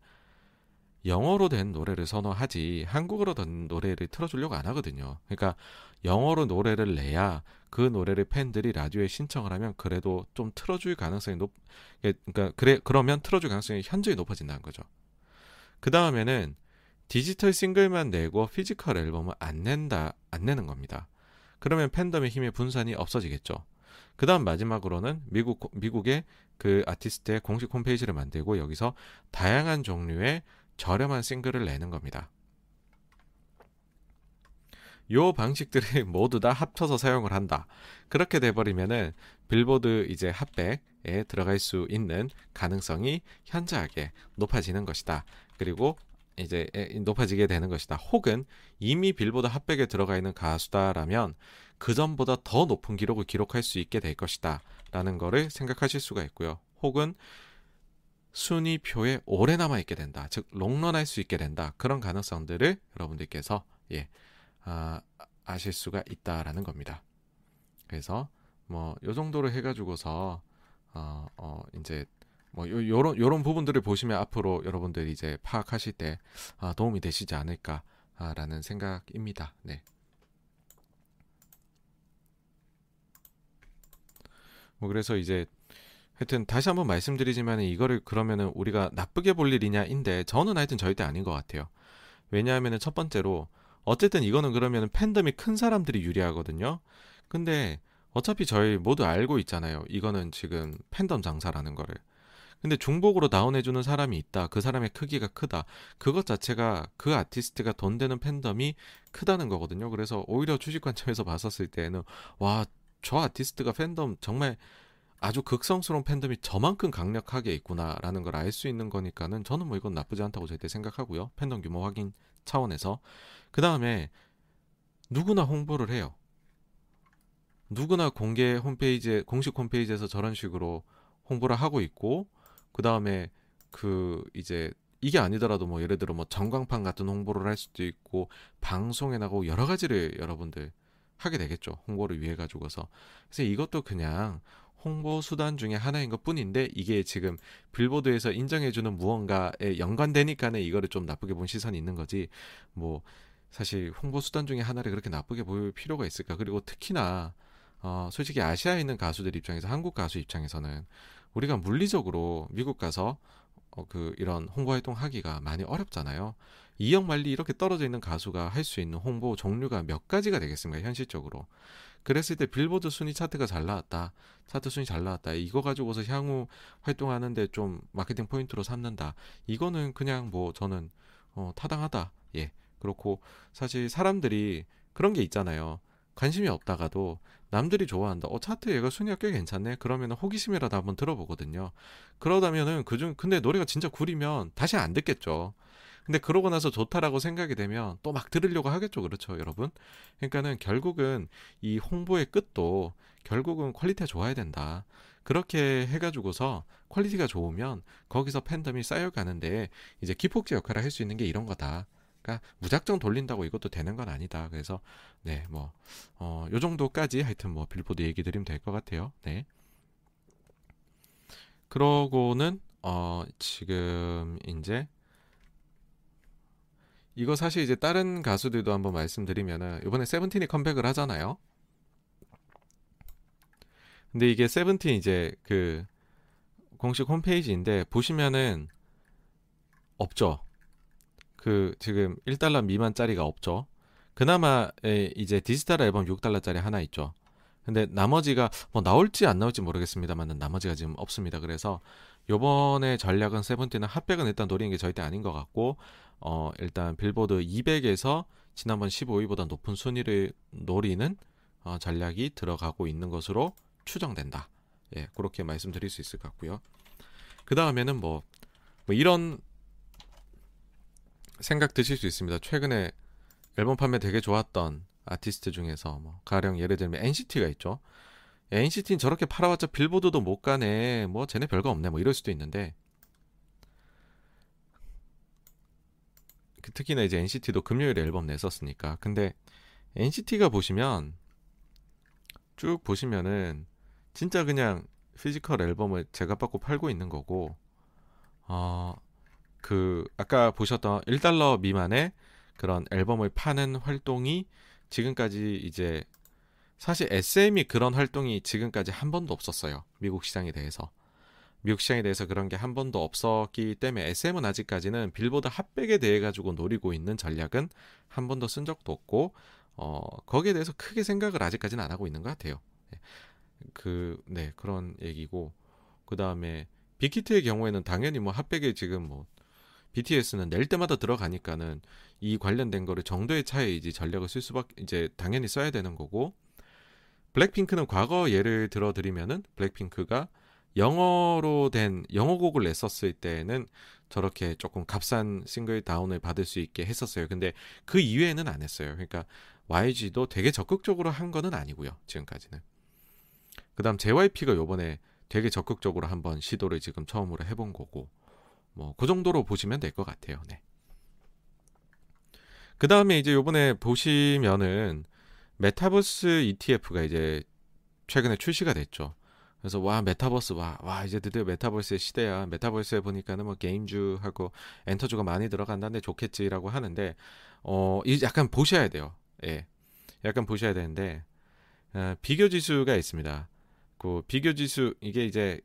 영어로 된 노래를 선호하지 한국어로 된 노래를 틀어주려고 안 하거든요. 그러니까 영어로 노래를 내야 그 노래를 팬들이 라디오에 신청을 하면 그래도 좀 틀어줄 가능성이 높, 그러니까 그래 그러면 틀어줄 가능성이 현저히 높아진다는 거죠. 그 다음에는 디지털 싱글만 내고 physical 앨범을 안 낸다 안 내는 겁니다. 그러면 팬덤의 힘의 분산이 없어지겠죠. 그 다음 마지막으로는 미국 미국의 그 아티스트의 공식 홈페이지를 만들고 여기서 다양한 종류의 저렴한 싱글을 내는 겁니다. 요 방식들을 모두 다 합쳐서 사용을 한다. 그렇게 돼버리면은 빌보드 이제 핫백에 들어갈 수 있는 가능성이 현저하게 높아지는 것이다. 그리고 이제 높아지게 되는 것이다. 혹은 이미 빌보드 핫백에 들어가 있는 가수다라면 그 전보다 더 높은 기록을 기록할 수 있게 될 것이다. 라는 거를 생각하실 수가 있고요. 혹은 순위표에 오래 남아 있게 된다. 즉 롱런할 수 있게 된다. 그런 가능성들을 여러분들께서 예 아, 아실 수가 있다라는 겁니다. 그래서 뭐 요 정도로 해가지고서 어, 어 이제 뭐 요, 요런 요런 부분들을 보시면 앞으로 여러분들이 이제 파악하실 때 아, 도움이 되시지 않을까라는 생각입니다. 네. 뭐 그래서 이제 하여튼 다시 한번 말씀드리지만 이거를 그러면은 우리가 나쁘게 볼 일이냐인데 저는 하여튼 절대 아닌 것 같아요. 왜냐하면은 첫 번째로 어쨌든 이거는 그러면은 팬덤이 큰 사람들이 유리하거든요. 근데 어차피 저희 모두 알고 있잖아요. 이거는 지금 팬덤 장사라는 거를. 근데 중복으로 다운해주는 사람이 있다. 그 사람의 크기가 크다. 그것 자체가 그 아티스트가 돈 되는 팬덤이 크다는 거거든요. 그래서 오히려 주식 관점에서 봤었을 때는 와, 저 아티스트가 팬덤 정말 아주 극성스러운 팬덤이 저만큼 강력하게 있구나라는 걸 알 수 있는 거니까는 저는 뭐 이건 나쁘지 않다고 절대 생각하고요. 팬덤 규모 확인 차원에서. 그 다음에 누구나 홍보를 해요. 누구나 공개 홈페이지에, 공식 홈페이지에서 저런 식으로 홍보를 하고 있고, 그 다음에 그 이제 이게 아니더라도 뭐 예를 들어 뭐 전광판 같은 홍보를 할 수도 있고, 방송에 나가고 여러 가지를 여러분들 하게 되겠죠. 홍보를 위해 가지고서. 그래서 이것도 그냥 홍보 수단 중에 하나인 것 뿐인데 이게 지금 빌보드에서 인정해주는 무언가에 연관되니까는 이거를 좀 나쁘게 본 시선이 있는 거지 뭐 사실 홍보 수단 중에 하나를 그렇게 나쁘게 보일 필요가 있을까 그리고 특히나 어 솔직히 아시아에 있는 가수들 입장에서 한국 가수 입장에서는 우리가 물리적으로 미국 가서 어, 그 이런 홍보 활동 하기가 많이 어렵잖아요. 이억 만리 이렇게 떨어져 있는 가수가 할 수 있는 홍보 종류가 몇 가지가 되겠습니까? 현실적으로. 그랬을 때 빌보드 순위 차트가 잘 나왔다. 차트 순위 잘 나왔다. 이거 가지고서 향후 활동하는데 좀 마케팅 포인트로 삼는다. 이거는 그냥 뭐 저는 어, 타당하다. 예. 그렇고 사실 사람들이 그런 게 있잖아요. 관심이 없다가도 남들이 좋아한다. 어, 차트 얘가 순위가 꽤 괜찮네. 그러면 호기심이라도 한번 들어보거든요. 그러다면은 그중 근데 노래가 진짜 구리면 다시 안 듣겠죠. 근데 그러고 나서 좋다라고 생각이 되면 또 막 들으려고 하겠죠. 그렇죠, 여러분? 그러니까는 결국은 이 홍보의 끝도 결국은 quality가 좋아야 된다. 그렇게 해가지고서 quality가 좋으면 거기서 팬덤이 쌓여가는데 이제 기폭제 역할을 할 수 있는 게 이런 거다. 그러니까 무작정 돌린다고 이것도 되는 건 아니다. 그래서 네, 뭐 어, 요 정도까지 하여튼 뭐 빌보드 얘기 드리면 될 것 같아요. 네. 그러고는 어, 지금 이제 이거 사실 이제 다른 가수들도 한번 말씀드리면은 이번에 세븐틴이 컴백을 하잖아요. 근데 이게 세븐틴 이제 그 공식 홈페이지인데 보시면은 없죠. 그 지금 1달러 미만짜리가 없죠. 그나마 이제 디지털 앨범 6달러짜리 하나 있죠. 근데 나머지가 뭐 나올지 안 나올지 모르겠습니다만 나머지가 지금 없습니다. 그래서 요번에 전략은 세븐틴은 핫백은 일단 노리는 게 절대 아닌 것 같고 어 일단 빌보드 200에서 지난번 15위보다 높은 순위를 노리는 어, 전략이 들어가고 있는 것으로 추정된다. 예, 그렇게 말씀드릴 수 있을 것 같고요. 그 다음에는 뭐, 뭐 이런 생각 드실 수 있습니다. 최근에 앨범 판매 되게 좋았던 아티스트 중에서 뭐 가령 예를 들면 NCT가 있죠. NCT는 저렇게 팔아봤자 빌보드도 못 가네. 뭐 쟤네 별거 없네. 뭐 이럴 수도 있는데 특히나 이제 NCT도 금요일에 앨범 냈었으니까. 근데 NCT가 보시면 쭉 보시면은 진짜 그냥 physical 앨범을 제가 받고 팔고 있는 거고 어 그 아까 보셨던 1달러 미만의 그런 앨범을 파는 활동이 지금까지 이제 사실 SM이 그런 활동이 지금까지 한 번도 없었어요. 미국 시장에 대해서. 미국 시장에 대해서 그런 게 한 번도 없었기 때문에 SM은 아직까지는 빌보드 핫백에 대해 가지고 노리고 있는 전략은 한 번도 쓴 적도 없고 어 거기에 대해서 크게 생각을 아직까지는 안 하고 있는 것 같아요. 네. 그, 네, 그런 얘기고. 그 다음에 빅히트의 경우에는 당연히 뭐 핫백에 지금 뭐 BTS는 낼 때마다 들어가니까는 이 관련된 거를 정도의 차이에 이제 전략을 쓸 수밖에 이제 당연히 써야 되는 거고 블랙핑크는 과거 예를 들어 드리면은 블랙핑크가 영어로 된 영어 곡을 냈었을 때는 저렇게 조금 값싼 싱글 다운을 받을 수 있게 했었어요. 근데 그 이외에는 안 했어요. 그러니까 YG도 되게 적극적으로 한 거는 아니고요. 지금까지는. 그다음 JYP가 요번에 되게 적극적으로 한번 시도를 지금 처음으로 해본 거고 뭐 그 정도로 보시면 될 것 같아요. 네. 그 다음에 이제 요번에 보시면은 메타버스 ETF가 이제 최근에 출시가 됐죠. 그래서 와 메타버스 와, 와 이제 드디어 메타버스의 시대야. 메타버스에 보니까는 뭐 게임주하고 엔터주가 많이 들어간다는데 좋겠지라고 하는데 어 이제 약간 보셔야 돼요. 예, 약간 보셔야 되는데 어, 비교 지수가 있습니다. 그 비교 지수 이게 이제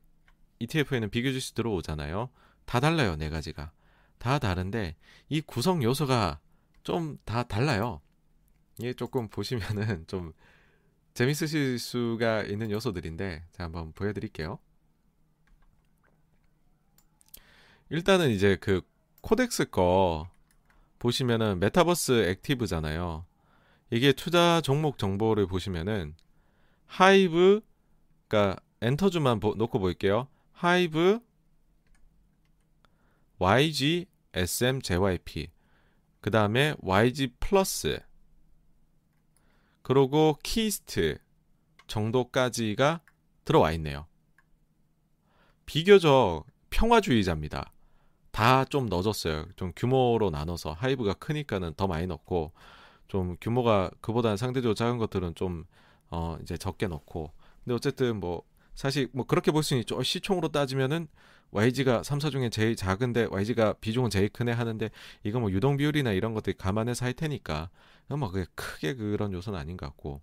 ETF에는 비교 지수 들어오잖아요. 다 달라요, 네 가지가. 다 다른데 이 구성 요소가 좀 다 달라요. 이게 조금 보시면은 좀 재밌으실 수가 있는 요소들인데 제가 한번 보여드릴게요. 일단은 이제 그 KODEX 거 보시면은 메타버스 active잖아요. 이게 투자 종목 정보를 보시면은 하이브 그러니까 엔터주만 놓고 볼게요. 하이브 YG, SM, JYP. 그 다음에 YG 플러스. 그리고 키이스트 정도까지가 들어와 있네요. 비교적 평화주의자입니다. 다 좀 넣어줬어요. 좀 규모로 나눠서 하이브가 크니까는 더 많이 넣고 좀 규모가 그보다는 상대적으로 작은 것들은 좀 어 이제 적게 넣고 근데 어쨌든 뭐 사실 뭐 그렇게 볼 수는 있죠. 어, 시총으로 따지면은 YG가 3사 중에 제일 작은데 YG가 비중은 제일 크네 하는데 이거 뭐 유동 비율이나 이런 것들 감안해서 할 테니까 뭐 그게 크게 그런 요소는 아닌 것 같고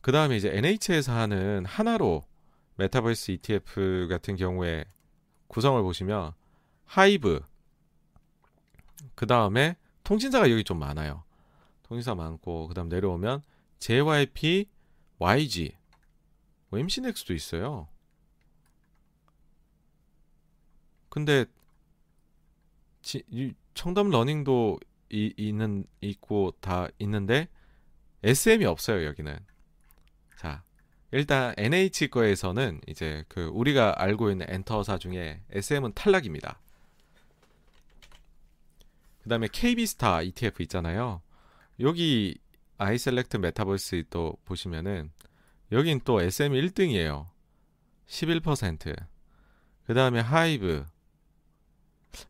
그 다음에 이제 NH에서 하는 HANARO 메타버스 ETF 같은 경우에 구성을 보시면 하이브 그 다음에 통신사가 여기 좀 많아요. 통신사 많고 그 다음 내려오면 JYP, YG, 뭐 MC넥스도 있어요. 근데 지, 청담러닝도 이, 있는 있고 다 있는데 SM이 없어요 여기는. 자 일단 NH 거에서는 이제 그 우리가 알고 있는 엔터사 중에 SM은 탈락입니다. 그 다음에 KBSTAR ETF 있잖아요. 여기 iSelect 메타버스 또 보시면은 여긴 또 SM 1등이에요. 11%. 그 다음에 하이브.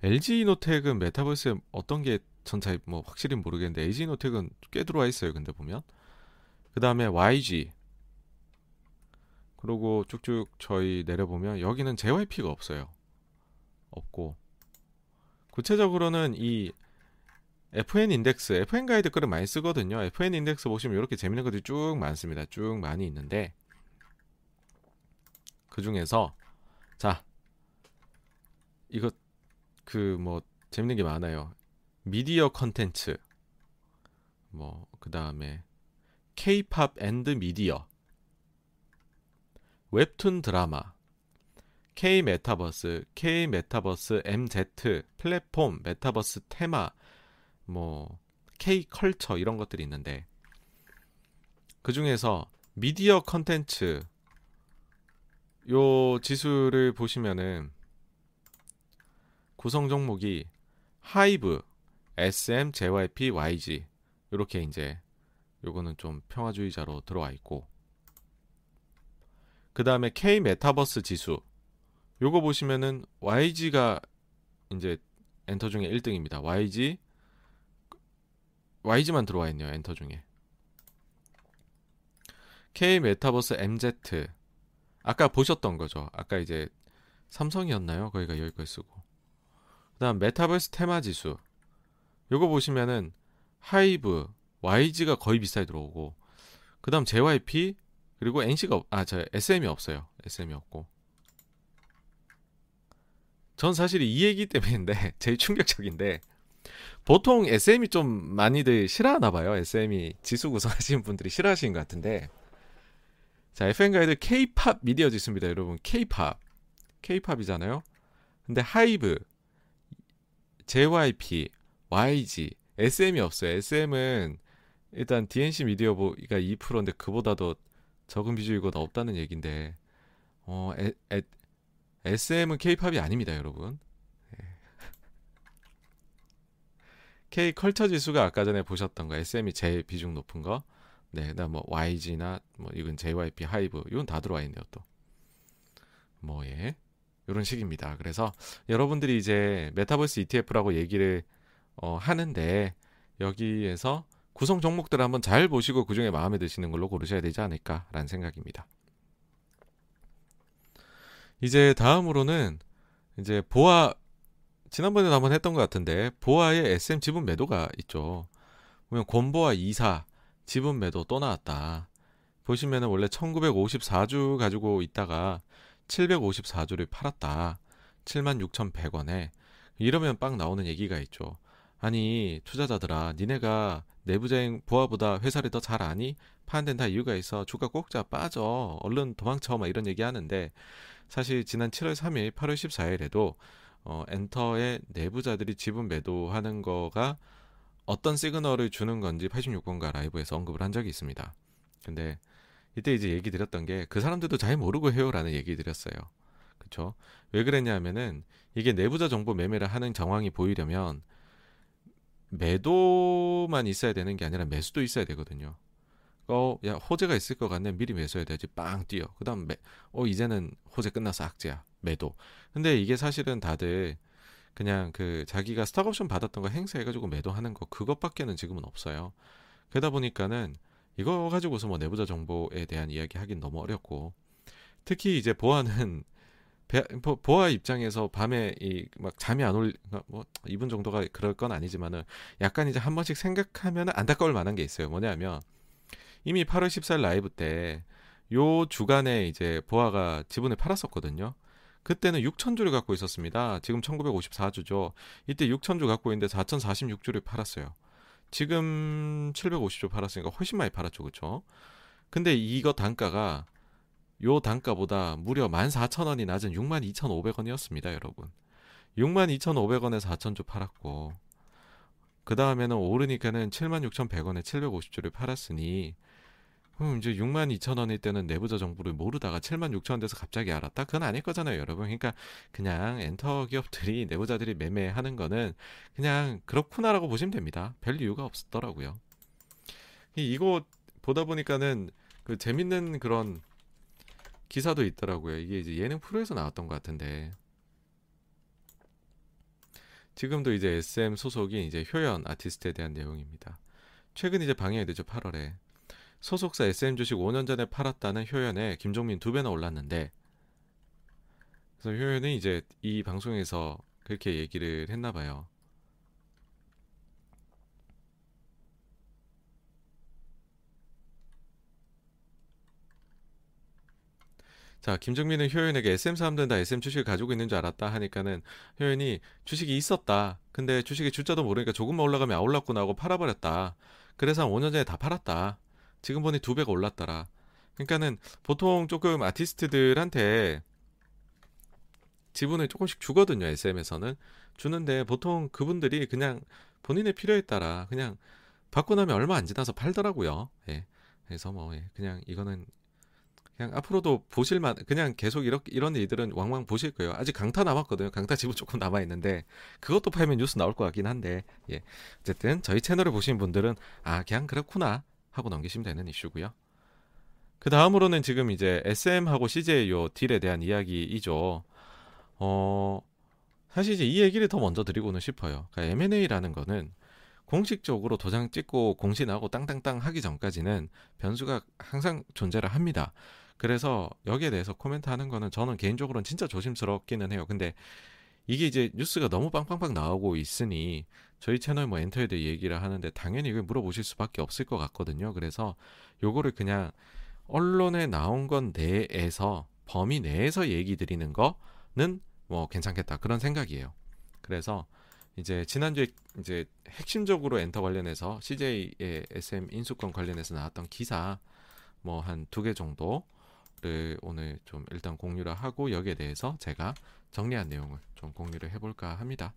LG 노텍은 메타버스에 어떤 게 전차 뭐 확실히 모르겠는데 LG 노텍은 꽤 들어와 있어요. 근데 보면. 그 다음에 YG. 그리고 쭉쭉 저희 내려보면 여기는 JYP가 없어요. 없고. 구체적으로는 이 FN 인덱스, FN 가이드 글을 많이 쓰거든요. FN 인덱스 보시면 이렇게 재밌는 것들이 쭉 많습니다. 쭉 많이 있는데 그 중에서 자 이거 그 뭐 재밌는 게 많아요. 미디어 컨텐츠. 뭐 그 다음에 K-팝 and 미디어 웹툰 드라마. K 메타버스, K 메타버스 MZ 플랫폼 메타버스 테마 뭐 K culture 이런 것들이 있는데 그 중에서 미디어 컨텐츠 요 지수를 보시면은 구성 종목이 하이브, SM, JYP, YG 이렇게 이제 요거는 좀 평화주의자로 들어와 있고 그 다음에 K 메타버스 지수 요거 보시면은 YG가 이제 엔터 중에 1등입니다. YG YG만 들어와 있네요. 엔터 중에. K 메타버스 MZ 아까 보셨던 거죠. 아까 이제 삼성이었나요? 거기가 여기 거 쓰고. 그다음 메타버스 테마 지수. 요거 보시면은 하이브, YG가 거의 비슷하게 들어오고 그다음 JYP 그리고 NC가 아 저 SM이 없어요. SM이 없고. 전 사실 이 얘기 때문인데 제일 충격적인데 보통 SM이 좀 많이들 싫어하나 봐요. SM이 지수 구성하시는 분들이 싫어하시는 것 같은데. 자, FM 가이드 K-팝 미디어 지수입니다, 여러분. K-팝. K-팝이잖아요. 근데 하이브, JYP, YG, SM이 없어요. SM은 일단 DNC 미디어가 2%인데 그보다도 적은 비중이고 없다는 얘기인데 어, 에, 에, SM은 K-팝이 아닙니다, 여러분. K culture 지수가 아까 전에 보셨던 거 SM이 제일 비중 높은 거. 네, 그다음 뭐 YG나 뭐 이건 JYP 하이브 이건 다 들어와 있네요, 또. 뭐 예. 이런 식입니다. 그래서 여러분들이 이제 메타버스 ETF라고 얘기를 어, 하는데 여기에서 구성 종목들을 한번 잘 보시고 그중에 마음에 드시는 걸로 고르셔야 되지 않을까라는 생각입니다. 이제 다음으로는 이제 보아 지난번에도 한번 했던 것 같은데 보아의 SM 지분 매도가 있죠. 보면 곤보아 2사 지분 매도 또 나왔다. 보시면은 원래 1954주 가지고 있다가 754주를 팔았다. 76,100원에 이러면 빵 나오는 얘기가 있죠. 아니 투자자들아 니네가 내부자인 보아보다 회사를 더 잘 아니? 데는 다 이유가 있어. 주가 꼭자 빠져. 얼른 도망쳐. 막 이런 얘기 하는데 사실 지난 7월 3일, 8월 14일에도 어, 엔터의 내부자들이 지분 매도하는 거가 어떤 시그널을 주는 건지 86번가 라이브에서 언급을 한 적이 있습니다. 근데 이때 이제 얘기 드렸던 게 그 사람들도 잘 모르고 해요라는 얘기 드렸어요. 그쵸? 왜 그랬냐면은 이게 내부자 정보 매매를 하는 정황이 보이려면 매도만 있어야 되는 게 아니라 매수도 있어야 되거든요. 어, 야, 호재가 있을 것 같네. 미리 매수해야 되지. 빵 뛰어. 그 다음, 매, 어, 이제는 호재 끝나서 악재야. 매도. 근데 이게 사실은 다들 그냥 그 자기가 스탁옵션 받았던 거 행사해가지고 매도하는 거 그것밖에는 지금은 없어요. 그러다 보니까는 이거 가지고서 뭐 내부자 정보에 대한 이야기 하긴 너무 어렵고 특히 이제 보아는 보아 입장에서 밤에 이 막 잠이 안 올 뭐 이분 정도가 그럴 건 아니지만은 약간 이제 한 번씩 생각하면 안타까울 만한 게 있어요. 뭐냐면 이미 8월 14일 라이브 때 요 주간에 이제 보아가 지분을 팔았었거든요. 그때는 6천주를 갖고 있었습니다. 지금 1954주죠. 이때 6천주 갖고 있는데 4,046주를 팔았어요. 지금 750주 팔았으니까 훨씬 많이 팔았죠. 그렇죠? 근데 이거 단가가 요 단가보다 무려 14,000원이 낮은 62,500원이었습니다, 여러분. 62,500원에 4,000주 팔았고 그 다음에는 오르니까는 76,100원에 750주를 팔았으니 그럼 이제 6만 2천 원일 때는 내부자 정보를 모르다가 7만 6천 원 돼서 갑자기 알았다? 그건 아닐 거잖아요, 여러분. 그러니까 그냥 엔터 기업들이 내부자들이 매매하는 거는 그냥 그렇구나라고 보시면 됩니다. 별 이유가 없더라고요. 이거 보다 보니까는 그 재밌는 그런 기사도 있더라고요. 이게 이제 예능 프로에서 나왔던 것 같은데 지금도 이제 SM 소속인 이제 효연 아티스트에 대한 내용입니다. 최근 이제 방영이 되죠, 8월에. 소속사 SM 주식 5년 전에 팔았다는 효연에 김종민 두 배나 올랐는데 그래서 효연은 이제 이 방송에서 그렇게 얘기를 했나 봐요. 자, 김정민은 효연에게 SM 사람들은 다 SM 주식을 가지고 있는 줄 알았다 하니까는 효연이 주식이 있었다. 근데 주식의 주자도 모르니까 조금만 올라가면 아올랐구나 하고 팔아버렸다. 그래서 한 5년 전에 다 팔았다. 지금 보니 두 배가 올랐더라. 그러니까는 보통 조금 아티스트들한테 지분을 조금씩 주거든요. SM에서는 주는데 보통 그분들이 그냥 본인의 필요에 따라 그냥 받고 나면 얼마 안 지나서 팔더라고요. 예. 그래서 뭐 예. 그냥 이거는 그냥 앞으로도 보실만 그냥 계속 이렇게 이런 일들은 왕왕 보실 거예요. 아직 강타 남았거든요. 강타 지분 조금 남아 있는데 그것도 팔면 뉴스 나올 것 같긴 한데 예. 어쨌든 저희 채널을 보신 분들은 아 그냥 그렇구나 하고 넘기시면 되는 이슈고요. 그 다음으로는 지금 이제 SM하고 CJ 요 딜에 대한 이야기이죠. 어, 사실 이제 이 얘기를 더 먼저 드리고는 싶어요. 그러니까 M&A라는 거는 공식적으로 도장 찍고 공신하고 땅땅땅 하기 전까지는 변수가 항상 존재를 합니다. 그래서 여기에 대해서 코멘트 하는 거는 저는 개인적으로는 진짜 조심스럽기는 해요. 근데 이게 이제 뉴스가 너무 빵빵빵 나오고 있으니 저희 채널 뭐 엔터에 대해 얘기를 하는데 당연히 이걸 물어보실 수밖에 없을 것 같거든요. 그래서 요거를 그냥 언론에 나온 건 내에서 범위 내에서 얘기 드리는 거는 뭐 괜찮겠다 그런 생각이에요. 그래서 이제 지난주에 이제 핵심적으로 엔터 관련해서 CJ의 SM 인수권 관련해서 나왔던 기사 뭐 한 두 개 정도 를 오늘 좀 일단 공유를 하고 여기에 대해서 제가 정리한 내용을 좀 공유를 해볼까 합니다.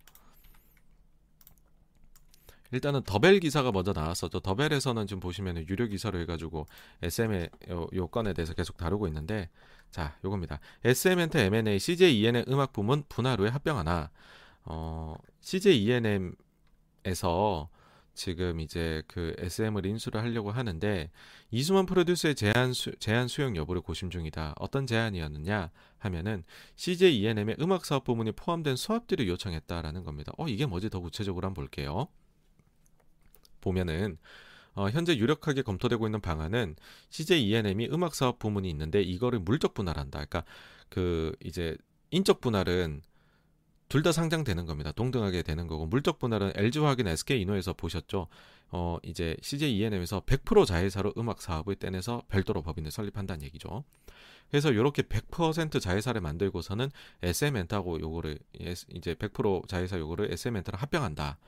일단은 더벨 기사가 먼저 나왔었죠. 더벨에서는 지금 보시면 유료 기사로 해가지고 SM의 요, 요 건에 대해서 계속 다루고 있는데 자 요겁니다. SM엔터 M&A CJ ENM 음악 부문 분할 후에 합병하나 어, CJ ENM에서 지금 이제 그 SM을 인수를 하려고 하는데 이수만 프로듀서의 제한 수, 제한 수용 여부를 고심 중이다. 어떤 제안이었느냐 하면은 CJ ENM의 음악 사업 부문이 포함된 수합들을 요청했다라는 겁니다. 어 이게 뭐지 더 구체적으로 한번 볼게요. 보면은 어, 현재 유력하게 검토되고 있는 방안은 CJ ENM이 음악 사업 부문이 있는데 이거를 물적 분할한다. 그러니까 그 이제 인적 분할은 둘 다 상장되는 겁니다. 동등하게 되는 거고 물적 분할은 LG화학이나 SK이노에서 보셨죠. 어 이제 CJ ENM에서 100% 자회사로 음악 사업을 떼내서 별도로 법인을 설립한다는 얘기죠. 그래서 이렇게 100% 자회사를 만들고서는 SM엔터하고 요거를 이제 100% 자회사 요거를 SM엔터랑 합병한다.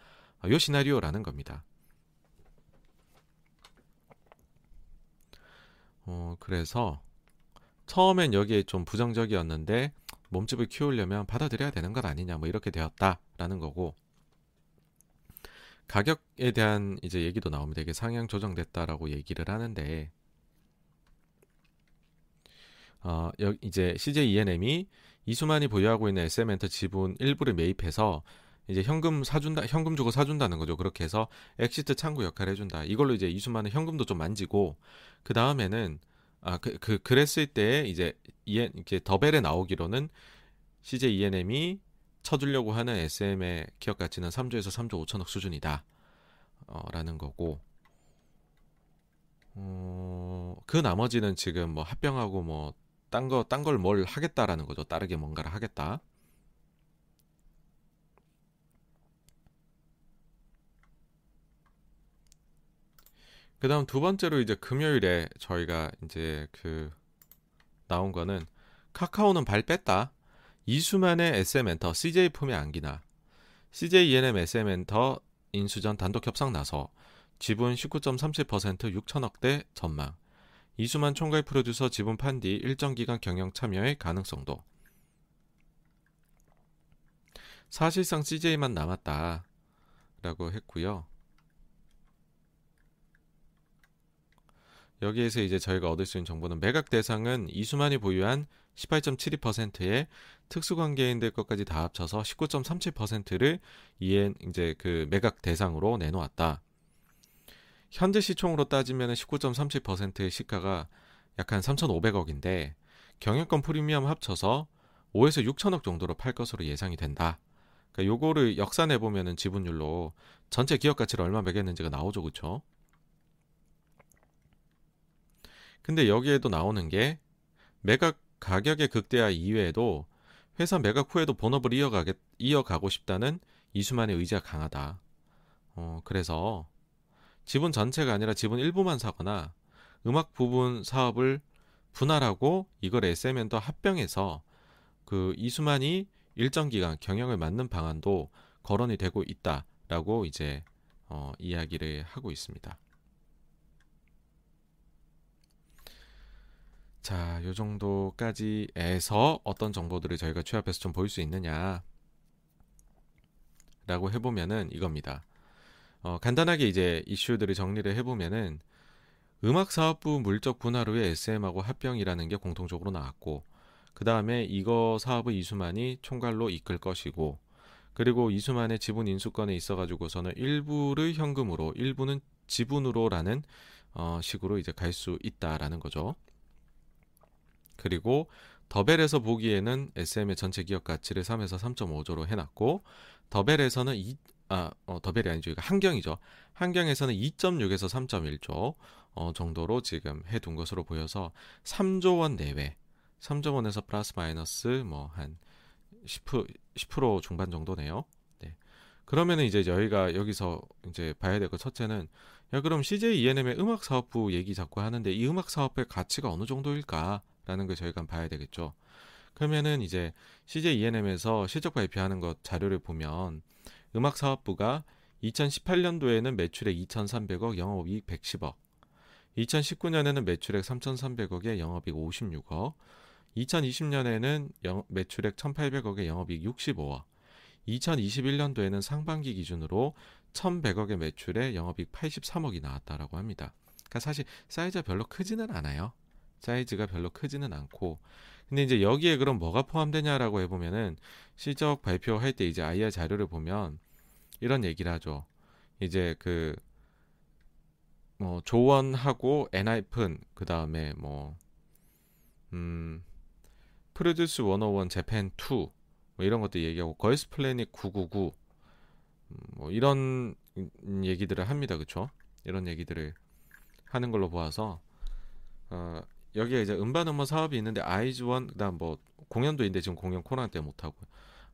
요 시나리오라는 겁니다. 어, 그래서 처음엔 여기에 좀 부정적이었는데 몸집을 키우려면 받아들여야 되는 것 아니냐 뭐 이렇게 되었다라는 거고 가격에 대한 이제 얘기도 나옵니다. 이게 상향 조정됐다라고 얘기를 하는데 어, 여, 이제 CJ ENM이 이수만이 보유하고 있는 SM엔터 지분 일부를 매입해서 이제 현금 사준다, 현금 주고 사준다는 거죠. 그렇게 해서 exit 창구 역할을 해준다. 이걸로 이제 이수만은 현금도 좀 만지고 그 다음에는 아 그 그 그, 랬을 때 이제 이게 더벨에 나오기로는 CJ ENM이 쳐주려고 하는 SM의 기업 가치는 3조에서 3조 5천억 수준이다. 어, 라는 거고 어, 그 나머지는 지금 뭐 합병하고 뭐 딴 거 딴 걸 뭘 하겠다라는 거죠. 다르게 뭔가를 하겠다. 그다음 두 번째로 이제 금요일에 저희가 이제 그 나온 거는 카카오는 발 뺐다. 이수만의 SM 엔터 CJ 품에 안기나 CJ ENM SM 엔터 인수전 단독 협상 나서 지분 19.30% 6천억 대 전망. 이수만 총괄 프로듀서 지분 판 뒤 일정 기간 경영 참여의 가능성도. 사실상 CJ만 남았다. 라고 했고요. 여기에서 이제 저희가 얻을 수 있는 정보는 매각 대상은 이수만이 보유한 18.72%의 특수관계인들 것까지 다 합쳐서 19.37%를 이엔 이제 그 매각 대상으로 내놓았다. 현재 시총으로 따지면 19.37%의 시가가 약 한 3,500억인데 경영권 프리미엄 합쳐서 5에서 6천억 정도로 팔 것으로 예상이 된다. 그러니까 요거를 역산해 보면은 지분율로 전체 기업 가치를 얼마 매겼는지가 나오죠, 그렇죠? 근데 여기에도 나오는 게 매각 가격의 극대화 이외에도 회사 매각 후에도 본업을 이어가겠, 이어가고 싶다는 이수만의 의지가 강하다. 어, 그래서 지분 전체가 아니라 지분 일부만 사거나 음악 부분 사업을 분할하고 이걸 SMN도 합병해서 그 이수만이 일정 기간 경영을 맡는 방안도 거론이 되고 있다라고 이제 어, 이야기를 하고 있습니다. 자, 요 정도까지 해서 어떤 정보들을 저희가 취합해서 좀 보일 수 있느냐 라고 해보면은 이겁니다. 어, 간단하게 이제 이슈들을 정리를 해보면은 음악사업부 물적 분할 후에 SM하고 합병이라는 게 공통적으로 나왔고 그 다음에 이거 사업의 이수만이 총괄로 이끌 것이고 그리고 이수만의 지분 인수권에 있어가지고서는 일부를 현금으로 일부는 지분으로라는 어, 식으로 이제 갈 수 있다라는 거죠. 그리고 더벨에서 보기에는 SM의 전체 기업 가치를 3에서 3.5조로 해놨고 더벨에서는 2, 아, 어, 더벨이 아니죠. 이거 한경이죠. 한경에서는 2.6에서 3.1조 어, 정도로 지금 해둔 것으로 보여서 3조 원 내외, 3조 원에서 플러스 마이너스 뭐 한 10%, 10% 중반 정도네요. 네. 그러면은 이제 저희가 여기서 이제 봐야 될 것 첫째는 야 그럼 CJ ENM의 음악 사업부 얘기 자꾸 하는데 이 음악 사업의 가치가 어느 정도일까? 라는 걸 저희가 봐야 되겠죠. 그러면은 이제 CJ ENM에서 실적 발표하는 것 자료를 보면 음악 사업부가 2018년도에는 매출액 2,300억, 영업이익 110억. 2019년에는 매출액 3,300억에 영업이익 56억. 2020년에는 영, 매출액 1,800억에 영업이익 65억. 2021년도에는 상반기 기준으로 1,100억의 매출에 영업이익 83억이 나왔다라고 합니다. 그러니까 사실 사이즈가 별로 크지는 않아요. 사이즈가 별로 크지는 않고 근데 이제 여기에 그럼 뭐가 포함되냐라고 해보면은 실적 발표할 때 이제 IR 자료를 보면 이런 얘기를 하죠. 이제 그 뭐 JO1하고 엔하이픈 그 다음에 뭐 음, Produce 101 Japan 2뭐 이런 것도 얘기하고 Girls Planet 999 음, 뭐 이런 얘기들을 합니다. 그쵸? 이런 얘기들을 하는 걸로 보아서 어, 여기에 이제 음반 음원 사업이 있는데 아이즈원 그다음 뭐 공연도 있는데 지금 공연 코로나 때문에 못 하고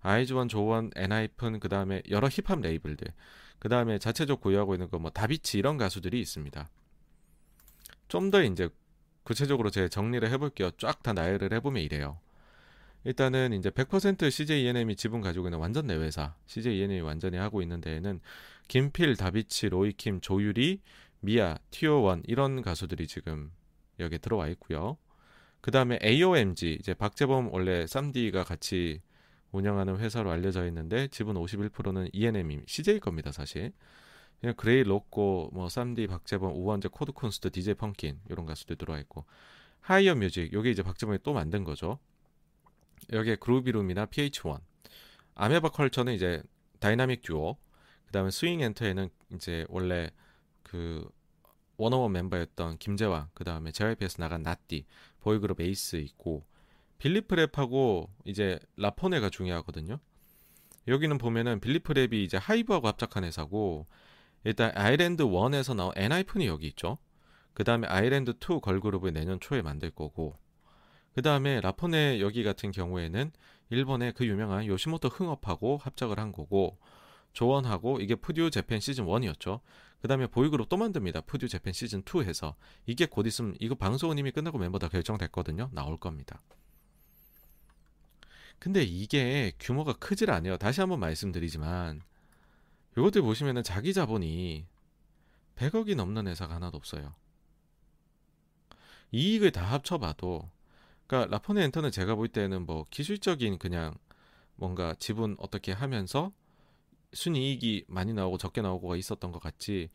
아이즈원 JO1 엔하이픈 그다음에 여러 힙합 레이블들 그다음에 자체적 보유하고 있는 거 뭐 다비치 이런 가수들이 있습니다. 좀 더 이제 구체적으로 제가 정리를 해볼게요. 쫙 다 나열을 해보면 이래요. 일단은 이제 100% CJ ENM이 지분 가지고 있는 완전 내 회사 CJ ENM이 완전히 하고 있는 데에는 김필, 다비치, 로이킴, 조유리, 미아, TO1 이런 가수들이 지금 여기에 들어와 있고요. 그 다음에 AOMG 이제 박재범 원래 쌈디가 같이 운영하는 회사로 알려져 있는데 지분 51%는 ENM이 CJ 겁니다 사실. 그냥 그레이 로꼬 뭐 쌈디 박재범 우원재 코드쿤스트 DJ 펌킨 이런 가수들 들어와 있고 하이어 뮤직 요게 이제 박재범이 또 만든 거죠. 여기에 그루비룸이나 PH1 아메바 컬처는 이제 다이나믹 듀오 그 다음에 스윙 엔터에는 이제 원래 그 워너원 멤버였던 김재환, 그 다음에 JYP에서 나간 나띠, 보이그룹 에이스 있고 빌리프 랩하고 이제 라포네가 중요하거든요. 여기는 보면은 빌리프 랩이 이제 하이브하고 합작한 회사고 일단 아이랜드 1에서 나온 엔하이픈이 여기 있죠. 그 다음에 아이랜드 2 걸그룹을 내년 초에 만들 거고 그 다음에 라포네 여기 같은 경우에는 일본의 그 유명한 요시모토 흥업하고 합작을 한 거고 조언하고 이게 푸듀 재팬 시즌 1이었죠. 그 다음에 보이그룹 또 만듭니다. 푸듀 재팬 시즌 2 해서 이게 곧 있으면 이거 방송은 이미 끝나고 멤버 다 결정됐거든요. 나올 겁니다. 근데 이게 규모가 크질 않아요. 다시 한번 말씀드리지만 요것들 보시면은 자기 자본이 100억이 넘는 회사가 하나도 없어요. 이익을 다 합쳐봐도 그러니까 라포네 엔터는 제가 볼 때는 뭐 기술적인 그냥 뭔가 지분 어떻게 하면서 순이익이 많이 나오고 적게 나오고가 있었던 것 같지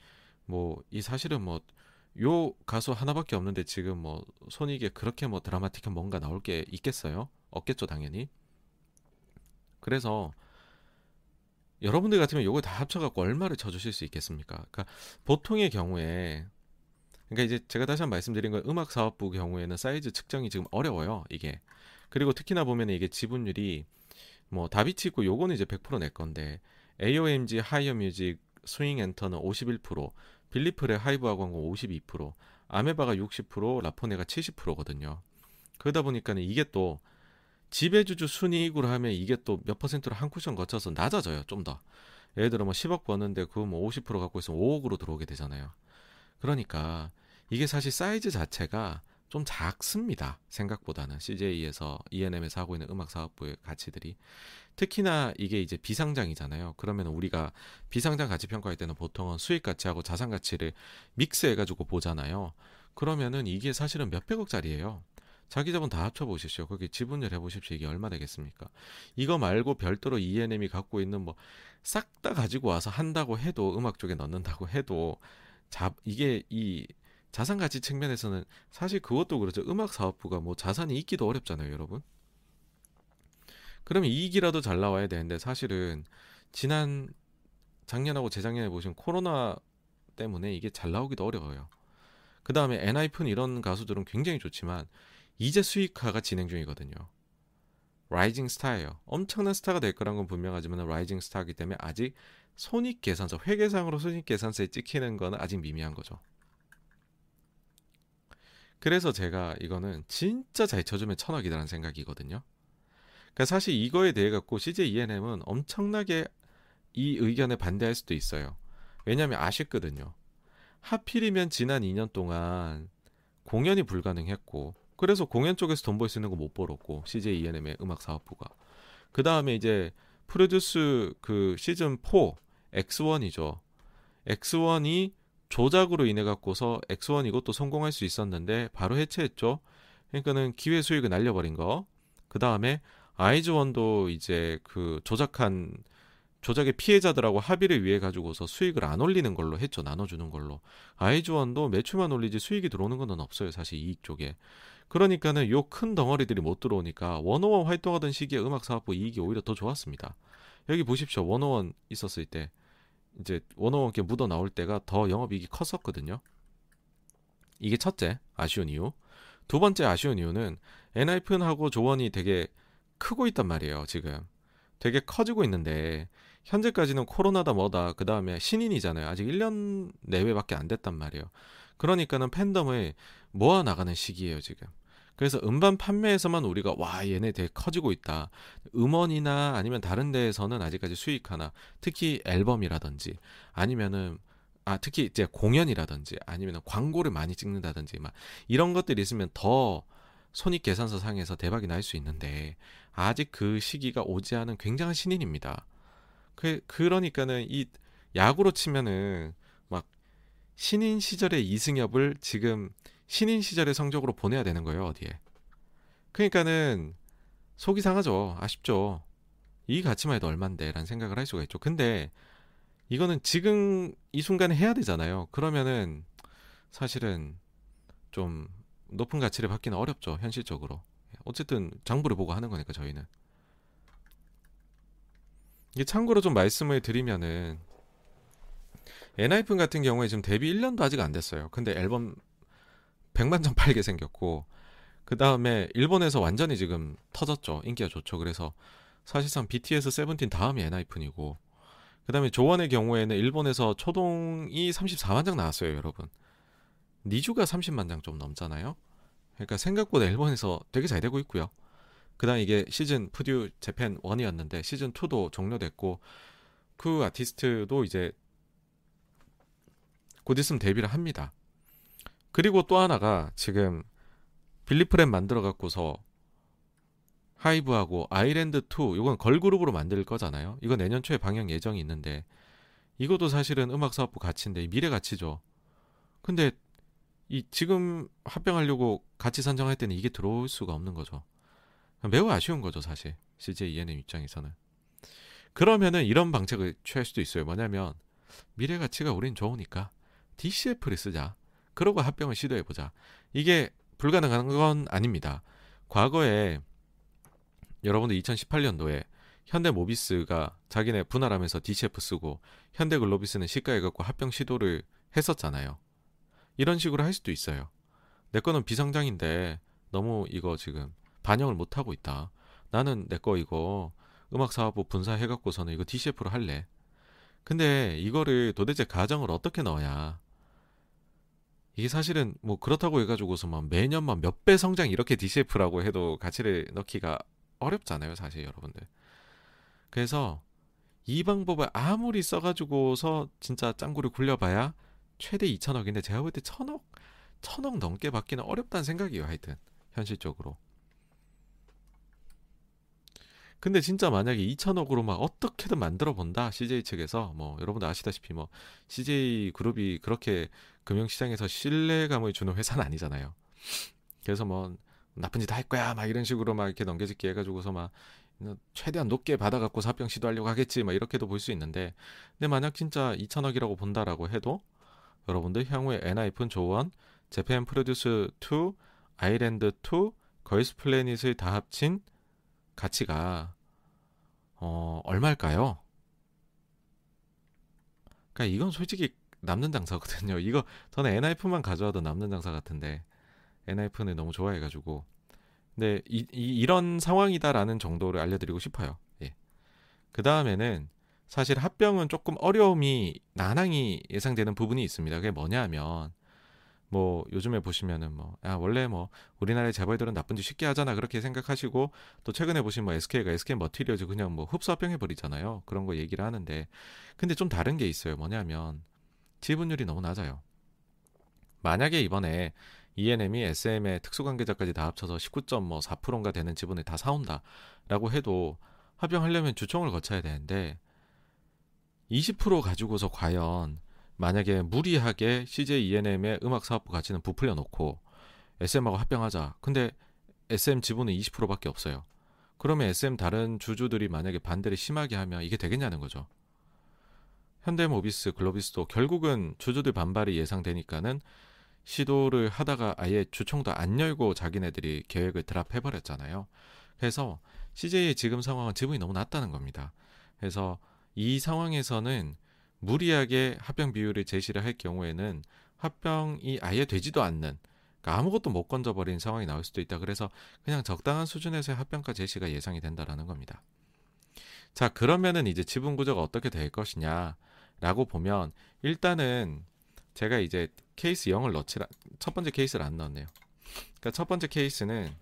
뭐 이 사실은 뭐 요 가수 하나밖에 없는데 지금 뭐 손익에 그렇게 뭐 드라마틱한 뭔가 나올 게 있겠어요? 없겠죠 당연히 그래서 여러분들 같으면 요거 다 합쳐갖고 얼마를 쳐주실 수 있겠습니까? 그러니까 보통의 경우에 그러니까 이제 제가 다시 한 번 말씀드린 건 음악 사업부 경우에는 사이즈 측정이 지금 어려워요 이게 그리고 특히나 보면 이게 지분율이 뭐 다비치 있고 요거는 이제 100%낼 건데 AOMG 하이어 뮤직 스윙 엔터는 51% 빌리프의 하이브 한 거고 52% 아메바가 60% 라포네가 70%거든요 그러다 보니까는 이게 또 지배주주 순이익으로 하면 이게 또 몇 퍼센트로 한 쿠션 거쳐서 낮아져요. 좀 더. 예를 들어 뭐 10억 버는데 그거 뭐50% 갖고 있으면 5억으로 들어오게 되잖아요. 그러니까 이게 사실 사이즈 자체가 좀 작습니다. 생각보다는 CJ에서 ENM에서 하고 있는 음악 사업부의 가치들이 특히나 이게 이제 비상장이잖아요. 그러면 우리가 비상장 가치 평가할 때는 보통은 수익 가치하고 자산 가치를 믹스해 가지고 보잖아요. 그러면은 이게 사실은 몇백억짜리예요. 자기 자본 다 합쳐 보십시오. 거기 지분율 해 보십시오. 이게 얼마 되겠습니까? 이거 말고 별도로 ENM이 갖고 있는 뭐 싹 다 가지고 와서 한다고 해도 음악 쪽에 넣는다고 해도 자 이게 이 자산 가치 측면에서는 사실 그것도 그렇죠. 음악 사업부가 뭐 자산이 있기도 어렵잖아요, 여러분. 그러면 이익이라도 잘 나와야 되는데 사실은 지난 작년하고 재작년에 보신 코로나 때문에 이게 잘 나오기도 어려워요. 그 다음에 엔하이픈 이런 가수들은 굉장히 좋지만 이제 수익화가 진행 중이거든요. rising star예요. 엄청난 스타가 될 거란 건 분명하지만 rising star이기 때문에 아직 손익 계산서, 회계상으로 손익 계산서에 찍히는 거는 아직 미미한 거죠. 그래서 제가 이거는 진짜 잘 쳐주면 천억이라는 생각이거든요. 그러니까 사실 이거에 대해 갖고 CJ ENM은 엄청나게 이 의견에 반대할 수도 있어요. 왜냐하면 아쉽거든요. 하필이면 지난 2년 동안 공연이 불가능했고 그래서 공연 쪽에서 돈 벌 수 있는 거 못 벌었고 CJ ENM의 음악 사업부가 그 다음에 이제 프로듀스 그 시즌 4 X1이죠. X1이 조작으로 인해 갖고서 X1 이것도 성공할 수 있었는데 바로 해체했죠. 그러니까는 기회 수익을 날려버린 거. 그 다음에 아이즈원도 이제 그 조작한 조작의 피해자들하고 합의를 위해 가지고서 수익을 안 올리는 걸로 했죠. 나눠주는 걸로. 아이즈원도 매출만 올리지 수익이 들어오는 건 없어요. 사실 이익 쪽에. 그러니까는 요 큰 덩어리들이 못 들어오니까 원어원 활동하던 시기에 음악 사업부 이익이 오히려 더 좋았습니다. 여기 보십시오. 원어원 있었을 때 이제 이렇게 묻어 나올 때가 더 영업이익이 컸었거든요. 이게 첫째 아쉬운 이유. 두 번째 아쉬운 이유는 엔하이픈하고 조원이 되게 크고 있단 말이에요. 지금 되게 커지고 있는데 현재까지는 코로나다 뭐다 그 다음에 신인이잖아요. 아직 1년 내외밖에 안 됐단 말이에요. 그러니까는 팬덤을 모아 나가는 시기예요 지금. 그래서 음반 판매에서만 우리가 와 얘네 되게 커지고 있다. 음원이나 아니면 다른 데에서는 아직까지 수익 하나 특히 앨범이라든지 아니면은 아 특히 이제 공연이라든지 아니면 광고를 많이 찍는다든지 막 이런 것들이 있으면 더 손익 계산서 상에서 대박이 날 수 있는데 아직 그 시기가 오지 않은 굉장한 신인입니다. 그 그러니까는 이 야구로 치면은 막 신인 시절의 이승엽을 지금 신인 시절의 성적으로 보내야 되는 거예요, 어디에. 그러니까는 속이 상하죠. 아쉽죠. 이 가치만 해도 얼만데 라는 생각을 할 수가 있죠. 근데 이거는 지금 이 순간에 해야 되잖아요. 그러면은 사실은 좀 높은 가치를 받기는 어렵죠. 현실적으로. 어쨌든 장부를 보고 하는 거니까 저희는. 이게 참고로 좀 말씀을 드리면은 엔하이픈 같은 경우에 지금 데뷔 1년도 아직 안 됐어요. 근데 앨범 100만 장 팔게 생겼고 그 다음에 일본에서 완전히 지금 터졌죠. 인기가 좋죠. 그래서 사실상 BTS 세븐틴 다음이 엔하이픈이고 그 다음에 조원의 경우에는 일본에서 초동이 34만 장 나왔어요, 여러분. 니주가 30만 장 좀 넘잖아요. 그러니까 생각보다 일본에서 되게 잘 되고 있고요. 그 다음 이게 시즌 푸듀 재팬 1이었는데 시즌 2도 종료됐고 그 아티스트도 이제 곧 있으면 데뷔를 합니다. 그리고 또 하나가 지금 빌리프랩 만들어 갖고서 하이브하고 아이랜드 2 이건 걸그룹으로 만들 거잖아요. 이거 내년 초에 방영 예정이 있는데 이것도 사실은 음악 사업부 가치인데 미래 가치죠. 근데 이 지금 합병하려고 가치 산정할 때는 이게 들어올 수가 없는 거죠. 매우 아쉬운 거죠, 사실. CJ ENM 입장에서는. 그러면은 이런 방책을 취할 수도 있어요. 뭐냐면 미래 가치가 우린 좋으니까 DCF를 쓰자. 그러고 합병을 시도해 보자. 이게 불가능한 건 아닙니다. 과거에 여러분들 2018년도에 현대 모비스가 자기네 분할하면서 DCF 쓰고 현대 글로비스는 시가에 갖고 합병 시도를 했었잖아요. 이런 식으로 할 수도 있어요. 내 거는 비상장인데 너무 이거 지금 반영을 못 하고 있다. 나는 내 거 이거 음악 사업부 분사해 갖고서는 이거 DCF로 할래. 근데 이거를 도대체 가정을 어떻게 넣어야 이게 사실은 뭐 그렇다고 해가지고서 막 매년 막 몇 배 성장 이렇게 DCF라고 해도 가치를 넣기가 어렵잖아요, 사실 여러분들. 그래서 이 방법을 아무리 써가지고서 진짜 짱구를 굴려봐야 최대 2천억인데 제가 볼 때 천억, 천억 넘게 받기는 어렵다는 생각이에요, 하여튼 현실적으로. 근데 진짜 만약에 2천억으로 막 어떻게든 만들어 본다 CJ 측에서 뭐 여러분들 아시다시피 뭐 CJ 그룹이 그렇게 금융시장에서 신뢰감을 주는 회사는 아니잖아요. 그래서 뭐 나쁜 짓 할 거야 막 이런 식으로 막 이렇게 넘겨짚기 해가지고서 막 최대한 높게 받아갖고 합병 시도하려고 하겠지 막 이렇게도 볼 수 있는데 근데 만약 진짜 2천억이라고 본다라고 해도 여러분들 향후에 엔하이픈 JO1, 재팬 프로듀스 2, 아이랜드 2, 걸스 플래닛을 다 합친 가치가 어 얼마일까요? 그러니까 이건 솔직히 남는 장사거든요. 이거 저는 엔하이프만 가져와도 남는 장사 같은데 엔하이프는 너무 좋아해가지고 근데 이, 이, 런 상황이다라는 정도를 알려드리고 싶어요. 예. 그 다음에는 사실 합병은 조금 어려움이 난항이 예상되는 부분이 있습니다. 그게 뭐냐 하면 뭐 요즘에 보시면은 뭐 아, 원래 뭐 우리나라의 재벌들은 나쁜 짓 쉽게 하잖아 그렇게 생각하시고 또 최근에 보시면 뭐 SK가 SK 머티리얼즈 그냥 뭐 흡수 합병해 버리잖아요. 그런 거 얘기를 하는데 근데 좀 다른 게 있어요. 뭐냐면 지분율이 너무 낮아요. 만약에 이번에 ENM이 SM의 특수관계자까지 다 합쳐서 19.4%인가 되는 지분을 다 사온다라고 해도 합병하려면 주총을 거쳐야 되는데 20% 가지고서 과연 만약에 무리하게 CJ ENM의 음악 사업부 가치는 부풀려 놓고 SM하고 합병하자. 근데 SM 지분은 20%밖에 없어요. 그러면 SM 다른 주주들이 만약에 반대를 심하게 하면 이게 되겠냐는 거죠. 현대모비스, 글로비스도 결국은 주주들 반발이 예상되니까는 시도를 하다가 아예 주총도 안 열고 자기네들이 계획을 드랍해버렸잖아요. 그래서 CJ의 지금 상황은 지분이 너무 낮다는 겁니다. 그래서 이 상황에서는 무리하게 합병 비율을 제시를 할 경우에는 합병이 아예 되지도 않는 그러니까 아무것도 못 건져버린 상황이 나올 수도 있다. 그래서 그냥 적당한 수준에서의 합병가 제시가 예상이 된다라는 겁니다. 자, 그러면은 이제 지분 구조가 어떻게 될 것이냐 라고 보면 일단은 제가 이제 케이스 0을 넣지라 첫 번째 케이스를 안 넣었네요. 그러니까 첫 번째 케이스는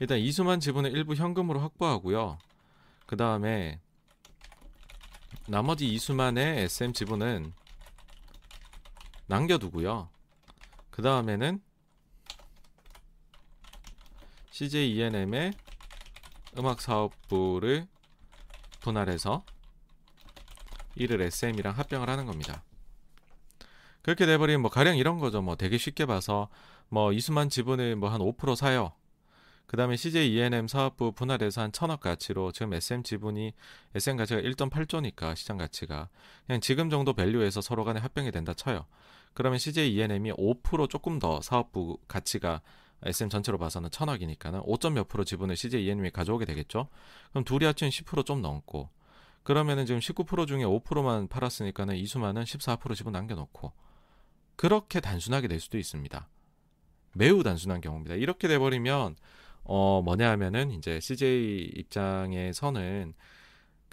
일단 이수만 지분을 일부 현금으로 확보하고요. 그 다음에 나머지 이수만의 SM 지분은 남겨두고요. 그 다음에는 CJ ENM의 음악 사업부를 분할해서 이를 SM이랑 합병을 하는 겁니다. 그렇게 돼버리면 뭐 가령 이런 거죠. 뭐 되게 쉽게 봐서 뭐 이수만 지분을 뭐 한 5% 사요. 그 다음에 CJ ENM 사업부 분할해서 한 천억 가치로 지금 SM 지분이 SM 가치가 1.8조니까 시장 가치가 그냥 지금 정도 밸류에서 서로 간에 합병이 된다 쳐요. 그러면 CJ ENM이 5% 조금 더 사업부 가치가 SM 전체로 봐서는 천억이니까는 5. 몇 프로 지분을 CJ ENM이 가져오게 되겠죠. 그럼 둘이 합치면 10%좀 넘고 그러면은 지금 19% 중에 5%만 팔았으니까는 이수만은 14% 지분 남겨놓고 그렇게 단순하게 될 수도 있습니다. 매우 단순한 경우입니다. 이렇게 돼버리면 어 뭐냐 하면은 이제 CJ 입장에서는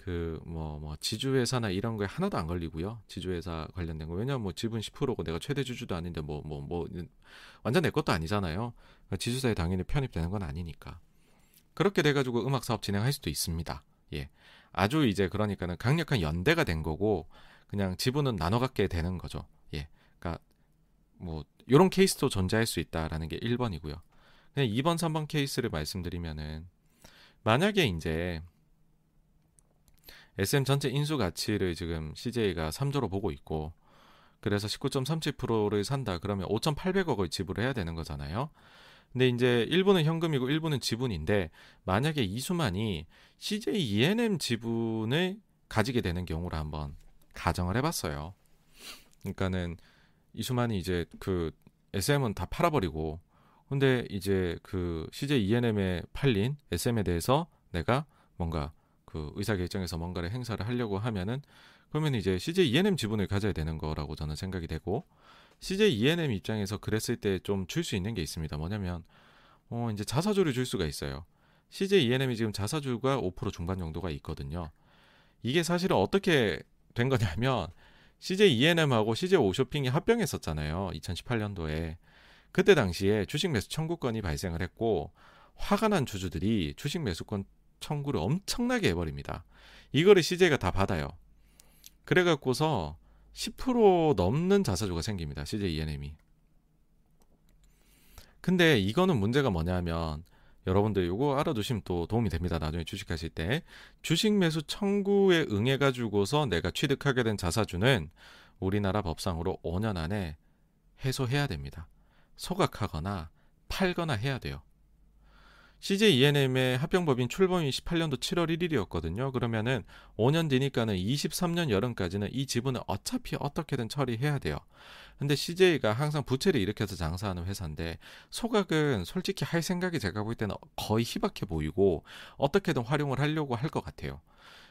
그뭐뭐 지주회사나 이런 거에 하나도 안 걸리고요. 지주회사 관련된 거. 왜냐면 뭐 지분 10%고 내가 최대 주주도 아닌데 뭐 뭐뭐 완전 내 것도 아니잖아요. 그러니까 지주사에 당연히 편입되는 건 아니니까. 그렇게 돼 가지고 음악 사업 진행할 수도 있습니다. 예. 아주 이제 그러니까는 강력한 연대가 된 거고 그냥 지분은 나눠 갖게 되는 거죠. 예. 그러니까 뭐 요런 케이스도 존재할 수 있다라는 게 1번이고요. 그냥 2번, 3번 케이스를 말씀드리면은 만약에 이제 SM 전체 인수 가치를 지금 CJ가 3조로 보고 있고 그래서 19.37%를 산다 그러면 5,800억을 지불해야 되는 거잖아요. 근데 이제 일부는 현금이고 일부는 지분인데 만약에 이수만이 CJ ENM 지분을 가지게 되는 경우를 한번 가정을 해봤어요. 그러니까는 이수만이 이제 그 SM은 다 팔아버리고 근데 이제 그 CJ ENM에 팔린 SM에 대해서 내가 뭔가 그 의사결정에서 뭔가를 행사를 하려고 하면은 그러면 이제 CJ ENM 지분을 가져야 되는 거라고 저는 생각이 되고 CJ ENM 입장에서 그랬을 때 좀 줄 수 있는 게 있습니다. 뭐냐면 어 이제 자사주를 줄 수가 있어요. CJ ENM이 지금 자사주가 5% 중반 정도가 있거든요. 이게 사실은 어떻게 된 거냐면 CJ ENM하고 CJ 오쇼핑이 합병했었잖아요. 2018년도에. 그때 당시에 주식 매수 청구권이 발생을 했고 화가 난 주주들이 주식 매수권 청구를 엄청나게 해버립니다. 이거를 CJ가 다 받아요. 그래갖고서 10% 넘는 자사주가 생깁니다. CJ ENM이. 근데 이거는 문제가 뭐냐면 여러분들 이거 알아두시면 또 도움이 됩니다. 나중에 주식하실 때 주식 매수 청구에 응해 가지고서 내가 취득하게 된 자사주는 우리나라 법상으로 5년 안에 해소해야 됩니다. 소각하거나 팔거나 해야 돼요. CJ ENM의 합병법인 출범이 18년도 7월 1일이었거든요. 그러면은 5년 뒤니까는 23년 여름까지는 이 지분을 어차피 어떻게든 처리해야 돼요. 근데 CJ가 항상 부채를 일으켜서 장사하는 회사인데 소각은 솔직히 할 생각이 제가 볼 때는 거의 희박해 보이고 어떻게든 활용을 하려고 할 것 같아요.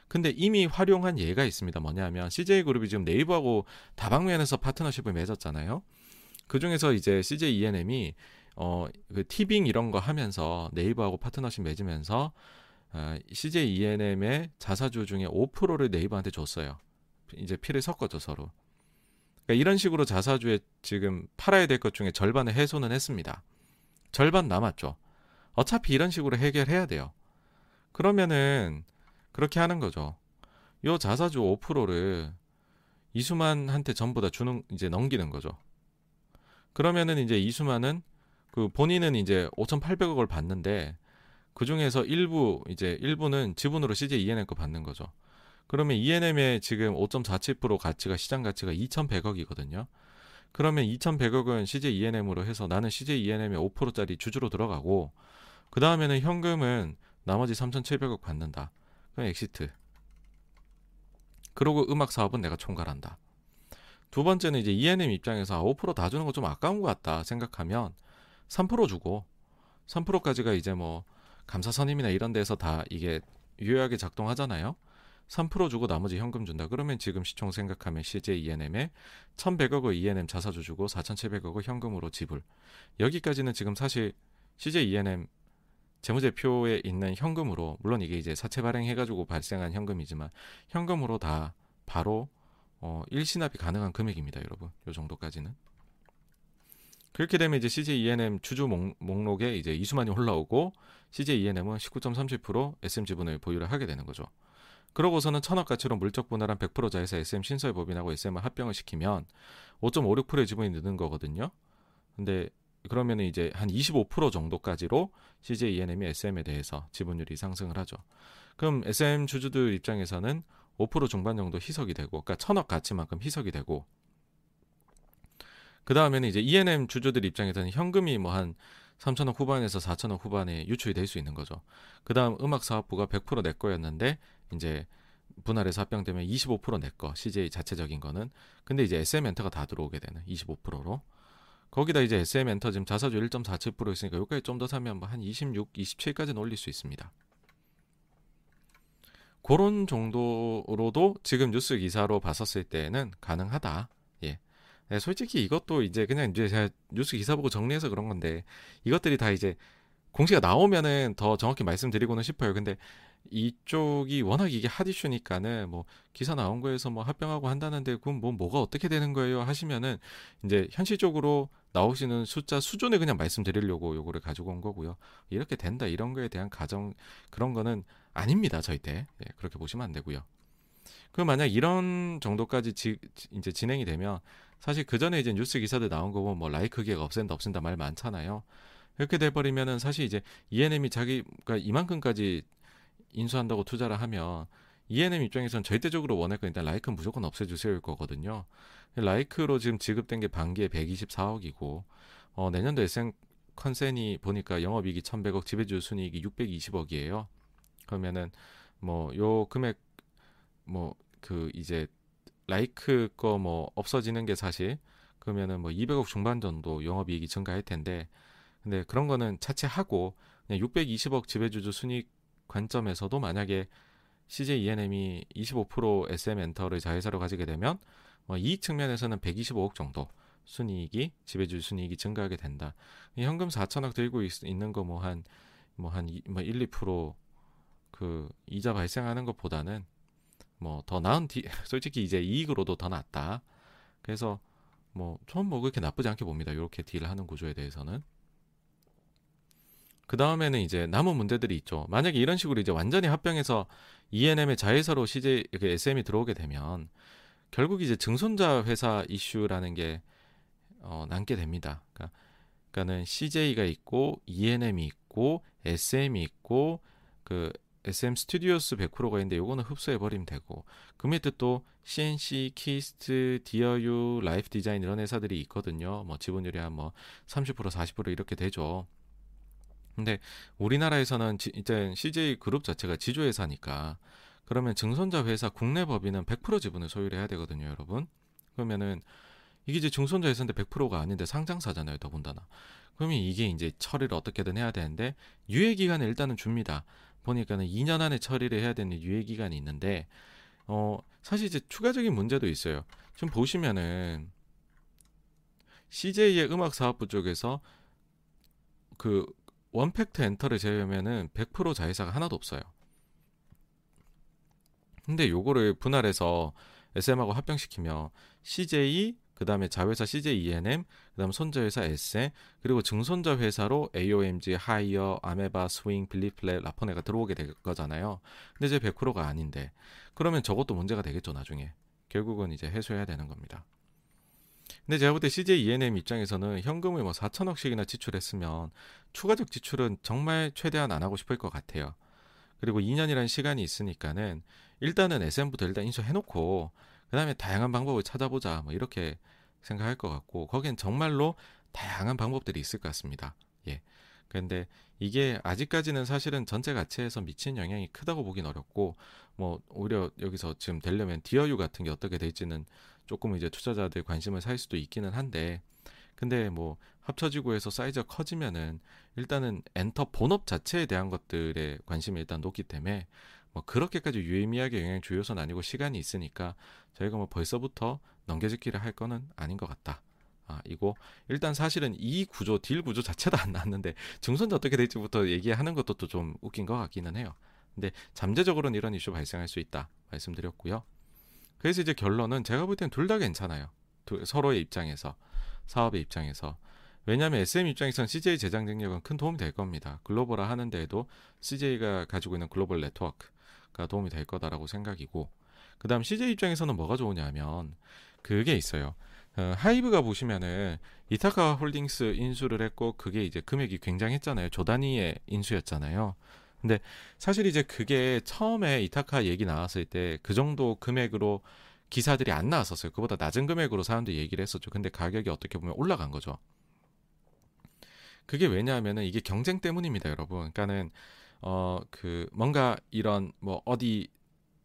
근데 이미 활용한 예가 있습니다. 뭐냐면 CJ그룹이 지금 네이버하고 다방면에서 파트너십을 맺었잖아요. 그 중에서 이제 CJ ENM이 어, 그 티빙 이런 거 하면서 네이버하고 파트너십 맺으면서 어, CJ ENM의 자사주 중에 5%를 네이버한테 줬어요. 이제 피를 섞어줘 서로. 그러니까 이런 식으로 자사주에 지금 팔아야 될 것 중에 절반을 해소는 했습니다. 절반 남았죠. 어차피 이런 식으로 해결해야 돼요. 그러면은 그렇게 하는 거죠. 요 자사주 5%를 이수만한테 전부 다 주는 이제 넘기는 거죠. 그러면은 이제 이수만은 그 본인은 이제 5,800억을 받는데 그 중에서 일부 이제 일부는 지분으로 CJ ENM 거 받는 거죠. 그러면 ENM의 지금 5.47% 가치가 시장 가치가 2,100억이거든요. 그러면 2,100억은 CJ ENM으로 해서 나는 CJ ENM의 5%짜리 주주로 들어가고 그 다음에는 현금은 나머지 3,700억 받는다. 그럼 exit. 그러고 음악 사업은 내가 총괄한다. 두 번째는 이제 ENM 입장에서 5%다 주는 거 좀 아까운 것 같다 생각하면 3% 주고 3%까지가 이제 뭐 감사 선임이나 이런 데서 다 이게 유효하게 작동하잖아요. 3% 주고 나머지 현금 준다. 그러면 지금 시총 생각하면 CJ ENM에 1,100억을 ENM 자사주 주고 4,700억을 현금으로 지불. 여기까지는 지금 사실 CJ ENM 재무제표에 있는 현금으로 물론 이게 이제 사채 발행해가지고 발생한 현금이지만 현금으로 다 바로 어, 일시납이 가능한 금액입니다, 여러분. 요 정도까지는. 그렇게 되면 이제 CJ ENM 주주 목, 목록에 이제 이수만이 올라오고 CJ ENM은 19.30% SM 지분을 보유를 하게 되는 거죠. 그러고서는 천억 가치로 물적 분할한 100% 자회사 SM 신설 법인하고 SM을 합병을 시키면 5.56%의 지분이 느는 거거든요. 근데 그러면 이제 한 25% 정도까지로 CJ ENM이 SM에 대해서 지분율이 상승을 하죠. 그럼 SM 주주들 입장에서는 5% 중반 정도 희석이 되고, 그러니까 천억 가치만큼 희석이 되고, 그 다음에는 이제 ENM 주주들 입장에서는 현금이 뭐 한 3천억 후반에서 4천억 후반에 유출이 될 수 있는 거죠. 그 다음 음악 사업부가 100%내 거였는데 이제 분할해서 합병되면 25%내 거, CJ 자체적인 거는. 근데 이제 SM 엔터가 다 들어오게 되는 25%로. 거기다 이제 SM 엔터 지금 자사주 1.47% 있으니까 여기까지 좀 더 사면 뭐 한 26, 27까지는 올릴 수 있습니다. 그런 정도로도 지금 뉴스 기사로 봤었을 때는 가능하다. 네, 솔직히 이것도 이제 그냥 이제 제가 뉴스 기사 보고 정리해서 그런 건데 이것들이 다 이제 공시가 나오면은 더 정확히 말씀드리고는 싶어요. 근데 이쪽이 워낙 이게 핫 이슈니까는 뭐 기사 나온 거에서 뭐 합병하고 한다는데 그럼 뭐 뭐가 어떻게 되는 거예요 하시면은 이제 현실적으로 나오시는 숫자 수준을 그냥 말씀드리려고 요거를 가지고 온 거고요. 이렇게 된다 이런 거에 대한 가정 그런 거는 아닙니다 저희 때 예, 그렇게 보시면 안 되고요. 그 만약 이런 정도까지 지, 이제 진행이 되면 사실 그 전에 이제 뉴스 기사들 나온 거 보면 뭐 라이크 기획 없앤다 없앤다 말 많잖아요. 이렇게 돼버리면은 사실 이제 ENM이 자기가 이만큼까지 인수한다고 투자를 하면 ENM 입장에서는 절대적으로 원할 건 일단 라이크는 무조건 없애주세요일 거거든요. 라이크로 지금 지급된 게 반기에 124억이고 어, 내년도 SM 컨센이 보니까 영업이익이 1,100억, 지배주 순이익이 620억이에요. 그러면은 뭐 요 금액 뭐 그 이제 라이크 거 뭐 없어지는 게 사실 그러면은 뭐 200억 중반 정도 영업이익이 증가할 텐데 근데 그런 거는 차치하고 그냥 620억 지배주주 순이익 관점에서도 만약에 CJ ENM이 25% SM 엔터를 자회사로 가지게 되면 어, 이익 측면에서는 125억 정도 순이익이 지배주 순이익이 증가하게 된다. 현금 4천억 들고 있, 는 거 뭐 한 뭐한 뭐 1, 2%그 이자 발생하는 것보다는 뭐 더 나은 디, 솔직히 이제 이익으로도 더 낫다. 그래서 뭐 저는 뭐 그렇게 나쁘지 않게 봅니다. 이렇게 딜을 하는 구조에 대해서는. 그 다음에는 이제 남은 문제들이 있죠. 만약에 이런 식으로 이제 완전히 합병해서 ENM의 자회사로 CJ 그 SM이 들어오게 되면 결국 이제 증손자 회사 이슈라는 게 어, 남게 됩니다. 그러니까, 그러니까는 CJ가 있고 ENM이 있고 SM이 있고 그 SM 스튜디오스 100%가 있는데 요거는 흡수해 버리면 되고 그 밑에 또 C&C, 키이스트, 디어유, 라이프 디자인 이런 회사들이 있거든요. 뭐 지분율이 한 뭐 30% 40% 이렇게 되죠. 근데 우리나라에서는 지, 이제 CJ 그룹 자체가 지주회사니까 그러면 증손자 회사 국내 법인은 100% 지분을 소유를 해야 되거든요, 여러분. 그러면은 이게 이제 증손자 회사인데 100%가 아닌데 상장사잖아요, 더군다나. 그러면 이게 이제 처리를 어떻게든 해야 되는데 유예 기간을 일단은 줍니다. 보니까는 2년 안에 처리를 해야 되는 유예 기간이 있는데 어 사실 이제 추가적인 문제도 있어요. 좀 보시면은 CJ의 음악 사업부 쪽에서 그 원팩트 엔터를 제외하면은 100% 자회사가 하나도 없어요. 근데 요거를 분할해서 SM하고 합병시키면 CJ 그 다음에 자회사 CJ ENM, 그 다음 손자회사 SM, 그리고 증손자 회사로 AOMG, 하이어, 아메바, 스윙, 빌리프랩, 라포네가 들어오게 될 거잖아요. 근데 이제 100%가 아닌데 그러면 저것도 문제가 되겠죠 나중에. 결국은 이제 해소해야 되는 겁니다. 근데 제가 볼 때 CJ ENM 입장에서는 현금을 뭐 4천억씩이나 지출했으면 추가적 지출은 정말 최대한 안 하고 싶을 것 같아요. 그리고 2년이라는 시간이 있으니까는 일단은 SM부터 일단 인수해놓고 그 다음에 다양한 방법을 찾아보자 뭐 이렇게 생각할 것 같고 거기엔 정말로 다양한 방법들이 있을 것 같습니다. 예. 근데 이게 아직까지는 사실은 전체 가치에서 미친 영향이 크다고 보긴 어렵고 뭐 오히려 여기서 지금 되려면 디어유 같은 게 어떻게 될지는 조금 이제 투자자들 관심을 살 수도 있기는 한데 근데 뭐 합쳐지고 해서 사이즈가 커지면은 일단은 엔터 본업 자체에 대한 것들에 관심이 일단 높기 때문에 뭐 그렇게까지 유의미하게 영향 줄 요소는 아니고 시간이 있으니까 저희가 뭐 벌써부터 넘겨짓기를 할 거는 아닌 것 같다. 아, 이거 일단 사실은 이 구조, 딜 구조 자체도 안 나왔는데 증선자 어떻게 될지부터 얘기하는 것도 또 좀 웃긴 것 같기는 해요. 근데 잠재적으로는 이런 이슈 발생할 수 있다 말씀드렸고요. 그래서 이제 결론은 제가 볼 때는 둘다 괜찮아요. 두, 서로의 입장에서 사업의 입장에서 왜냐하면 SM 입장에서는 CJ 제작 능력은 큰 도움이 될 겁니다. 글로벌화 하는 데에도 CJ가 가지고 있는 글로벌 네트워크 가 도움이 될 거다라고 생각이고 그 다음 CJ 입장에서는 뭐가 좋으냐면 그게 있어요. 어, 하이브가 보시면은 이타카 홀딩스 인수를 했고 그게 이제 금액이 굉장했잖아요. 조단위의 인수였잖아요. 근데 사실 이제 그게 처음에 이타카 얘기 나왔을 때 그 정도 금액으로 기사들이 안 나왔었어요. 그보다 낮은 금액으로 사람들이 얘기를 했었죠. 근데 가격이 어떻게 보면 올라간 거죠. 그게 왜냐하면은 이게 경쟁 때문입니다, 여러분. 그러니까는 어 그 뭔가 이런 뭐 어디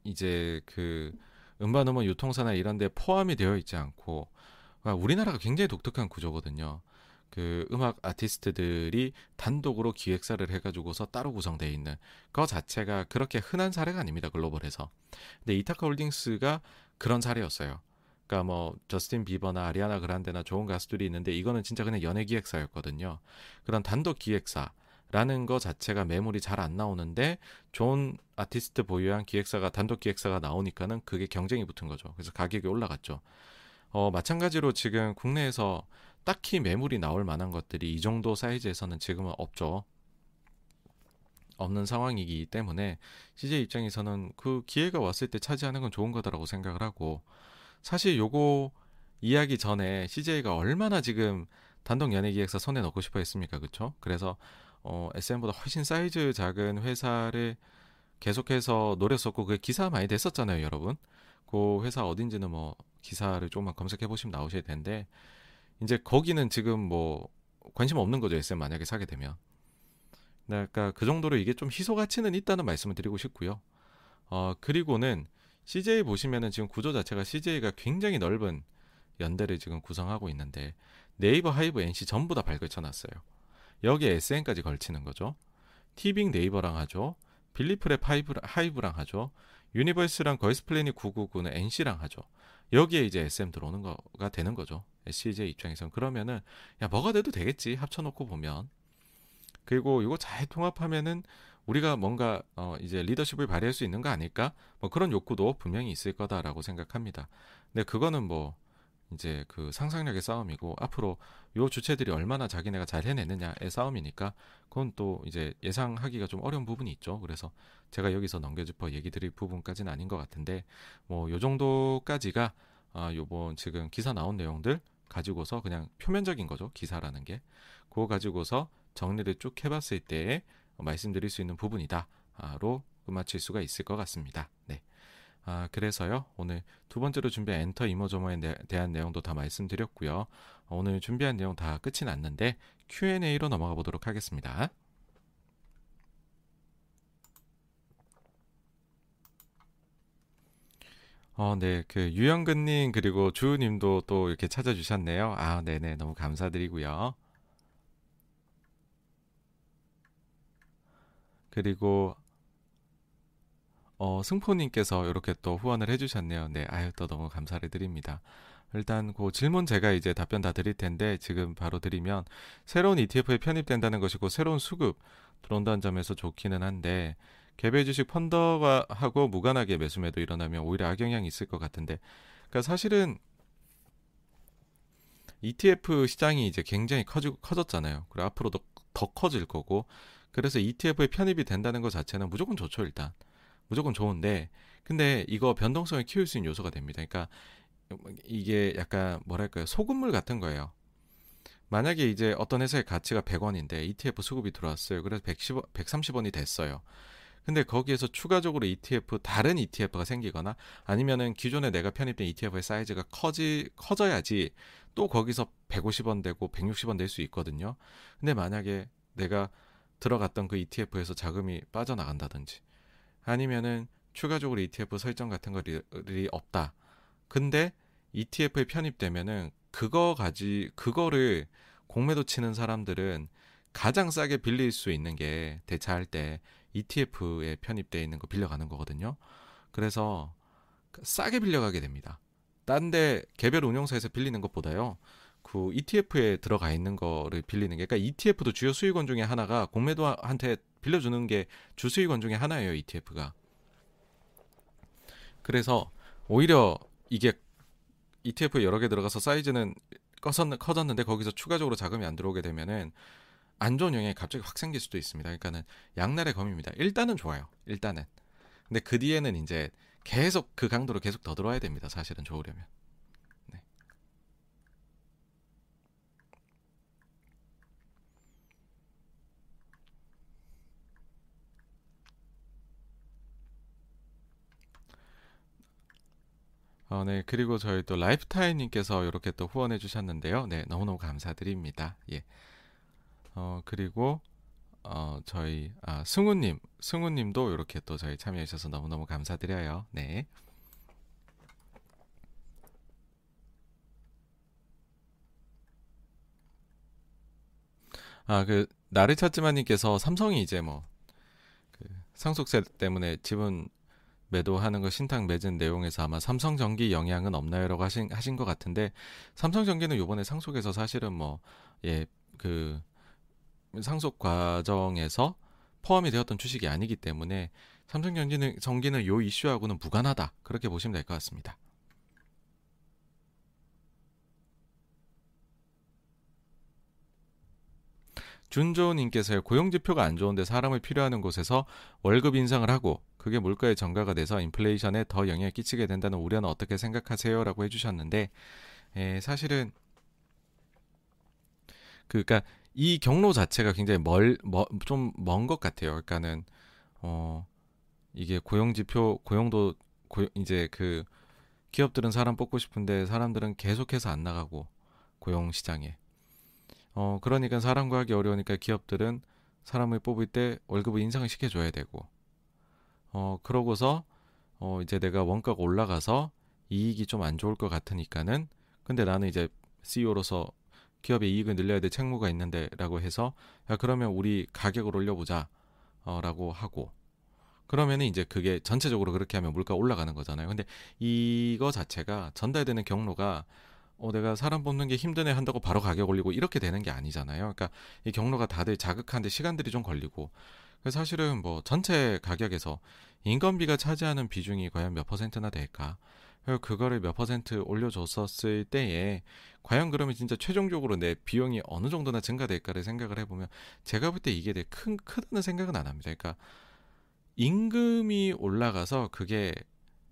이제 그 음반 음원 유통사나 이런 데 포함이 되어 있지 않고 그러니까 우리나라가 굉장히 독특한 구조거든요. 그 음악 아티스트들이 단독으로 기획사를 해가지고서 따로 구성되어 있는 거 자체가 그렇게 흔한 사례가 아닙니다 글로벌에서. 근데 이타카 홀딩스가 그런 사례였어요. 그러니까 뭐 저스틴 비버나 아리아나 그란데나 좋은 가수들이 있는데 이거는 진짜 그냥 연예 기획사였거든요. 그런 단독 기획사 라는 거 자체가 매물이 잘 안 나오는데 좋은 아티스트 보유한 기획사가 단독 기획사가 나오니까는 그게 경쟁이 붙은 거죠. 그래서 가격이 올라갔죠. 어, 마찬가지로 지금 국내에서 딱히 매물이 나올 만한 것들이 이 정도 사이즈에서는 지금은 없죠. 없는 상황이기 때문에 CJ 입장에서는 그 기회가 왔을 때 차지하는 건 좋은 거다라고 생각을 하고 사실 요거 이야기 전에 CJ가 얼마나 지금 단독 연예 기획사 손에 넣고 싶어 했습니까? 그쵸? 그래서 어, SM보다 훨씬 사이즈 작은 회사를 계속해서 노렸었고 그 기사 많이 됐었잖아요, 여러분. 그 회사 어딘지는 뭐 기사를 조금만 검색해 보시면 나오실 텐데 이제 거기는 지금 뭐 관심 없는 거죠, SM 만약에 사게 되면. 그러니까 그 정도로 이게 좀 희소 가치는 있다는 말씀을 드리고 싶고요. 어, 그리고는 CJ 보시면은 지금 구조 자체가 CJ가 굉장히 넓은 연대를 지금 구성하고 있는데 네이버, 하이브, NC 전부 다 발걸쳐 놨어요. 여기에 SM까지 걸치는 거죠. 티빙 네이버랑 하죠. 빌리프랩 하이브, 하이브랑 하죠. 유니버스랑 걸스 플래닛 999는 NC랑 하죠. 여기에 이제 SM 들어오는 거가 되는 거죠. CJ 입장에서는 그러면은 야 뭐가 돼도 되겠지 합쳐놓고 보면 그리고 이거 잘 통합하면은 우리가 뭔가 어 이제 리더십을 발휘할 수 있는 거 아닐까? 뭐 그런 욕구도 분명히 있을 거다라고 생각합니다. 근데 그거는 뭐 이제 그 상상력의 싸움이고 앞으로 요 주체들이 얼마나 자기네가 잘 해내느냐의 싸움이니까 그건 또 이제 예상하기가 좀 어려운 부분이 있죠. 그래서 제가 여기서 넘겨짚어 얘기 드릴 부분까지는 아닌 것 같은데 뭐 요 정도까지가 아 요번 지금 기사 나온 내용들 가지고서 그냥 표면적인 거죠. 기사라는 게. 그거 가지고서 정리를 쭉 해봤을 때 말씀드릴 수 있는 부분이다로 끝마칠 수가 있을 것 같습니다. 네. 아, 그래서요, 오늘 두 번째로 준비한 엔터 이머저머에 대한 내용도 다 말씀드렸고요. 오늘 준비한 내용 다 끝이 났는데 Q&A로 넘어가 보도록 하겠습니다. 어, 네, 그 유영근 님 그리고 주우 님도 또 이렇게 찾아주셨네요. 아, 네 네, 너무 감사드리고요. 그리고 어, 승포님께서 이렇게 또 후원을 해주셨네요. 네, 아유, 또 너무 감사를 드립니다. 일단 그 질문 제가 이제 답변 다 드릴 텐데 지금 바로 드리면 새로운 ETF에 편입된다는 것이고 새로운 수급 들어온다는 점에서 좋기는 한데 개별 주식 펀더가 하고 무관하게 매수매도 일어나면 오히려 악영향이 있을 것 같은데 그러니까 사실은 ETF 시장이 이제 굉장히 커지, 커졌잖아요. 그리고 앞으로도 더 커질 거고 그래서 ETF에 편입이 된다는 것 자체는 무조건 좋죠 일단 무조건 좋은데 근데 이거 변동성을 키울 수 있는 요소가 됩니다. 그러니까 이게 약간 뭐랄까요 소금물 같은 거예요. 만약에 이제 어떤 회사의 가치가 100원인데 ETF 수급이 들어왔어요. 그래서 110, 130원이 됐어요. 근데 거기에서 추가적으로 ETF 다른 ETF가 생기거나 아니면은 기존에 내가 편입된 ETF의 사이즈가 커지 커져야지 또 거기서 150원 되고 160원 될 수 있거든요. 근데 만약에 내가 들어갔던 그 ETF에서 자금이 빠져나간다든지 아니면은 추가적으로 ETF 설정 같은 것이 없다. 근데 ETF에 편입되면은 그거 가지 그거를 공매도 치는 사람들은 가장 싸게 빌릴 수 있는 게 대차할 때 ETF에 편입되어 있는 거 빌려가는 거거든요. 그래서 싸게 빌려가게 됩니다. 딴 데 개별 운용사에서 빌리는 것보다요. 그 ETF에 들어가 있는 거를 빌리는 게, 그러니까 ETF도 주요 수익원 중에 하나가 공매도한테 빌려주는 게 주수익 원 중에 하나예요, ETF가. 그래서 오히려 이게 ETF 여러 개 들어가서 사이즈는 커졌는데 거기서 추가적으로 자금이 안 들어오게 되면은 안 좋은 영향이 갑자기 확 생길 수도 있습니다. 그러니까는 양날의 검입니다. 일단은 좋아요. 일단은. 근데 그 뒤에는 이제 계속 그 강도로 계속 더 들어와야 됩니다. 사실은 좋으려면. 어, 네. 그리고 저희 또 라이프타임님께서 이렇게 또 후원해 주셨는데요. 네. 너무너무 감사드립니다. 예. 어, 그리고, 어, 저희, 아, 승우님, 승우님도 이렇게 또 저희 참여해 주셔서 너무너무 감사드려요. 네. 아, 그, 나를 찾지마님께서 삼성이 이제 뭐, 그 상속세 때문에 지분 매도하는 거 신탁 맺은 내용에서 아마 삼성전기 영향은 없나요라고 하신 하신 것 같은데 삼성전기는 요번에 상속에서 사실은 뭐예그 상속 과정에서 포함이 되었던 주식이 아니기 때문에 삼성전기는 전기는 요 이슈하고는 무관하다 그렇게 보시면 될 것 같습니다. 준조님께서 고용 지표가 안 좋은데 사람을 필요하는 곳에서 월급 인상을 하고 그게 물가에 전가가 돼서 인플레이션에 더 영향을 끼치게 된다는 우려는 어떻게 생각하세요? 라고 해주셨는데 에, 사실은 그니까 이 경로 자체가 굉장히 멀, 좀 먼 것 같아요. 그러니까는 어 이게 고용지표 고용도 고, 이제 그 기업들은 사람 뽑고 싶은데 사람들은 계속해서 안 나가고 고용 시장에 어 그러니까 사람 구하기 어려우니까 기업들은 사람을 뽑을 때 월급을 인상을 시켜줘야 되고 어 그러고서 어 이제 내가 원가가 올라가서 이익이 좀 안 좋을 것 같으니까는 근데 나는 이제 CEO로서 기업의 이익을 늘려야 될 책무가 있는데라고 해서 야 그러면 우리 가격을 올려보자 어 라고 하고 그러면은 이제 그게 전체적으로 그렇게 하면 물가 올라가는 거잖아요. 근데 이거 자체가 전달되는 경로가 어 내가 사람 뽑는 게 힘드네 한다고 바로 가격 올리고 이렇게 되는 게 아니잖아요. 그러니까 이 경로가 다들 자극하는데 시간들이 좀 걸리고 사실은 뭐 전체 가격에서 인건비가 차지하는 비중이 과연 몇 퍼센트나 될까? 그거를 몇 퍼센트 올려줬었을 때에 과연 그러면 진짜 최종적으로 내 비용이 어느 정도나 증가될까를 생각을 해보면 제가 볼 때 이게 되게 큰 크다는 생각은 안 합니다. 그러니까 임금이 올라가서 그게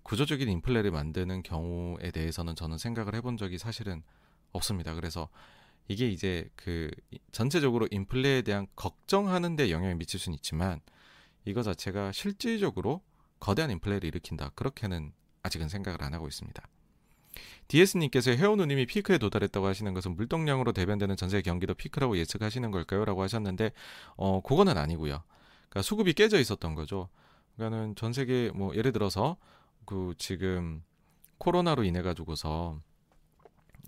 구조적인 인플레를 만드는 경우에 대해서는 저는 생각을 해본 적이 사실은 없습니다. 그래서 이게 이제 그 전체적으로 인플레에 대한 걱정하는 데 영향을 미칠 수는 있지만 이거 자체가 실질적으로 거대한 인플레를 일으킨다. 그렇게는 아직은 생각을 안 하고 있습니다. DS님께서 해오누님이 피크에 도달했다고 하시는 것은 물동량으로 대변되는 전세 경기도 피크라고 예측하시는 걸까요? 라고 하셨는데, 어, 그거는 아니고요. 그러니까 수급이 깨져 있었던 거죠. 그러니까는 전 세계 뭐 예를 들어서 그 지금 코로나로 인해 가지고서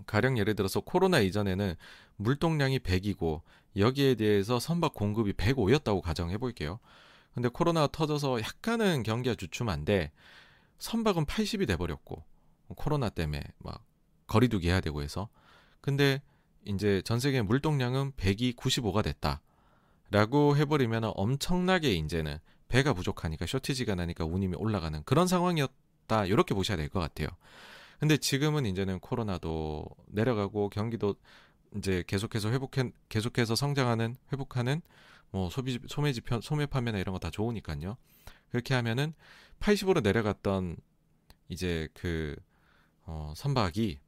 가령 예를 들어서 코로나 이전에는 물동량이 100이고 여기에 대해서 선박 공급이 105였다고 가정해 볼게요. 근데 코로나가 터져서 약간은 경기가 주춤한데 선박은 80이 돼 버렸고 코로나 때문에 막 거리두기 해야 되고 해서 근데 이제 전 세계 물동량은 100이 95가 됐다. 라고 해버리면 엄청나게 이제는 배가 부족하니까 쇼티지가 나니까 운임이 올라가는 그런 상황이었다. 이렇게 보셔야 될 것 같아요. 근데 지금은 이제는 코로나도 내려가고 경기도 이제 계속해서 회복해 계속해서 성장하는 회복하는 뭐 소비 소매 지표 소매 판매나 이런 거 다 좋으니까요. 그렇게 하면은 80으로 내려갔던 이제 그 어, 선박이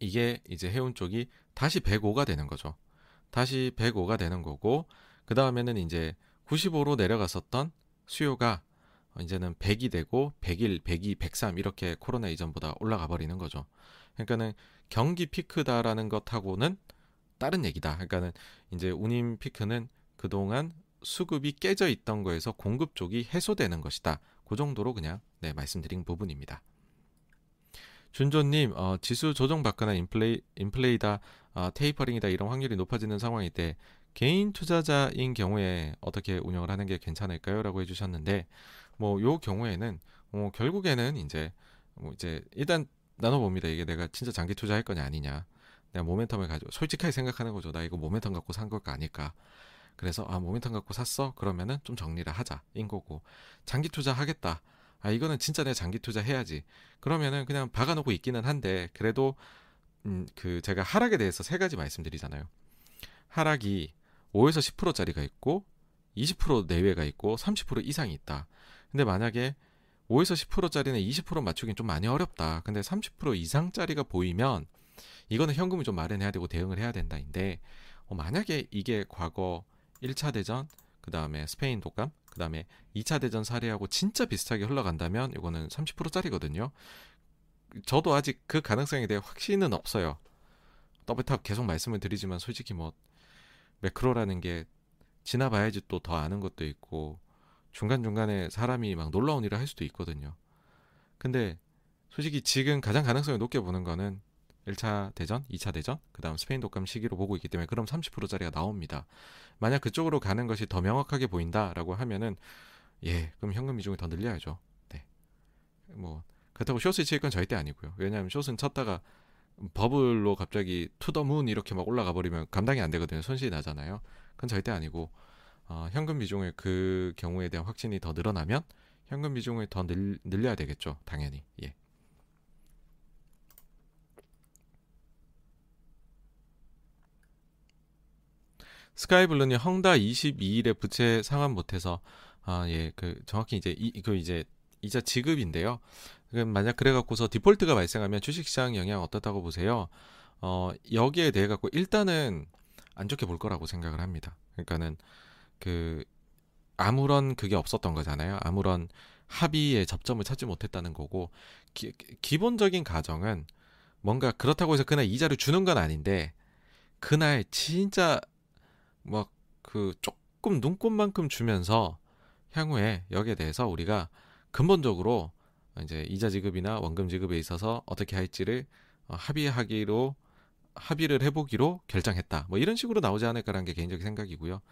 이게 이제 해운 쪽이 다시 105가 되는 거죠. 다시 105가 되는 거고 그 다음에는 이제 95로 내려갔었던 수요가 이제는 100이 되고 101, 102, 103 이렇게 코로나 이전보다 올라가 버리는 거죠. 그러니까는 경기 피크다라는 것하고는 다른 얘기다. 그러니까는 이제 운임 피크는 그동안 수급이 깨져 있던 거에서 공급 쪽이 해소되는 것이다. 그 정도로 그냥 네, 말씀드린 부분입니다. 준조님, 어, 지수 조정 받거나 인플레이, 인플레이다, 어, 테이퍼링이다 이런 확률이 높아지는 상황일 때 개인 투자자인 경우에 어떻게 운영을 하는 게 괜찮을까요? 라고 해주셨는데, 뭐, 요 경우에는, 뭐, 결국에는 이제, 뭐, 이제, 일단 나눠봅니다. 이게 내가 진짜 장기 투자할 거냐 아니냐. 내가 모멘텀을 가지고, 솔직하게 생각하는 거죠. 나 이거 모멘텀 갖고 산 걸까 아닐까. 그래서, 아, 모멘텀 갖고 샀어? 그러면은 좀 정리를 하자. 인 거고. 장기 투자 하겠다. 아 이거는 진짜 내 장기 투자 해야지. 그러면은 그냥 박아놓고 있기는 한데 그래도 음, 그 제가 하락에 대해서 세 가지 말씀드리잖아요. 하락이 5에서 10%짜리가 있고 20% 내외가 있고 30% 이상이 있다. 근데 만약에 5에서 10%짜리는 20% 맞추긴 좀 많이 어렵다. 근데 30% 이상짜리가 보이면 이거는 현금을 좀 마련해야 되고 대응을 해야 된다인데 어, 만약에 이게 과거 1차 대전 그 다음에 스페인 독감 그 다음에 2차 대전 사례하고 진짜 비슷하게 흘러간다면 이거는 30%짜리거든요. 저도 아직 그 가능성에 대해 확신은 없어요. double top 계속 말씀을 드리지만 솔직히 뭐 매크로라는 게 지나봐야지 또 더 아는 것도 있고 중간중간에 사람이 막 놀라운 일을 할 수도 있거든요. 근데 솔직히 지금 가장 가능성이 높게 보는 거는 1차 대전, 2차 대전, 그 다음 스페인 독감 시기로 보고 있기 때문에 그럼 30%짜리가 나옵니다. 만약 그쪽으로 가는 것이 더 명확하게 보인다라고 하면은 예, 그럼 현금 비중을 더 늘려야죠. 네. 뭐 그렇다고 숏을 칠 건 절대 아니고요. 왜냐하면 숏은 쳤다가 버블로 갑자기 투더문 이렇게 막 올라가 버리면 감당이 안 되거든요. 손실이 나잖아요. 그건 절대 아니고 어, 현금 비중을 그 경우에 대한 확신이 더 늘어나면 현금 비중을 더 늘, 늘려야 되겠죠. 당연히. 예. 스카이블루님 헝다 22일에 부채 상환 못해서 아 예 그 정확히 이제 이 그 이제 이자 지급인데요. 그럼 만약 그래 갖고서 디폴트가 발생하면 주식시장 영향 어떻다고 보세요? 어 여기에 대해 갖고 일단은 안 좋게 볼 거라고 생각을 합니다. 그러니까는 그 아무런 그게 없었던 거잖아요. 아무런 합의의 접점을 찾지 못했다는 거고 기, 기본적인 가정은 뭔가 그렇다고 해서 그날 이자를 주는 건 아닌데 그날 진짜 막 그 조금 눈꽃만큼 주면서 향후에 여기에 대해서 우리가 근본적으로 이제 이자 지급이나 원금 지급에 있어서 어떻게 할지를 어, 합의하기로 합의를 해보기로 결정했다. 뭐 이런 식으로 나오지 않을까라는 게 개인적인 생각이고요.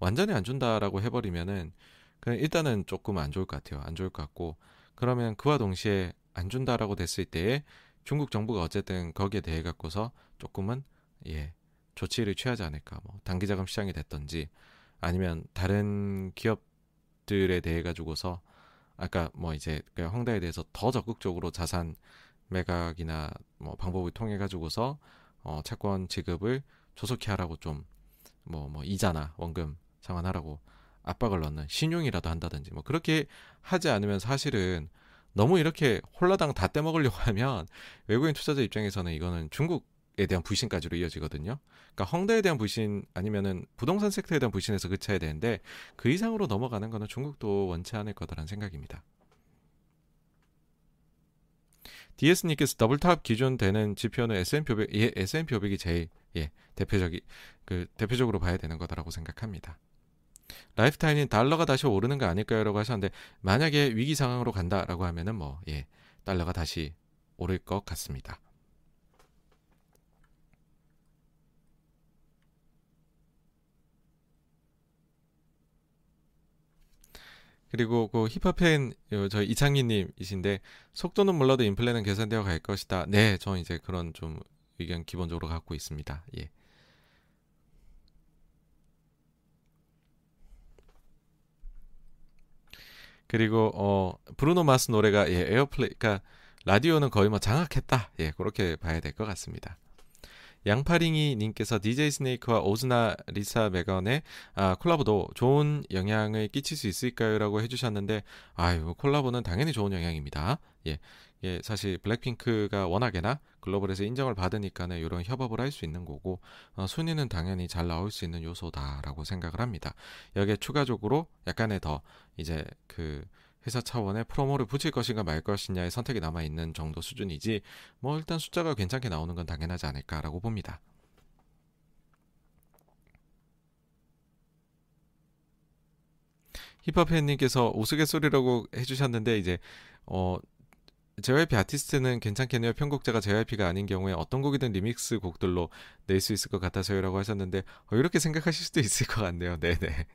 완전히 안 준다라고 해버리면은 그냥 일단은 조금 안 좋을 것 같아요. 안 좋을 것 같고 그러면 그와 동시에 안 준다라고 됐을 때에 중국 정부가 어쨌든 거기에 대해 갖고서 조금은 예 조치를 취하지 않을까. 뭐 단기 자금 시장이 됐던지 아니면 다른 기업들에 대해 가지고서 아까 뭐 이제 그 황다에 대해서 더 적극적으로 자산 매각이나 뭐 방법을 통해 가지고서 어 채권 지급을 조속히 하라고 좀 뭐뭐 뭐 이자나 원금 상환하라고 압박을 넣는 시늉이라도 한다든지 뭐 그렇게 하지 않으면 사실은 너무 이렇게 홀라당 다 떼먹으려고 하면 외국인 투자자 입장에서는 이거는 중국에 대한 불신까지로 이어지거든요. 그러니까 헝다에 대한 불신 아니면은 부동산 섹터에 대한 불신에서 그쳐야 되는데 그 이상으로 넘어가는 거는 중국도 원치 않을 거다라는 생각입니다. DS님께서 double top 기준 되는 지표는 S&P 500, 예, S&P 500이 제일 예, 대표적이 그 대표적으로 봐야 되는 거다라고 생각합니다. 라이프타임이 달러가 다시 오르는 거 아닐까요라고 하셨는데 만약에 위기 상황으로 간다라고 하면은 뭐 예, 달러가 다시 오를 것 같습니다. 그리고 그 힙합 팬 저희 이창희님이신데 속도는 몰라도 인플레는 개선되어 갈 것이다. 네, 저 이제 그런 좀 의견 기본적으로 갖고 있습니다. 예. 그리고 어 브루노 마스 노래가 예, airplay 그러니까 라디오는 거의 뭐 장악했다. 예, 그렇게 봐야 될 것 같습니다. 양파링이 님께서 DJ 스네이크와 오즈나 리사 메건의 아, 콜라보도 좋은 영향을 끼칠 수 있을까요?라고 해주셨는데 아유 콜라보는 당연히 좋은 영향입니다. 예, 예 사실 블랙핑크가 워낙에나 글로벌에서 인정을 받으니까는 이런 협업을 할 수 있는 거고 어, 순위는 당연히 잘 나올 수 있는 요소다라고 생각을 합니다. 여기에 추가적으로 약간의 더 이제 그 회사 차원의 프로모를 붙일 것인가 말 것이냐의 선택이 남아 있는 정도 수준이지 뭐 일단 숫자가 괜찮게 나오는 건 당연하지 않을까라고 봅니다. 힙합 팬님께서 우스갯소리라고 해주셨는데 이제 어 JYP 아티스트는 괜찮겠네요. 편곡자가 JYP가 아닌 경우에 어떤 곡이든 리믹스 곡들로 낼 수 있을 것 같아서요라고 하셨는데 어, 이렇게 생각하실 수도 있을 것 같네요. 네네.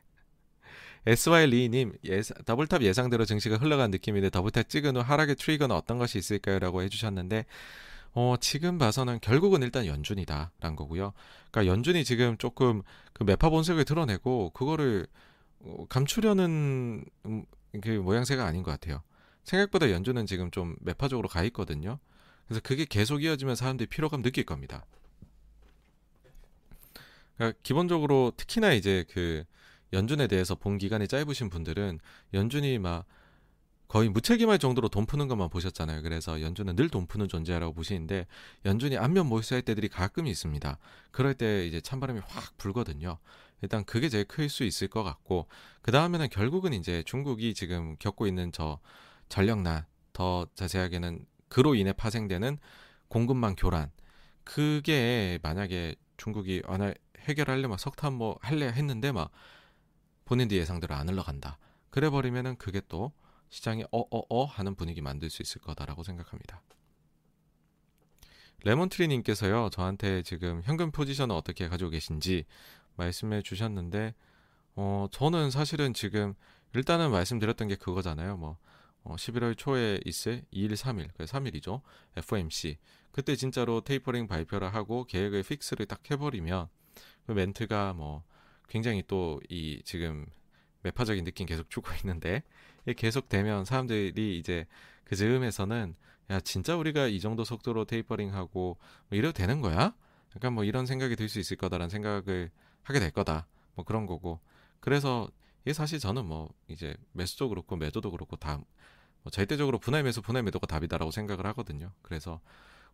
SY 리님 예사, double top 예상대로 증시가 흘러간 느낌인데 double top 찍은 후 하락의 trigger는 어떤 것이 있을까요?라고 해주셨는데 어, 지금 봐서는 결국은 일단 연준이다라는 거고요. 그러니까 연준이 지금 조금 그 매파 본색을 드러내고 그거를 어, 감추려는 음, 그 모양새가 아닌 것 같아요. 생각보다 연준은 지금 좀 매파적으로 가 있거든요. 그래서 그게 계속 이어지면 사람들이 피로감 느낄 겁니다. 그러니까 기본적으로 특히나 이제 그 연준에 대해서 본 기간이 짧으신 분들은 연준이 막 거의 무책임할 정도로 돈 푸는 것만 보셨잖아요. 그래서 연준은 늘 돈 푸는 존재라고 보시는데 연준이 안면 몰수할 때들이 가끔 있습니다. 그럴 때 이제 찬바람이 확 불거든요. 일단 그게 제일 클 수 있을 것 같고 그 다음에는 결국은 이제 중국이 지금 겪고 있는 저 전력난 더 자세하게는 그로 인해 파생되는 공급망 교란 그게 만약에 중국이 어느 해결하려면 석탄 뭐 할래 했는데 막 본인들 예상대로 안 흘러간다. 그래 버리면은 그게 또 시장이 어어어 어, 어 하는 분위기 만들 수 있을 거다라고 생각합니다. 레몬트리 님께서요 저한테 지금 현금 포지션을 어떻게 가지고 계신지 말씀해 주셨는데 어 저는 사실은 지금 일단은 말씀드렸던 게 그거잖아요. 뭐 어, 11월 초에 있을 2일, 3일, 그 3일이죠. FOMC. 그때 진짜로 테이퍼링 발표를 하고 계획을 fix를 딱 해버리면 그 멘트가 뭐 굉장히 또 이 지금 매파적인 느낌 계속 주고 있는데 계속 되면 사람들이 이제 그 즈음에서는 야 진짜 우리가 이 정도 속도로 테이퍼링하고 뭐 이래도 되는 거야? 약간 뭐 이런 생각이 들 수 있을 거다라는 생각을 하게 될 거다. 뭐 그런 거고. 그래서 이게 사실 저는 뭐 이제 매수도 그렇고 매도도 그렇고 다뭐 절대적으로 분할 매수 분할 매도가 답이다라고 생각을 하거든요. 그래서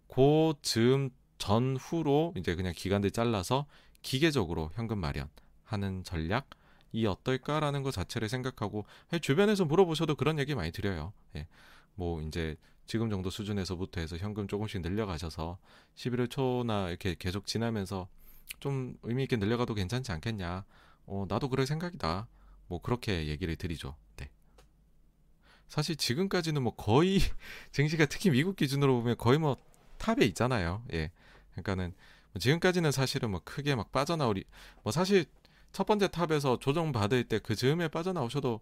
그 즈음 전후로 이제 그냥 기간들 잘라서 기계적으로 현금 마련하는 전략 이 어떨까라는 것 자체를 생각하고 주변에서 물어보셔도 그런 얘기 많이 드려요. 예. 뭐 이제 지금 정도 수준에서부터 해서 현금 조금씩 늘려가셔서 11월 초나 이렇게 계속 지나면서 좀 의미 있게 늘려가도 괜찮지 않겠냐. 어, 나도 그럴 생각이다. 뭐 그렇게 얘기를 드리죠. 네. 사실 지금까지는 뭐 거의 증시가 특히 미국 기준으로 보면 거의 뭐 탑에 있잖아요. 예. 그러니까는 뭐 지금까지는 사실은 뭐 크게 막 빠져나오리 뭐 사실 첫 번째 top에서 조정 받을 때 그 즈음에 빠져나오셔도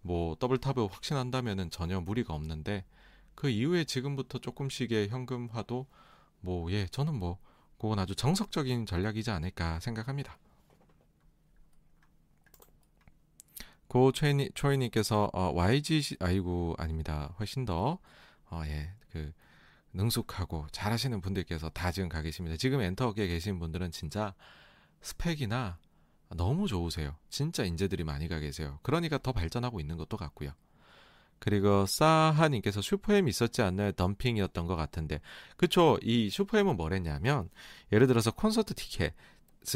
뭐 double top을 확신한다면은 전혀 무리가 없는데 그 이후에 지금부터 조금씩의 현금화도 뭐 예 저는 뭐 그건 아주 정석적인 전략이지 않을까 생각합니다. 고 초이니, 초이님께서 어, YG 아이고 아닙니다. 훨씬 더 어, 능숙하고 잘하시는 분들께서 다 지금 가 계십니다. 지금 엔터에 계신 분들은 진짜 스펙이나 너무 좋으세요. 진짜 인재들이 많이 가 계세요. 그러니까 더 발전하고 있는 것도 같고요. 그리고 사하님께서 슈퍼엠 있었지 않나요? 덤핑이었던 것 같은데. 그쵸. 이 슈퍼엠은 뭐랬냐면, 예를 들어서 콘서트 티켓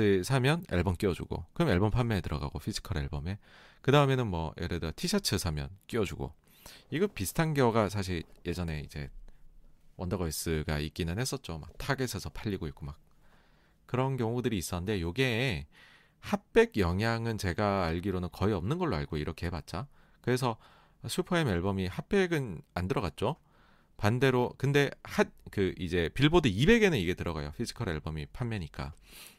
을 사면 앨범 끼워주고, 그럼 앨범 판매에 들어가고, physical 앨범에. 그 다음에는 뭐, 예를 들어 티셔츠 사면 끼워주고. 이거 비슷한 경우가 사실 예전에 이제 원더걸스가 있기는 했었죠. 막 타겟에서 팔리고 있고 막. 그런 경우들이 있었는데, 요게 핫백 영향은 제가 알기로는 거의 없는 걸로 알고 이렇게 해봤자. 그래서 슈퍼엠 앨범이 핫백은 안 들어갔죠. 반대로 근데 핫 그 이제 빌보드 200에는 이게 들어가요. physical 앨범이 판매니까.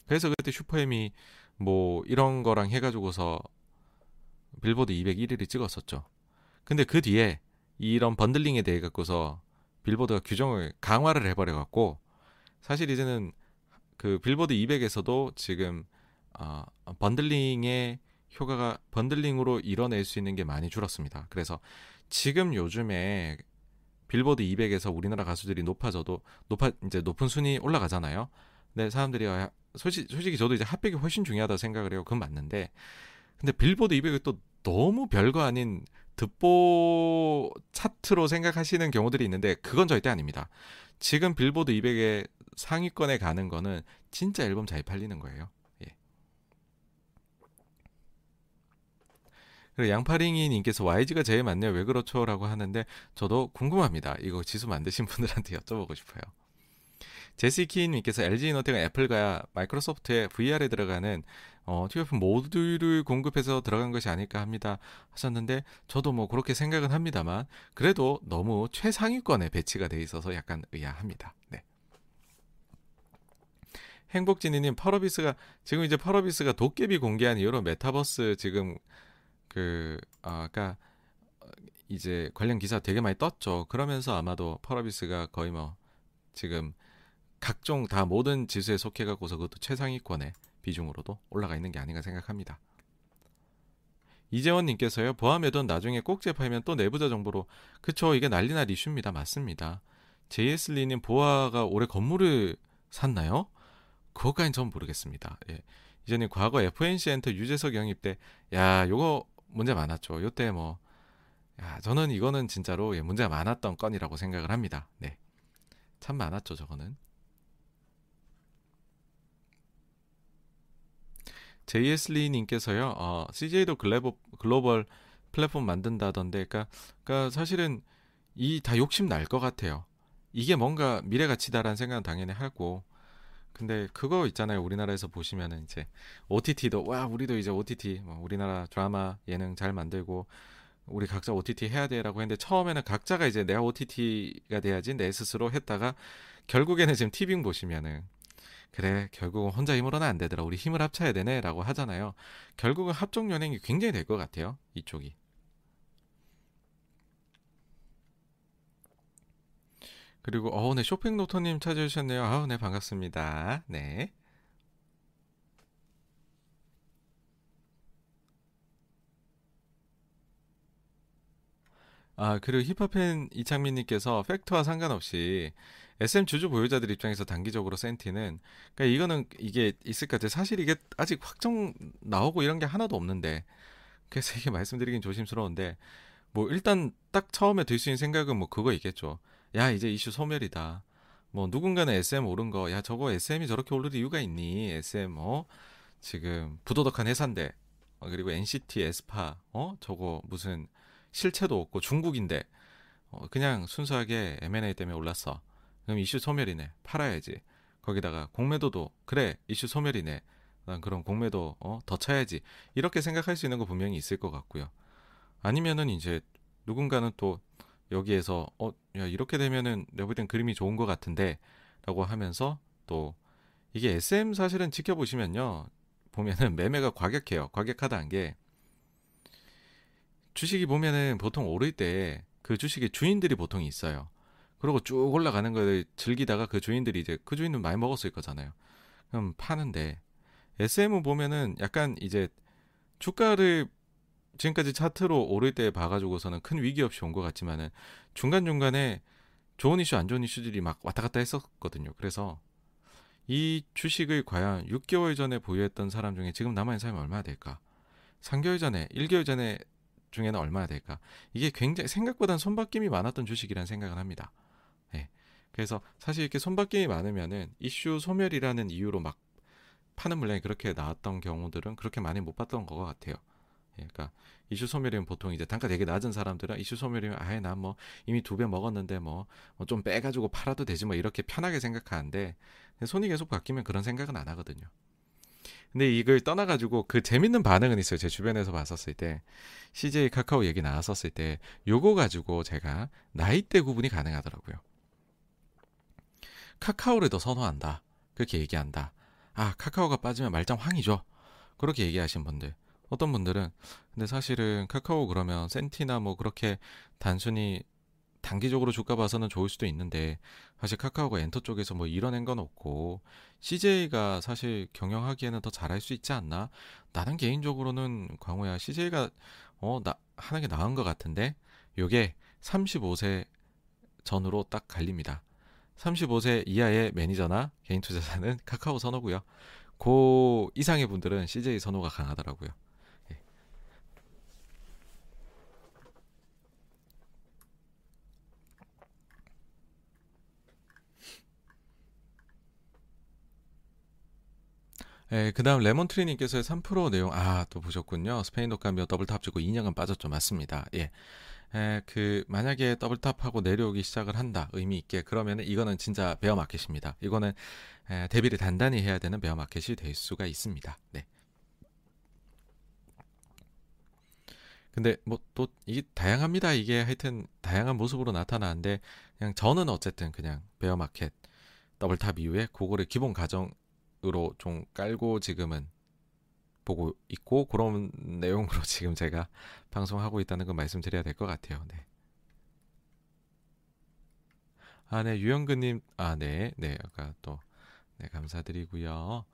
그래서 그때 슈퍼엠이 뭐 이런 거랑 해가지고서 빌보드 200 1위를 찍었었죠. 근데 그 뒤에 이런 bundling에 대해 갖고서 빌보드가 규정을 강화를 해버려 갖고 사실 이제는 그 빌보드 200에서도 지금 어, 번들링의 효과가 번들링으로 이뤄낼 수 있는 게 많이 줄었습니다. 그래서 지금 요즘에 빌보드 200에서 우리나라 가수들이 높아져도 높아 이제 높은 순위 올라가잖아요. 근데 사람들이 아, 솔직히, 솔직히 저도 이제 핫백이 훨씬 중요하다 생각을 해요. 그건 맞는데 근데 빌보드 200이 또 너무 별거 아닌 듣보 차트로 생각하시는 경우들이 있는데 그건 절대 아닙니다. 지금 빌보드 200의 상위권에 가는 거는 진짜 앨범 잘 팔리는 거예요. 그리고 양파링이 님께서 YG가 제일 많네요. 왜 그렇죠?라고 하는데 저도 궁금합니다. 이거 지수 만드신 분들한테 여쭤보고 싶어요. 제시키님께서 LG이노텍은 애플과 마이크로소프트의 VR에 들어가는 어, TF 모듈을 공급해서 들어간 것이 아닐까 합니다 하셨는데 저도 뭐 그렇게 생각은 합니다만 그래도 너무 최상위권에 배치가 돼 있어서 약간 의아합니다. 네. 행복진이님 펄어비스가 지금 이제 펄어비스가 도깨비 공개한 이후로 메타버스 지금 그 아, 아까 이제 관련 기사 되게 많이 떴죠. 그러면서 아마도 펄어비스가 거의 뭐 지금 각종 다 모든 지수에 속해 갖고서 그것도 최상위권의 비중으로도 올라가 있는 게 아닌가 생각합니다. 이재원 님께서요. 보암에돈 나중에 꼭지 팔면 또 내부자 정보로 그쵸 이게 난리날 이슈입니다. 맞습니다. JS리님 보아가 올해 건물을 샀나요? 그것까지는 전 모르겠습니다. 예. 이제는 과거 FNC 엔터 유재석 영입 때, 야, 요거 문제 많았죠. 요때 뭐, 야, 저는 이거는 진짜로 예, 문제가 많았던 건이라고 생각을 합니다. 네. 참 많았죠, 저거는. JS리님께서요, 어, CJ도 글래버, 글로벌 플랫폼 만든다던데, 그니까, 그니까 사실은 이 다 욕심 날 것 같아요. 이게 뭔가 미래 가치다라는 생각은 당연히 하고, 근데 그거 있잖아요. 우리나라에서 보시면은 이제 OTT도 와 우리도 이제 OTT 뭐 우리나라 드라마 예능 잘 만들고 우리 각자 OTT 해야 돼라고 했는데 처음에는 각자가 이제 내가 OTT가 돼야지 내 스스로 했다가 결국에는 지금 티빙 보시면은 그래 결국은 혼자 힘으로는 안 되더라 우리 힘을 합쳐야 되네라고 하잖아요. 결국은 합종 연행이 굉장히 될 것 같아요. 이쪽이. 그리고 어, 네 쇼핑 노터님 찾아주셨네요. 아, 네 반갑습니다. 네. 아, 그리고 힙합팬 이창민님께서 팩트와 상관없이 SM 주주 보유자들 입장에서 단기적으로 센티는 그러니까 이거는 이게 있을 것 같아요. 사실 이게 아직 확정 나오고 이런 게 하나도 없는데 그래서 이게 말씀드리긴 조심스러운데 뭐 일단 딱 처음에 들 수 있는 생각은 뭐 그거 있겠죠. 야 이제 이슈 소멸이다. 뭐 누군가는 SM 오른 거, 야 저거 SM이 저렇게 오를 이유가 있니? SM 어 지금 부도덕한 회사인데 어, 그리고 NCT 에스파 어 저거 무슨 실체도 없고 중국인데 어, 그냥 순수하게 M&A 때문에 올랐어. 그럼 이슈 소멸이네. 팔아야지. 거기다가 공매도도 그래 이슈 소멸이네. 난 그런 공매도 어, 더 쳐야지. 이렇게 생각할 수 있는 거 분명히 있을 것 같고요. 아니면은 이제 누군가는 또 여기에서 어, 야 이렇게 되면은 내가 볼 땐 그림이 좋은 것 같은데 라고 하면서 또 이게 SM 사실은 지켜보시면요 보면은 매매가 과격해요. 과격하다는 게 주식이 보면은 보통 오를 때 그 주식의 주인들이 보통 있어요. 그리고 쭉 올라가는 걸 즐기다가 그 주인들이 이제 그 주인은 많이 먹었을 거잖아요. 그럼 파는데 SM은 보면은 약간 이제 주가를 지금까지 차트로 오를 때 봐가지고서는 큰 위기 없이 온 것 같지만은 중간중간에 좋은 이슈 안 좋은 이슈들이 막 왔다 갔다 했었거든요. 그래서 이 주식을 과연 6개월 전에 보유했던 사람 중에 지금 남아있는 사람이 얼마나 될까? 3개월 전에, 1개월 전에 중에는 얼마나 될까? 이게 굉장히 생각보다는 손바뀜이 많았던 주식이라는 생각을 합니다. 네. 그래서 사실 이렇게 손바뀜이 많으면은 이슈 소멸이라는 이유로 막 파는 물량이 그렇게 나왔던 경우들은 그렇게 많이 못 봤던 것 같아요. 예, 그러니까 이슈 소멸이면 보통 이제 단가 되게 낮은 사람들은 이슈 소멸이면 아예 난뭐 이미 두 배 먹었는데 뭐 좀 빼가지고 팔아도 되지 뭐 이렇게 편하게 생각하는데 손이 계속 바뀌면 그런 생각은 안 하거든요. 근데 이걸 떠나가지고 그 재밌는 반응은 있어요. 제 주변에서 봤었을 때 CJ 카카오 얘기 나왔었을 때 요거 가지고 제가 나이대 구분이 가능하더라고요. 카카오를 더 선호한다. 그렇게 얘기한다. 아 카카오가 빠지면 말짱 황이죠. 그렇게 얘기하신 분들. 어떤 분들은 근데 사실은 카카오 그러면 센티나 뭐 그렇게 단순히 단기적으로 주가 봐서는 좋을 수도 있는데 사실 카카오가 엔터 쪽에서 뭐 이뤄낸 건 없고 CJ가 사실 경영하기에는 더 잘할 수 있지 않나? 나는 개인적으로는 광호야 CJ가 어 나 하는 게 나은 것 같은데 요게 35세 전으로 딱 갈립니다. 35세 이하의 매니저나 개인 투자자는 카카오 선호고요. 고 이상의 분들은 CJ 선호가 강하더라고요. 예, 그다음 레몬트리님께서 3% 내용 아 또 보셨군요. 스페인 독감이어 double top 주고 2년간 빠졌죠. 맞습니다. 예. 에, 그 만약에 double top하고 내려오기 시작을 한다 의미 있게 그러면 이거는 진짜 bear market입니다. 이거는 에, 대비를 단단히 해야 되는 베어 마켓이 될 수가 있습니다. 네. 근데 뭐 또 이게 다양합니다. 이게 하여튼 다양한 모습으로 나타나는데 그냥 저는 어쨌든 그냥 bear market double top 이후에 그거를 기본 가정 으로 좀 깔고 지금은 보고 있고 그런 내용으로 지금 제가 방송하고 있다는 거 말씀드려야 될 것 같아요. 네. 아, 네, 유영근님, 아, 네, 네, 아까 또, 네, 감사드리고요.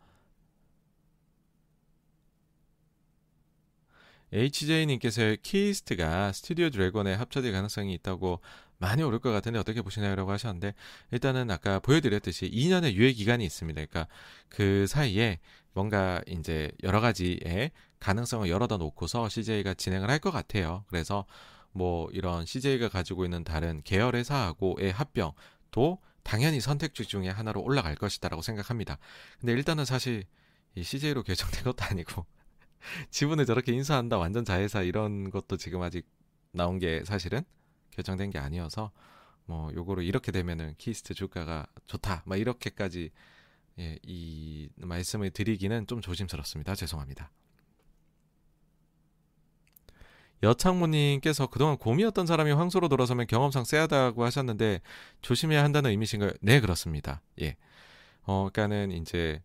HJ님께서 키이스트가 스튜디오 드래곤에 합쳐질 가능성이 있다고 많이 오를 것 같은데 어떻게 보시나요?라고 하셨는데 일단은 아까 보여드렸듯이 2년의 유예 기간이 있습니다. 그러니까 그 사이에 뭔가 이제 여러 가지의 가능성을 열어다 놓고서 CJ가 진행을 할 것 같아요. 그래서 뭐 이런 CJ가 가지고 있는 다른 계열 회사하고의 합병도 당연히 선택지 중에 하나로 올라갈 것이다라고 생각합니다. 근데 일단은 사실 이 CJ로 결정된 것도 아니고 지분을 저렇게 인수한다 완전 자회사 이런 것도 지금 아직 나온 게 사실은 결정된 게 아니어서 뭐 요거를 이렇게 되면은 키이스트 주가가 좋다 막 이렇게까지 예, 이 말씀을 드리기는 좀 조심스럽습니다. 죄송합니다. 여창모님께서 그동안 곰이었던 사람이 황소로 돌아서면 경험상 쎄하다고 하셨는데 조심해야 한다는 의미신가요? 네 그렇습니다. 예. 어, 그러니까는 이제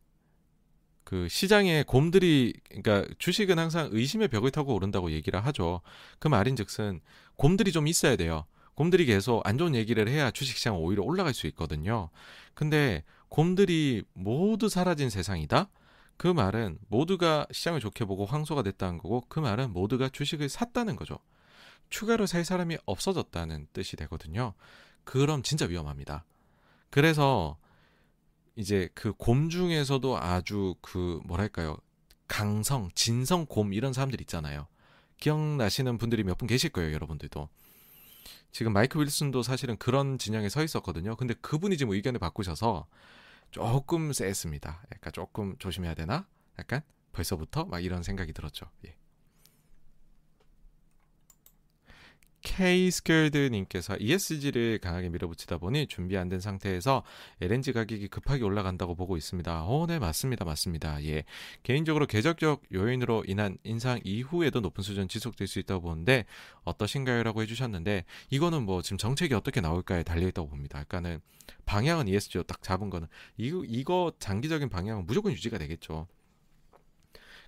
그 시장에 곰들이 그러니까 주식은 항상 의심의 벽을 타고 오른다고 얘기를 하죠. 그 말인즉슨 곰들이 좀 있어야 돼요. 곰들이 계속 안 좋은 얘기를 해야 주식시장 오히려 올라갈 수 있거든요. 근데 곰들이 모두 사라진 세상이다? 그 말은 모두가 시장을 좋게 보고 황소가 됐다는 거고 그 말은 모두가 주식을 샀다는 거죠. 추가로 살 사람이 없어졌다는 뜻이 되거든요. 그럼 진짜 위험합니다. 그래서 이제 그 곰 중에서도 아주 그 뭐랄까요 강성, 진성 곰 이런 사람들 있잖아요. 기억나시는 분들이 몇 분 계실 거예요, 여러분들도. 지금 마이크 윌슨도 사실은 그런 진영에 서 있었거든요. 근데 그분이 지금 의견을 바꾸셔서 조금 쎄했습니다. 약간 조금 조심해야 되나? 약간 벌써부터 막 이런 생각이 들었죠. 예. K 스퀘어드님께서 ESG를 강하게 밀어붙이다 보니 준비 안 된 상태에서 LNG 가격이 급하게 올라간다고 보고 있습니다. 어, 네, 맞습니다. 맞습니다. 예. 개인적으로 계적적 요인으로 인한 인상 이후에도 높은 수준 지속될 수 있다고 보는데 어떠신가요? 라고 해주셨는데 이거는 뭐 지금 정책이 어떻게 나올까에 달려있다고 봅니다. 그러니까는 방향은 ESG로 딱 잡은 거는 이거, 이거 장기적인 방향은 무조건 유지가 되겠죠.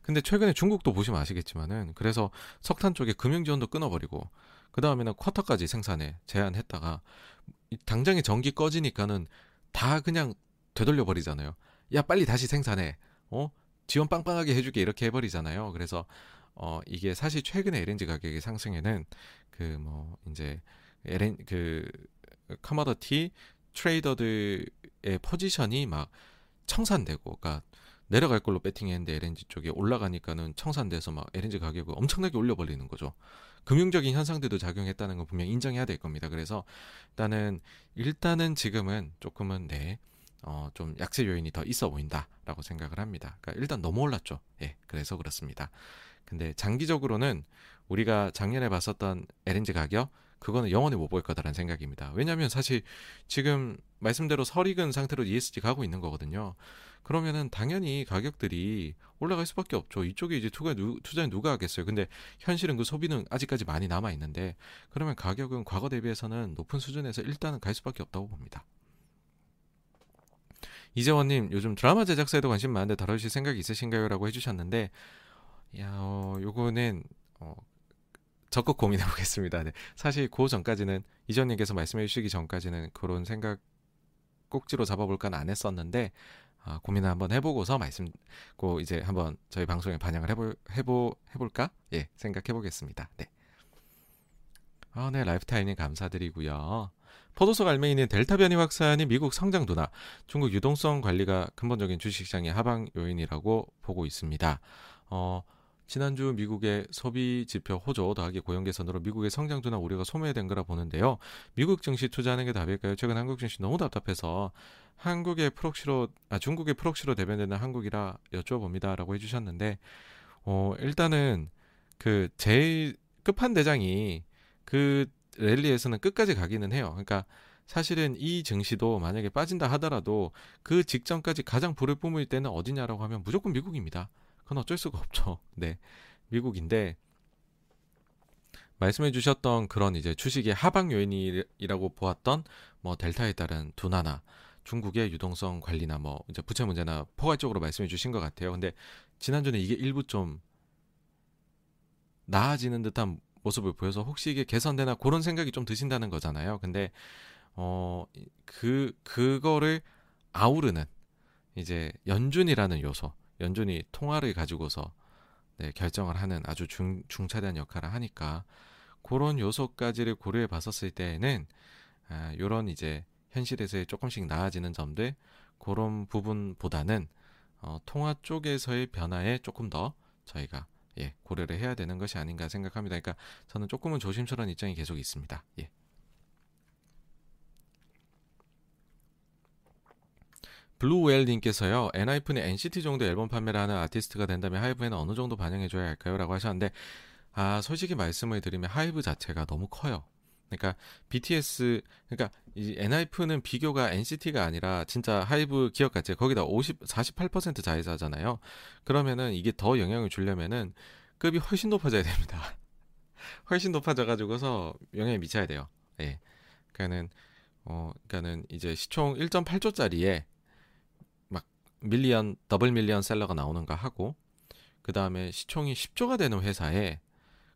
근데 최근에 중국도 보시면 아시겠지만은 그래서 석탄 쪽에 금융 지원도 끊어버리고 그 다음에는 쿼터까지 생산에 제한했다가 당장에 전기 꺼지니까는 다 그냥 되돌려 버리잖아요. 야 빨리 다시 생산해. 어 지원 빵빵하게 해주게 이렇게 해버리잖아요. 그래서 어 이게 사실 최근에 LNG 가격의 상승에는 그 뭐 이제 LN 그 커머더티 트레이더들의 포지션이 막 청산되고, 그러니까 내려갈 걸로 배팅했는데 LNG 쪽에 올라가니까는 청산돼서 막 LNG 가격을 엄청나게 올려버리는 거죠. 금융적인 현상들도 작용했다는 거 분명 인정해야 될 겁니다. 그래서 일단은 일단은 지금은 조금은 네. 어, 좀 약세 요인이 더 있어 보인다라고 생각을 합니다. 그러니까 일단 너무 올랐죠. 예, 그래서 그렇습니다. 근데 장기적으로는 우리가 작년에 봤었던 LNG 가격 그거는 영원히 못 볼 거다라는 생각입니다. 왜냐하면 사실 지금 말씀대로 설익은 상태로 ESG 가고 있는 거거든요. 그러면은 당연히 가격들이 올라갈 수밖에 없죠. 이쪽에 이제 투자 투자에 누가 하겠어요. 근데 현실은 그 소비는 아직까지 많이 남아 있는데 그러면 가격은 과거 대비해서는 높은 수준에서 일단은 갈 수밖에 없다고 봅니다. 이재원님 요즘 드라마 제작사에도 관심 많은데 다루실 생각이 있으신가요?라고 해주셨는데 야 어, 요거는 어, 적극 고민해 보겠습니다. 네. 사실 그 전까지는 이전님께서 말씀해 주시기 전까지는 그런 생각 꼭지로 잡아볼까는 안 했었는데 아, 고민을 한번 해보고서 말씀, 고 이제 한번 저희 방송에 반영을 해볼 해보 해볼까? 예, 생각해 보겠습니다. 네. 아, 네, 라이프타임님 감사드리고요. 포도속 알맹이는 델타 변이 확산이 미국 성장 둔화, 중국 유동성 관리가 근본적인 주식시장의 하방 요인이라고 보고 있습니다. 어, 지난주 미국의 소비 지표 호조 더하기 고용 개선으로 미국의 성장 둔화 우려가 소멸된 거라 보는데요. 미국 증시 투자하는 게 답일까요? 최근 한국 증시 너무 답답해서 한국의 proxy로 아 중국의 proxy로 대변되는 한국이라 여쭤봅니다라고 해주셨는데 어 일단은 그 제일 끝판 대장이 그 랠리에서는 끝까지 가기는 해요. 그러니까 사실은 이 증시도 만약에 빠진다 하더라도 그 직전까지 가장 불을 뿜을 때는 어디냐라고 하면 무조건 미국입니다. 그건 어쩔 수가 없죠. 네. 미국인데 말씀해 주셨던 그런 이제 주식의 하방 요인이라고 보았던 뭐 델타에 따른 둔화나 중국의 유동성 관리나 뭐 이제 부채 문제나 포괄적으로 말씀해 주신 것 같아요. 근데 지난주는 이게 일부 좀 나아지는 듯한 모습을 보여서 혹시 이게 개선되나 그런 생각이 좀 드신다는 거잖아요. 근데 어 그 그거를 아우르는 이제 연준이라는 요소 연준이 통화를 가지고서 네, 결정을 하는 아주 중, 중차대한 역할을 하니까 그런 요소까지를 고려해 봤었을 때에는 아, 요런 이제 현실에서의 조금씩 나아지는 점들 그런 부분보다는 어, 통화 쪽에서의 변화에 조금 더 저희가 예, 고려를 해야 되는 것이 아닌가 생각합니다. 그러니까 저는 조금은 조심스러운 입장이 계속 있습니다. 예. 블루웰님께서요, 엔하이픈이 NCT 정도 앨범 판매를 하는 아티스트가 된다면 하이브에는 어느 정도 반영해줘야 할까요? 라고 하셨는데, 아, 솔직히 말씀을 드리면 하이브 자체가 너무 커요. 그러니까 BTS, 그러니까 이 엔하이픈은 비교가 NCT가 아니라 진짜 하이브 기업 가치. 거기다 50, 48% 자회사잖아요. 그러면은 이게 더 영향을 주려면은 급이 훨씬 높아져야 됩니다. 훨씬 높아져 가지고서 영향이 미쳐야 돼요. 예. 그러니까는, 어, 그러니까는 이제 시총 1.8조짜리에 밀리언 더블 밀리언 셀러가 나오는가 하고 그 다음에 시총이 10조가 되는 회사에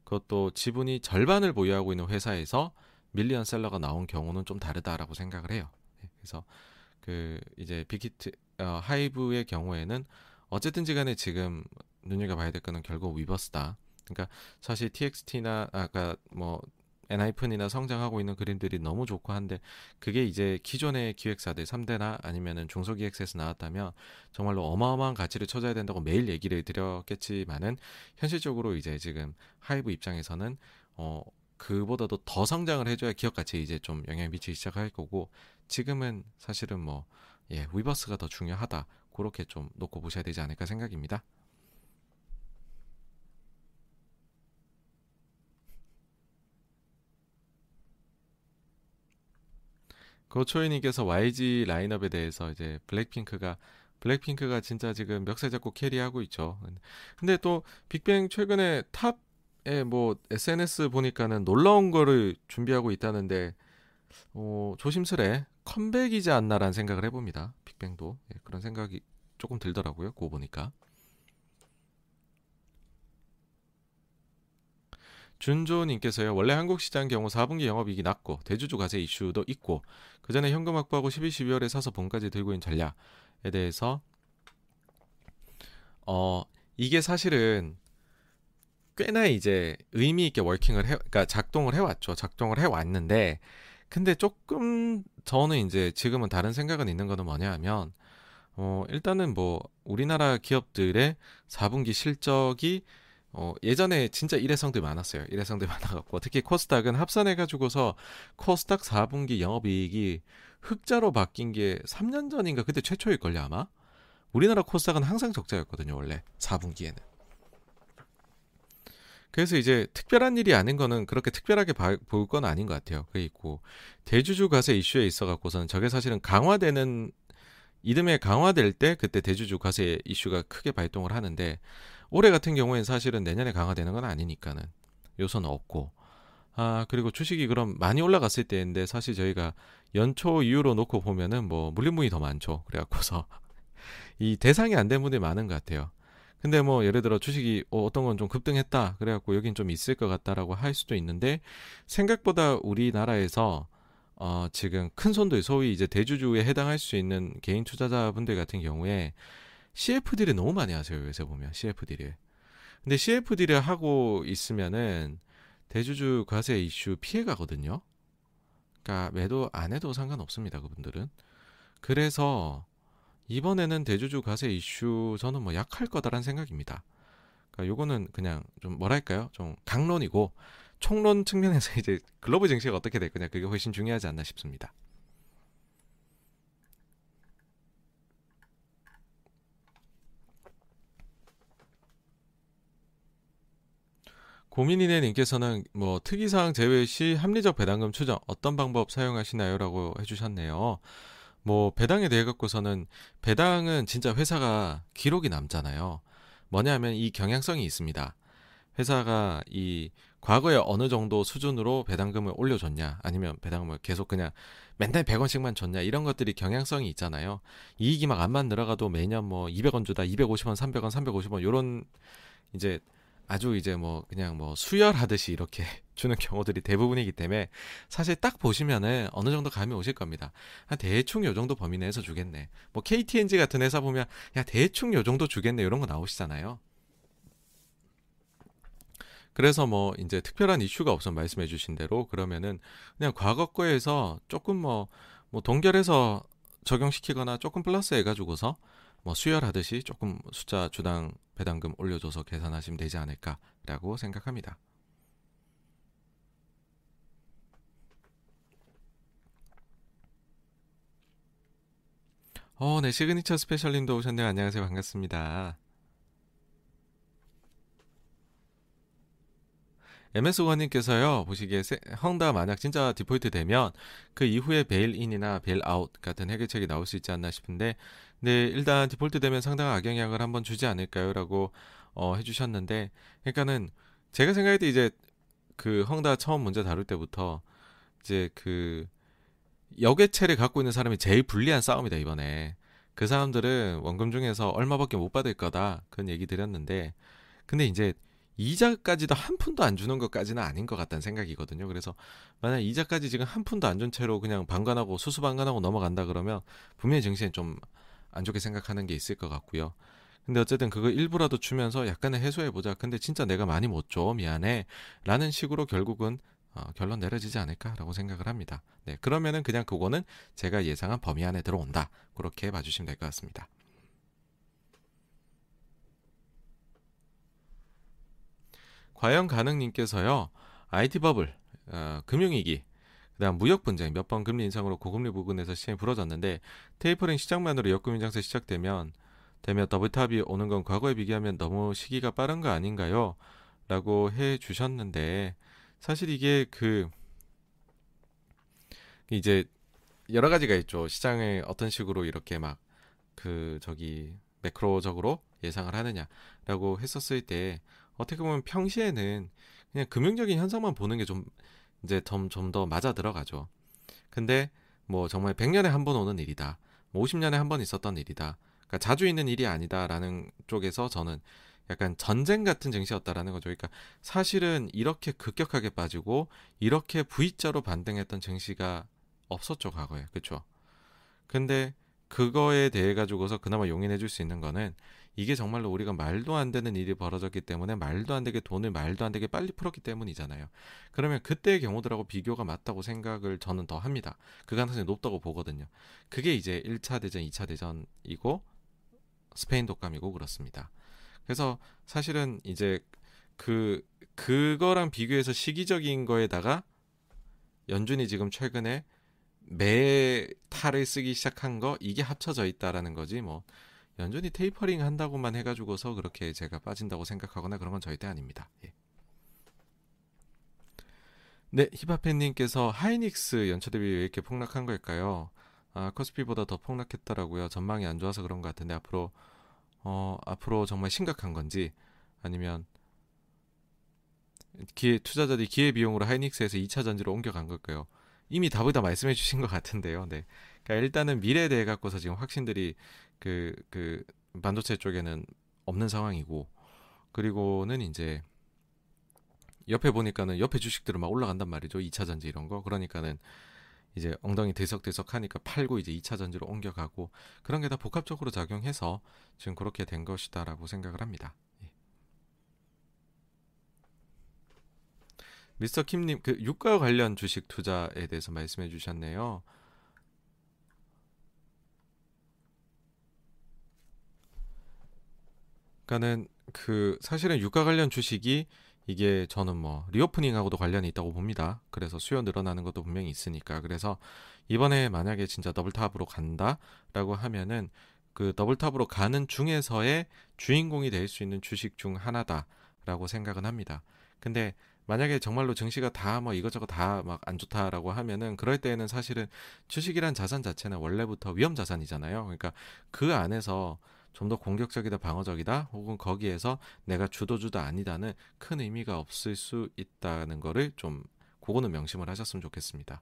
그것도 지분이 절반을 보유하고 있는 회사에서 밀리언 셀러가 나온 경우는 좀 다르다라고 생각을 해요. 예, 그래서 그 이제 빅히트 어, 하이브의 경우에는 어쨌든지 간에 지금 눈여겨봐야 될 거는 결국 위버스다. 그러니까 사실 TXT나 아까 뭐 엔하이픈이나 성장하고 있는 그림들이 너무 좋고 한데 그게 이제 기존의 기획사들 3대나 아니면은 중소기획사에서 나왔다면 정말로 어마어마한 가치를 쳐줘야 된다고 매일 얘기를 드렸겠지만은 현실적으로 이제 지금 하이브 입장에서는 어 그보다도 더 성장을 해줘야 기업 가치에 이제 좀 영향을 미치기 시작할 거고 지금은 사실은 뭐 예, 위버스가 더 중요하다. 그렇게 좀 놓고 보셔야 되지 않을까 생각입니다. 고초이님께서 YG 라인업에 대해서 이제 블랙핑크가 블랙핑크가 진짜 지금 멱살 잡고 캐리하고 있죠. 근데 또 빅뱅 최근에 탑에 뭐 SNS 보니까는 놀라운 거를 준비하고 있다는데 어, 조심스레 컴백이지 않나라는 생각을 해봅니다. 빅뱅도 예, 그런 생각이 조금 들더라고요. 그거 보니까. 준조님께서요. 원래 한국 시장 경우 4분기 영업이익이 낮고 대주주 과세 이슈도 있고 그 전에 현금 확보하고 11, 12월에 사서 본까지 들고 있는 전략에 대해서 어 이게 사실은 꽤나 이제 의미 있게 워킹을 해, 그러니까 작동을 해왔죠. 작동을 해왔는데 근데 조금 저는 이제 지금은 다른 생각은 있는 거는 뭐냐 하면 어 일단은 뭐 우리나라 기업들의 4분기 실적이 어, 예전에 진짜 일회성들 많았어요. 일회성들 많아갖고 특히 코스닥은 합산해가지고서 코스닥 4분기 영업이익이 흑자로 바뀐 게 3년 전인가 그때 최초일걸요 아마. 우리나라 코스닥은 항상 적자였거든요 원래 4분기에는. 그래서 이제 특별한 일이 아닌 거는 그렇게 특별하게 볼 건 아닌 것 같아요. 그게 있고 대주주 과세 이슈에 있어 갖고서는 저게 사실은 강화되는 이듬해 강화될 때 그때 대주주 과세 이슈가 크게 발동을 하는데 올해 같은 경우에는 사실은 내년에 강화되는 건 아니니까는 요소는 없고 아 그리고 주식이 그럼 많이 올라갔을 때인데 사실 저희가 연초 이후로 놓고 보면은 뭐 물림분이 더 많죠. 그래갖고서 이 대상이 안 된 분들이 많은 것 같아요. 근데 뭐 예를 들어 주식이 어, 어떤 건 좀 급등했다 그래갖고 여긴 좀 있을 것 같다라고 할 수도 있는데 생각보다 우리나라에서 어 지금 큰 손들 소위 이제 대주주에 해당할 수 있는 개인 투자자분들 같은 경우에 CFD를 너무 많이 하세요 요새 보면 CFD를 근데 CFD를 하고 있으면은 대주주 과세 이슈 피해 가거든요 그러니까 매도 안 해도 상관없습니다 그분들은 그래서 이번에는 대주주 과세 이슈 저는 뭐 약할 거다라는 생각입니다. 그러니까 요거는 그냥 좀 뭐랄까요? 좀 강론이고 총론 측면에서 이제 글로벌 정치가 어떻게 될 거냐 그게 훨씬 중요하지 않나 싶습니다. 고민이네 님께서는 뭐 특이사항 제외 시 합리적 배당금 추정 어떤 방법 사용하시나요?라고 해주셨네요. 뭐 배당에 대해 갖고서는 배당은 진짜 회사가 기록이 남잖아요. 뭐냐면 이 경향성이 있습니다. 회사가 이 과거에 어느 정도 수준으로 배당금을 올려줬냐 아니면 배당금을 계속 그냥 맨날 100원씩만 줬냐 이런 것들이 경향성이 있잖아요. 이익이 막 안만 늘어가도 매년 뭐 200원 주다 250원, 300원, 350원 요런 이제 아주 이제 뭐 그냥 뭐 수혈하듯이 이렇게 주는 경우들이 대부분이기 때문에 사실 딱 보시면은 어느 정도 감이 오실 겁니다. 한 대충 요 정도 범위 내에서 주겠네. 뭐 KTNG 같은 회사 보면 야 대충 요 정도 주겠네 이런 거 나오시잖아요. 그래서 뭐 이제 특별한 이슈가 없으면 말씀해 주신 대로 그러면은 그냥 과거 거에서 조금 뭐뭐 뭐 동결해서 적용시키거나 조금 플러스 해가지고서 뭐 수혈하듯이 조금 숫자 주당 배당금 올려줘서 계산하시면 되지 않을까라고 생각합니다. 어, 네, 시그니처 스페셜님도 오셨네요. 안녕하세요. 반갑습니다. MS 원님께서요 보시기에 헝다 만약 진짜 디폴트 되면 그 이후에 bail-in이나 bailout 같은 해결책이 나올 수 있지 않나 싶은데 네 일단 디폴트 되면 상당한 악영향을 한번 주지 않을까요 라고 어, 해주셨는데 그러니까는 제가 생각할 때 이제 그 헝다 처음 문제 다룰 때부터 이제 그 여객체를 갖고 있는 사람이 제일 불리한 싸움이다 이번에 그 사람들은 원금 중에서 얼마밖에 못 받을 거다 그런 얘기 드렸는데 근데 이제 이자까지도 한 푼도 안 주는 것까지는 아닌 것 같다는 생각이거든요. 그래서 만약 이자까지 지금 한 푼도 안 준 채로 그냥 방관하고 수수방관하고 넘어간다 그러면 분명히 증시에 좀 안 좋게 생각하는 게 있을 것 같고요. 근데 어쨌든 그거 일부라도 주면서 약간은 해소해 보자. 근데 진짜 내가 많이 못 줘. 미안해. 라는 식으로 결국은 어, 결론 내려지지 않을까라고 생각을 합니다. 네, 그러면은 그냥 그거는 제가 예상한 범위 안에 들어온다. 그렇게 봐주시면 될 것 같습니다. 과연 가능님께서요, IT 버블, 어, 금융위기, 그다음 무역 분쟁, 몇 번 금리 인상으로 고금리 부근에서 시장이 부러졌는데 테이퍼링 시작만으로 역금융장세 시작되면 되면 double top이 오는 건 과거에 비교하면 너무 시기가 빠른 거 아닌가요? 라고 해 주셨는데 사실 이게 그 이제 여러 가지가 있죠. 시장을 어떤 식으로 이렇게 막 그 저기 매크로적으로 예상을 하느냐라고 했었을 때 어떻게 보면 평시에는 그냥 금융적인 현상만 보는 게 좀 이제 좀좀더 맞아 들어가죠. 근데 뭐 정말 100년에 한 번 오는 일이다. 뭐 50년에 한 번 있었던 일이다. 그러니까 자주 있는 일이 아니다라는 쪽에서 저는 약간 전쟁 같은 증시였다라는 거죠. 그러니까 사실은 이렇게 급격하게 빠지고 이렇게 V자로 반등했던 증시가 없었죠 과거에 그렇죠. 근데 그거에 대해 가지고서 그나마 용인해 줄 수 있는 거는 이게 정말로 우리가 말도 안 되는 일이 벌어졌기 때문에 말도 안 되게 돈을 말도 안 되게 빨리 풀었기 때문이잖아요. 그러면 그때의 경우들하고 비교가 맞다고 생각을 저는 더 합니다. 그 가능성이 높다고 보거든요. 그게 이제 1차 대전, 2차 대전이고 스페인 독감이고 그렇습니다. 그래서 사실은 이제 그 그거랑 비교해서 시기적인 거에다가 연준이 지금 최근에 메탈을 쓰기 시작한 거 이게 합쳐져 있다라는 거지 뭐 연준이 테이퍼링 한다고만 해가지고서 그렇게 제가 빠진다고 생각하거나 그런 건 절대 아닙니다. 예. 네, 히바팬님께서 하이닉스 연초 대비 왜 이렇게 폭락한 걸까요? 아, 코스피보다 더 폭락했더라고요. 전망이 안 좋아서 그런 것 같은데 앞으로 어, 앞으로 정말 심각한 건지 아니면 기회 투자자들이 기회 비용으로 하이닉스에서 2차 전지로 옮겨간 걸까요? 이미 답을 다 말씀해 주신 것 같은데요. 네. 그러니까 일단은 미래에 대해 갖고서 지금 확신들이 그, 그, 반도체 쪽에는 없는 상황이고, 그리고는 이제, 옆에 보니까는 옆에 주식들은 막 올라간단 말이죠. 2차 전지 이런 거. 그러니까는 이제 엉덩이 들썩들썩 하니까 팔고 이제 2차 전지로 옮겨가고 그런 게 다 복합적으로 작용해서 지금 그렇게 된 것이다라고 생각을 합니다. 미스터 킴님 그 유가 관련 주식 투자에 대해서 말씀해 주셨네요. 그러니까는 그 사실은 유가 관련 주식이 이게 저는 뭐 리오프닝하고도 관련이 있다고 봅니다. 그래서 수요 늘어나는 것도 분명히 있으니까. 그래서 이번에 만약에 진짜 더블탑으로 간다라고 하면은 그 더블탑으로 가는 중에서의 주인공이 될 수 있는 주식 중 하나다라고 생각은 합니다. 근데 만약에 정말로 증시가 다 뭐 이것저것 다 막 안 좋다라고 하면은 그럴 때에는 사실은 주식이란 자산 자체는 원래부터 위험 자산이잖아요. 그러니까 그 안에서 좀 더 공격적이다 방어적이다 혹은 거기에서 내가 주도주도 아니다는 큰 의미가 없을 수 있다는 거를 좀 그거는 명심을 하셨으면 좋겠습니다.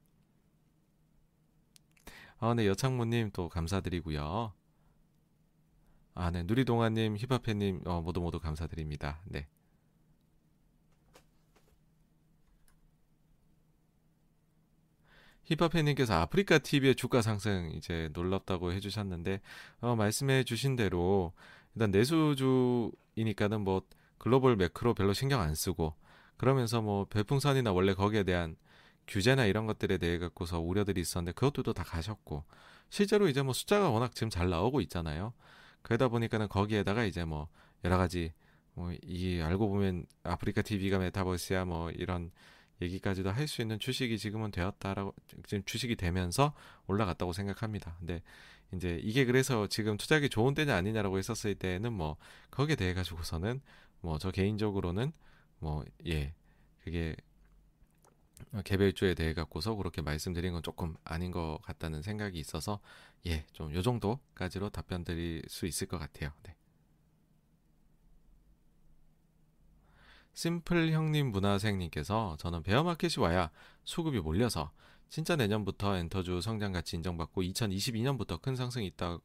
아, 네, 여창모님 또 감사드리고요. 아, 네, 누리동아님, 힙합해님 어, 모두 모두 감사드립니다. 네. 힙합 팬님께서 아프리카 TV의 주가 상승 이제 놀랍다고 해주셨는데 어, 말씀해주신 대로 일단 내수주이니까는 뭐 글로벌 매크로 별로 신경 안 쓰고 그러면서 뭐 별풍선이나 원래 거기에 대한 규제나 이런 것들에 대해 갖고서 우려들이 있었는데 그것들도 다 가셨고 실제로 이제 뭐 숫자가 워낙 지금 잘 나오고 있잖아요. 그러다 보니까는 거기에다가 이제 뭐 여러 가지 뭐 이 알고 보면 아프리카 TV가 메타버스야 뭐 이런 얘기까지도 할 수 있는 주식이 지금은 되었다라고 지금 주식이 되면서 올라갔다고 생각합니다. 근데 이제 이게 그래서 지금 투자하기 좋은 때냐 아니냐라고 했었을 때는 뭐 거기에 대해 가지고서는 뭐 저 개인적으로는 뭐 예 그게 개별주에 대해 갖고서 그렇게 말씀드린 건 조금 아닌 것 같다는 생각이 있어서 예 좀 요 정도까지로 답변 드릴 수 있을 것 같아요. 네. 심플 형님 문화생님께서 저는 베어마켓이 와야 수급이 몰려서 진짜 내년부터 엔터주 성장 가치 인정받고 2022년부터 큰 상승이 있다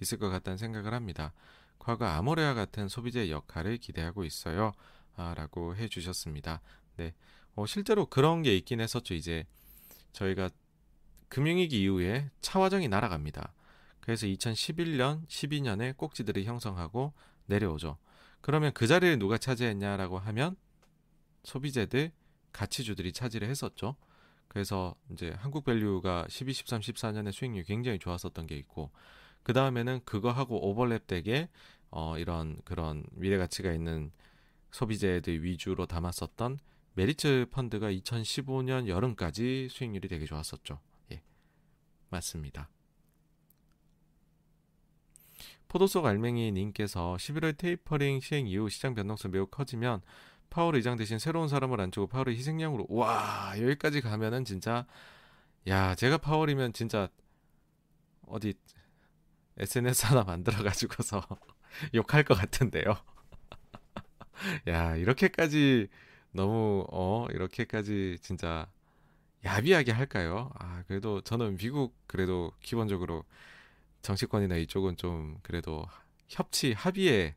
있을 것 같다는 생각을 합니다. 과거 아모레와 같은 소비재의 역할을 기대하고 있어요. 라고 해 주셨습니다. 네. 어, 실제로 그런 게 있긴 했었죠. 이제 저희가 금융위기 이후에 차화정이 날아갑니다. 그래서 2011년, 12년에 꼭지들이 형성하고 내려오죠. 그러면 그 자리를 누가 차지했냐라고 하면 소비재들, 가치주들이 차지를 했었죠. 그래서 이제 한국 밸류가 12, 13, 14년에 수익률이 굉장히 좋았었던 게 있고 그 다음에는 그거하고 오버랩되게 어 이런 그런 미래 가치가 있는 소비재들 위주로 담았었던 메리츠 펀드가 2015년 여름까지 수익률이 되게 좋았었죠. 예. 맞습니다. 포도속 알맹이 님께서 11월 테이퍼링 시행 이후 시장 변동성 매우 커지면 파월 의장 대신 새로운 사람을 앉히고 파월의 희생양으로 와 여기까지 가면은 진짜 야 제가 파월이면 진짜 어디 SNS 하나 만들어 가지고서 욕할 것 같은데요. 야 이렇게까지 너무 어 이렇게까지 진짜 야비하게 할까요? 아 그래도 저는 미국 그래도 기본적으로 정치권이나 이쪽은 좀 그래도 협치 합의의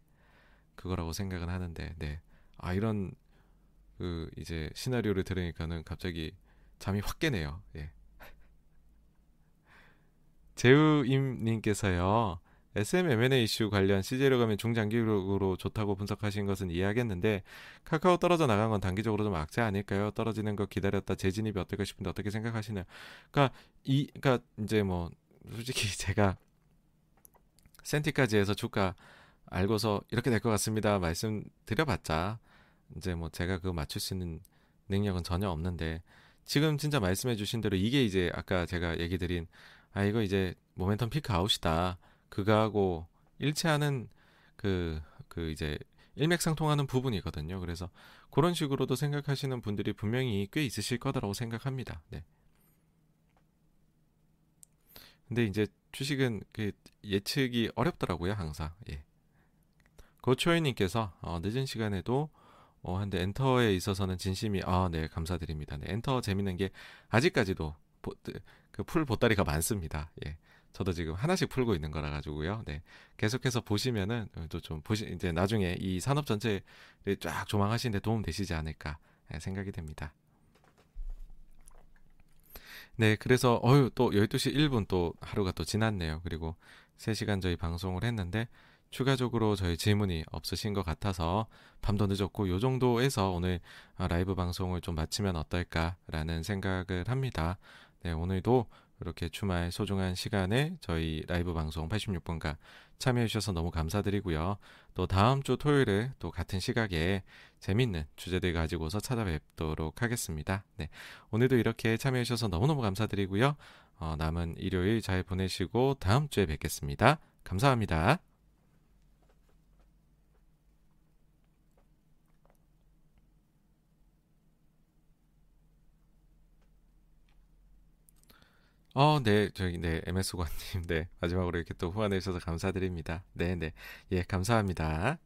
그거라고 생각은 하는데 네. 아 이런 그 이제 시나리오를 들으니까는 갑자기 잠이 확 깨네요. 예. 제우임 님께서요. SM M&A 이슈 관련 CJ로 가면 중장기적으로 좋다고 분석하신 것은 이해하겠는데 카카오 떨어져 나간 건 단기적으로 좀 악재 아닐까요? 떨어지는 거 기다렸다 재진입이 어떨까 싶은데 어떻게 생각하시나요? 그러니까 이 그러니까 이제 뭐 솔직히 제가 센티까지 해서 주가 알고서 이렇게 될 것 같습니다. 말씀드려봤자 이제 뭐 제가 그거 맞출 수 있는 능력은 전혀 없는데 지금 진짜 말씀해 주신 대로 이게 이제 아까 제가 얘기 드린 아 이거 이제 모멘텀 피크 아웃이다. 그거하고 일치하는 그, 그 이제 일맥상통하는 부분이거든요. 그래서 그런 식으로도 생각하시는 분들이 분명히 꽤 있으실 거라고 생각합니다. 네. 근데 이제 주식은 그 예측이 어렵더라고요, 항상. 예. 고초이님께서 어, 늦은 시간에도 어, 한데 엔터에 있어서는 진심이 아, 네, 감사드립니다. 네, 엔터 재밌는 게 아직까지도 그풀 보따리가 많습니다. 예. 저도 지금 하나씩 풀고 있는 거라 가지고요. 네. 계속해서 보시면은 또 좀 보시 이제 나중에 이 산업 전체를 쫙 조망하시는데 도움 되시지 않을까 예, 생각이 됩니다. 네, 그래서 어유 또 12시 1분 또 하루가 또 지났네요. 그리고 3시간 저희 방송을 했는데 추가적으로 저희 질문이 없으신 것 같아서 밤도 늦었고 요 정도에서 오늘 라이브 방송을 좀 마치면 어떨까라는 생각을 합니다. 네, 오늘도 이렇게 주말 소중한 시간에 저희 라이브 방송 86번가 참여해 주셔서 너무 감사드리고요. 또 다음 주 토요일에 또 같은 시각에 재밌는 주제들 가지고서 찾아뵙도록 하겠습니다. 네. 오늘도 이렇게 참여해 주셔서 너무너무 감사드리고요. 어, 남은 일요일 잘 보내시고 다음 주에 뵙겠습니다. 감사합니다. 어, 네, 저기, 네, MS 고관님, 네, 마지막으로 이렇게 또 후원해 주셔서 감사드립니다. 네, 네, 예, 감사합니다.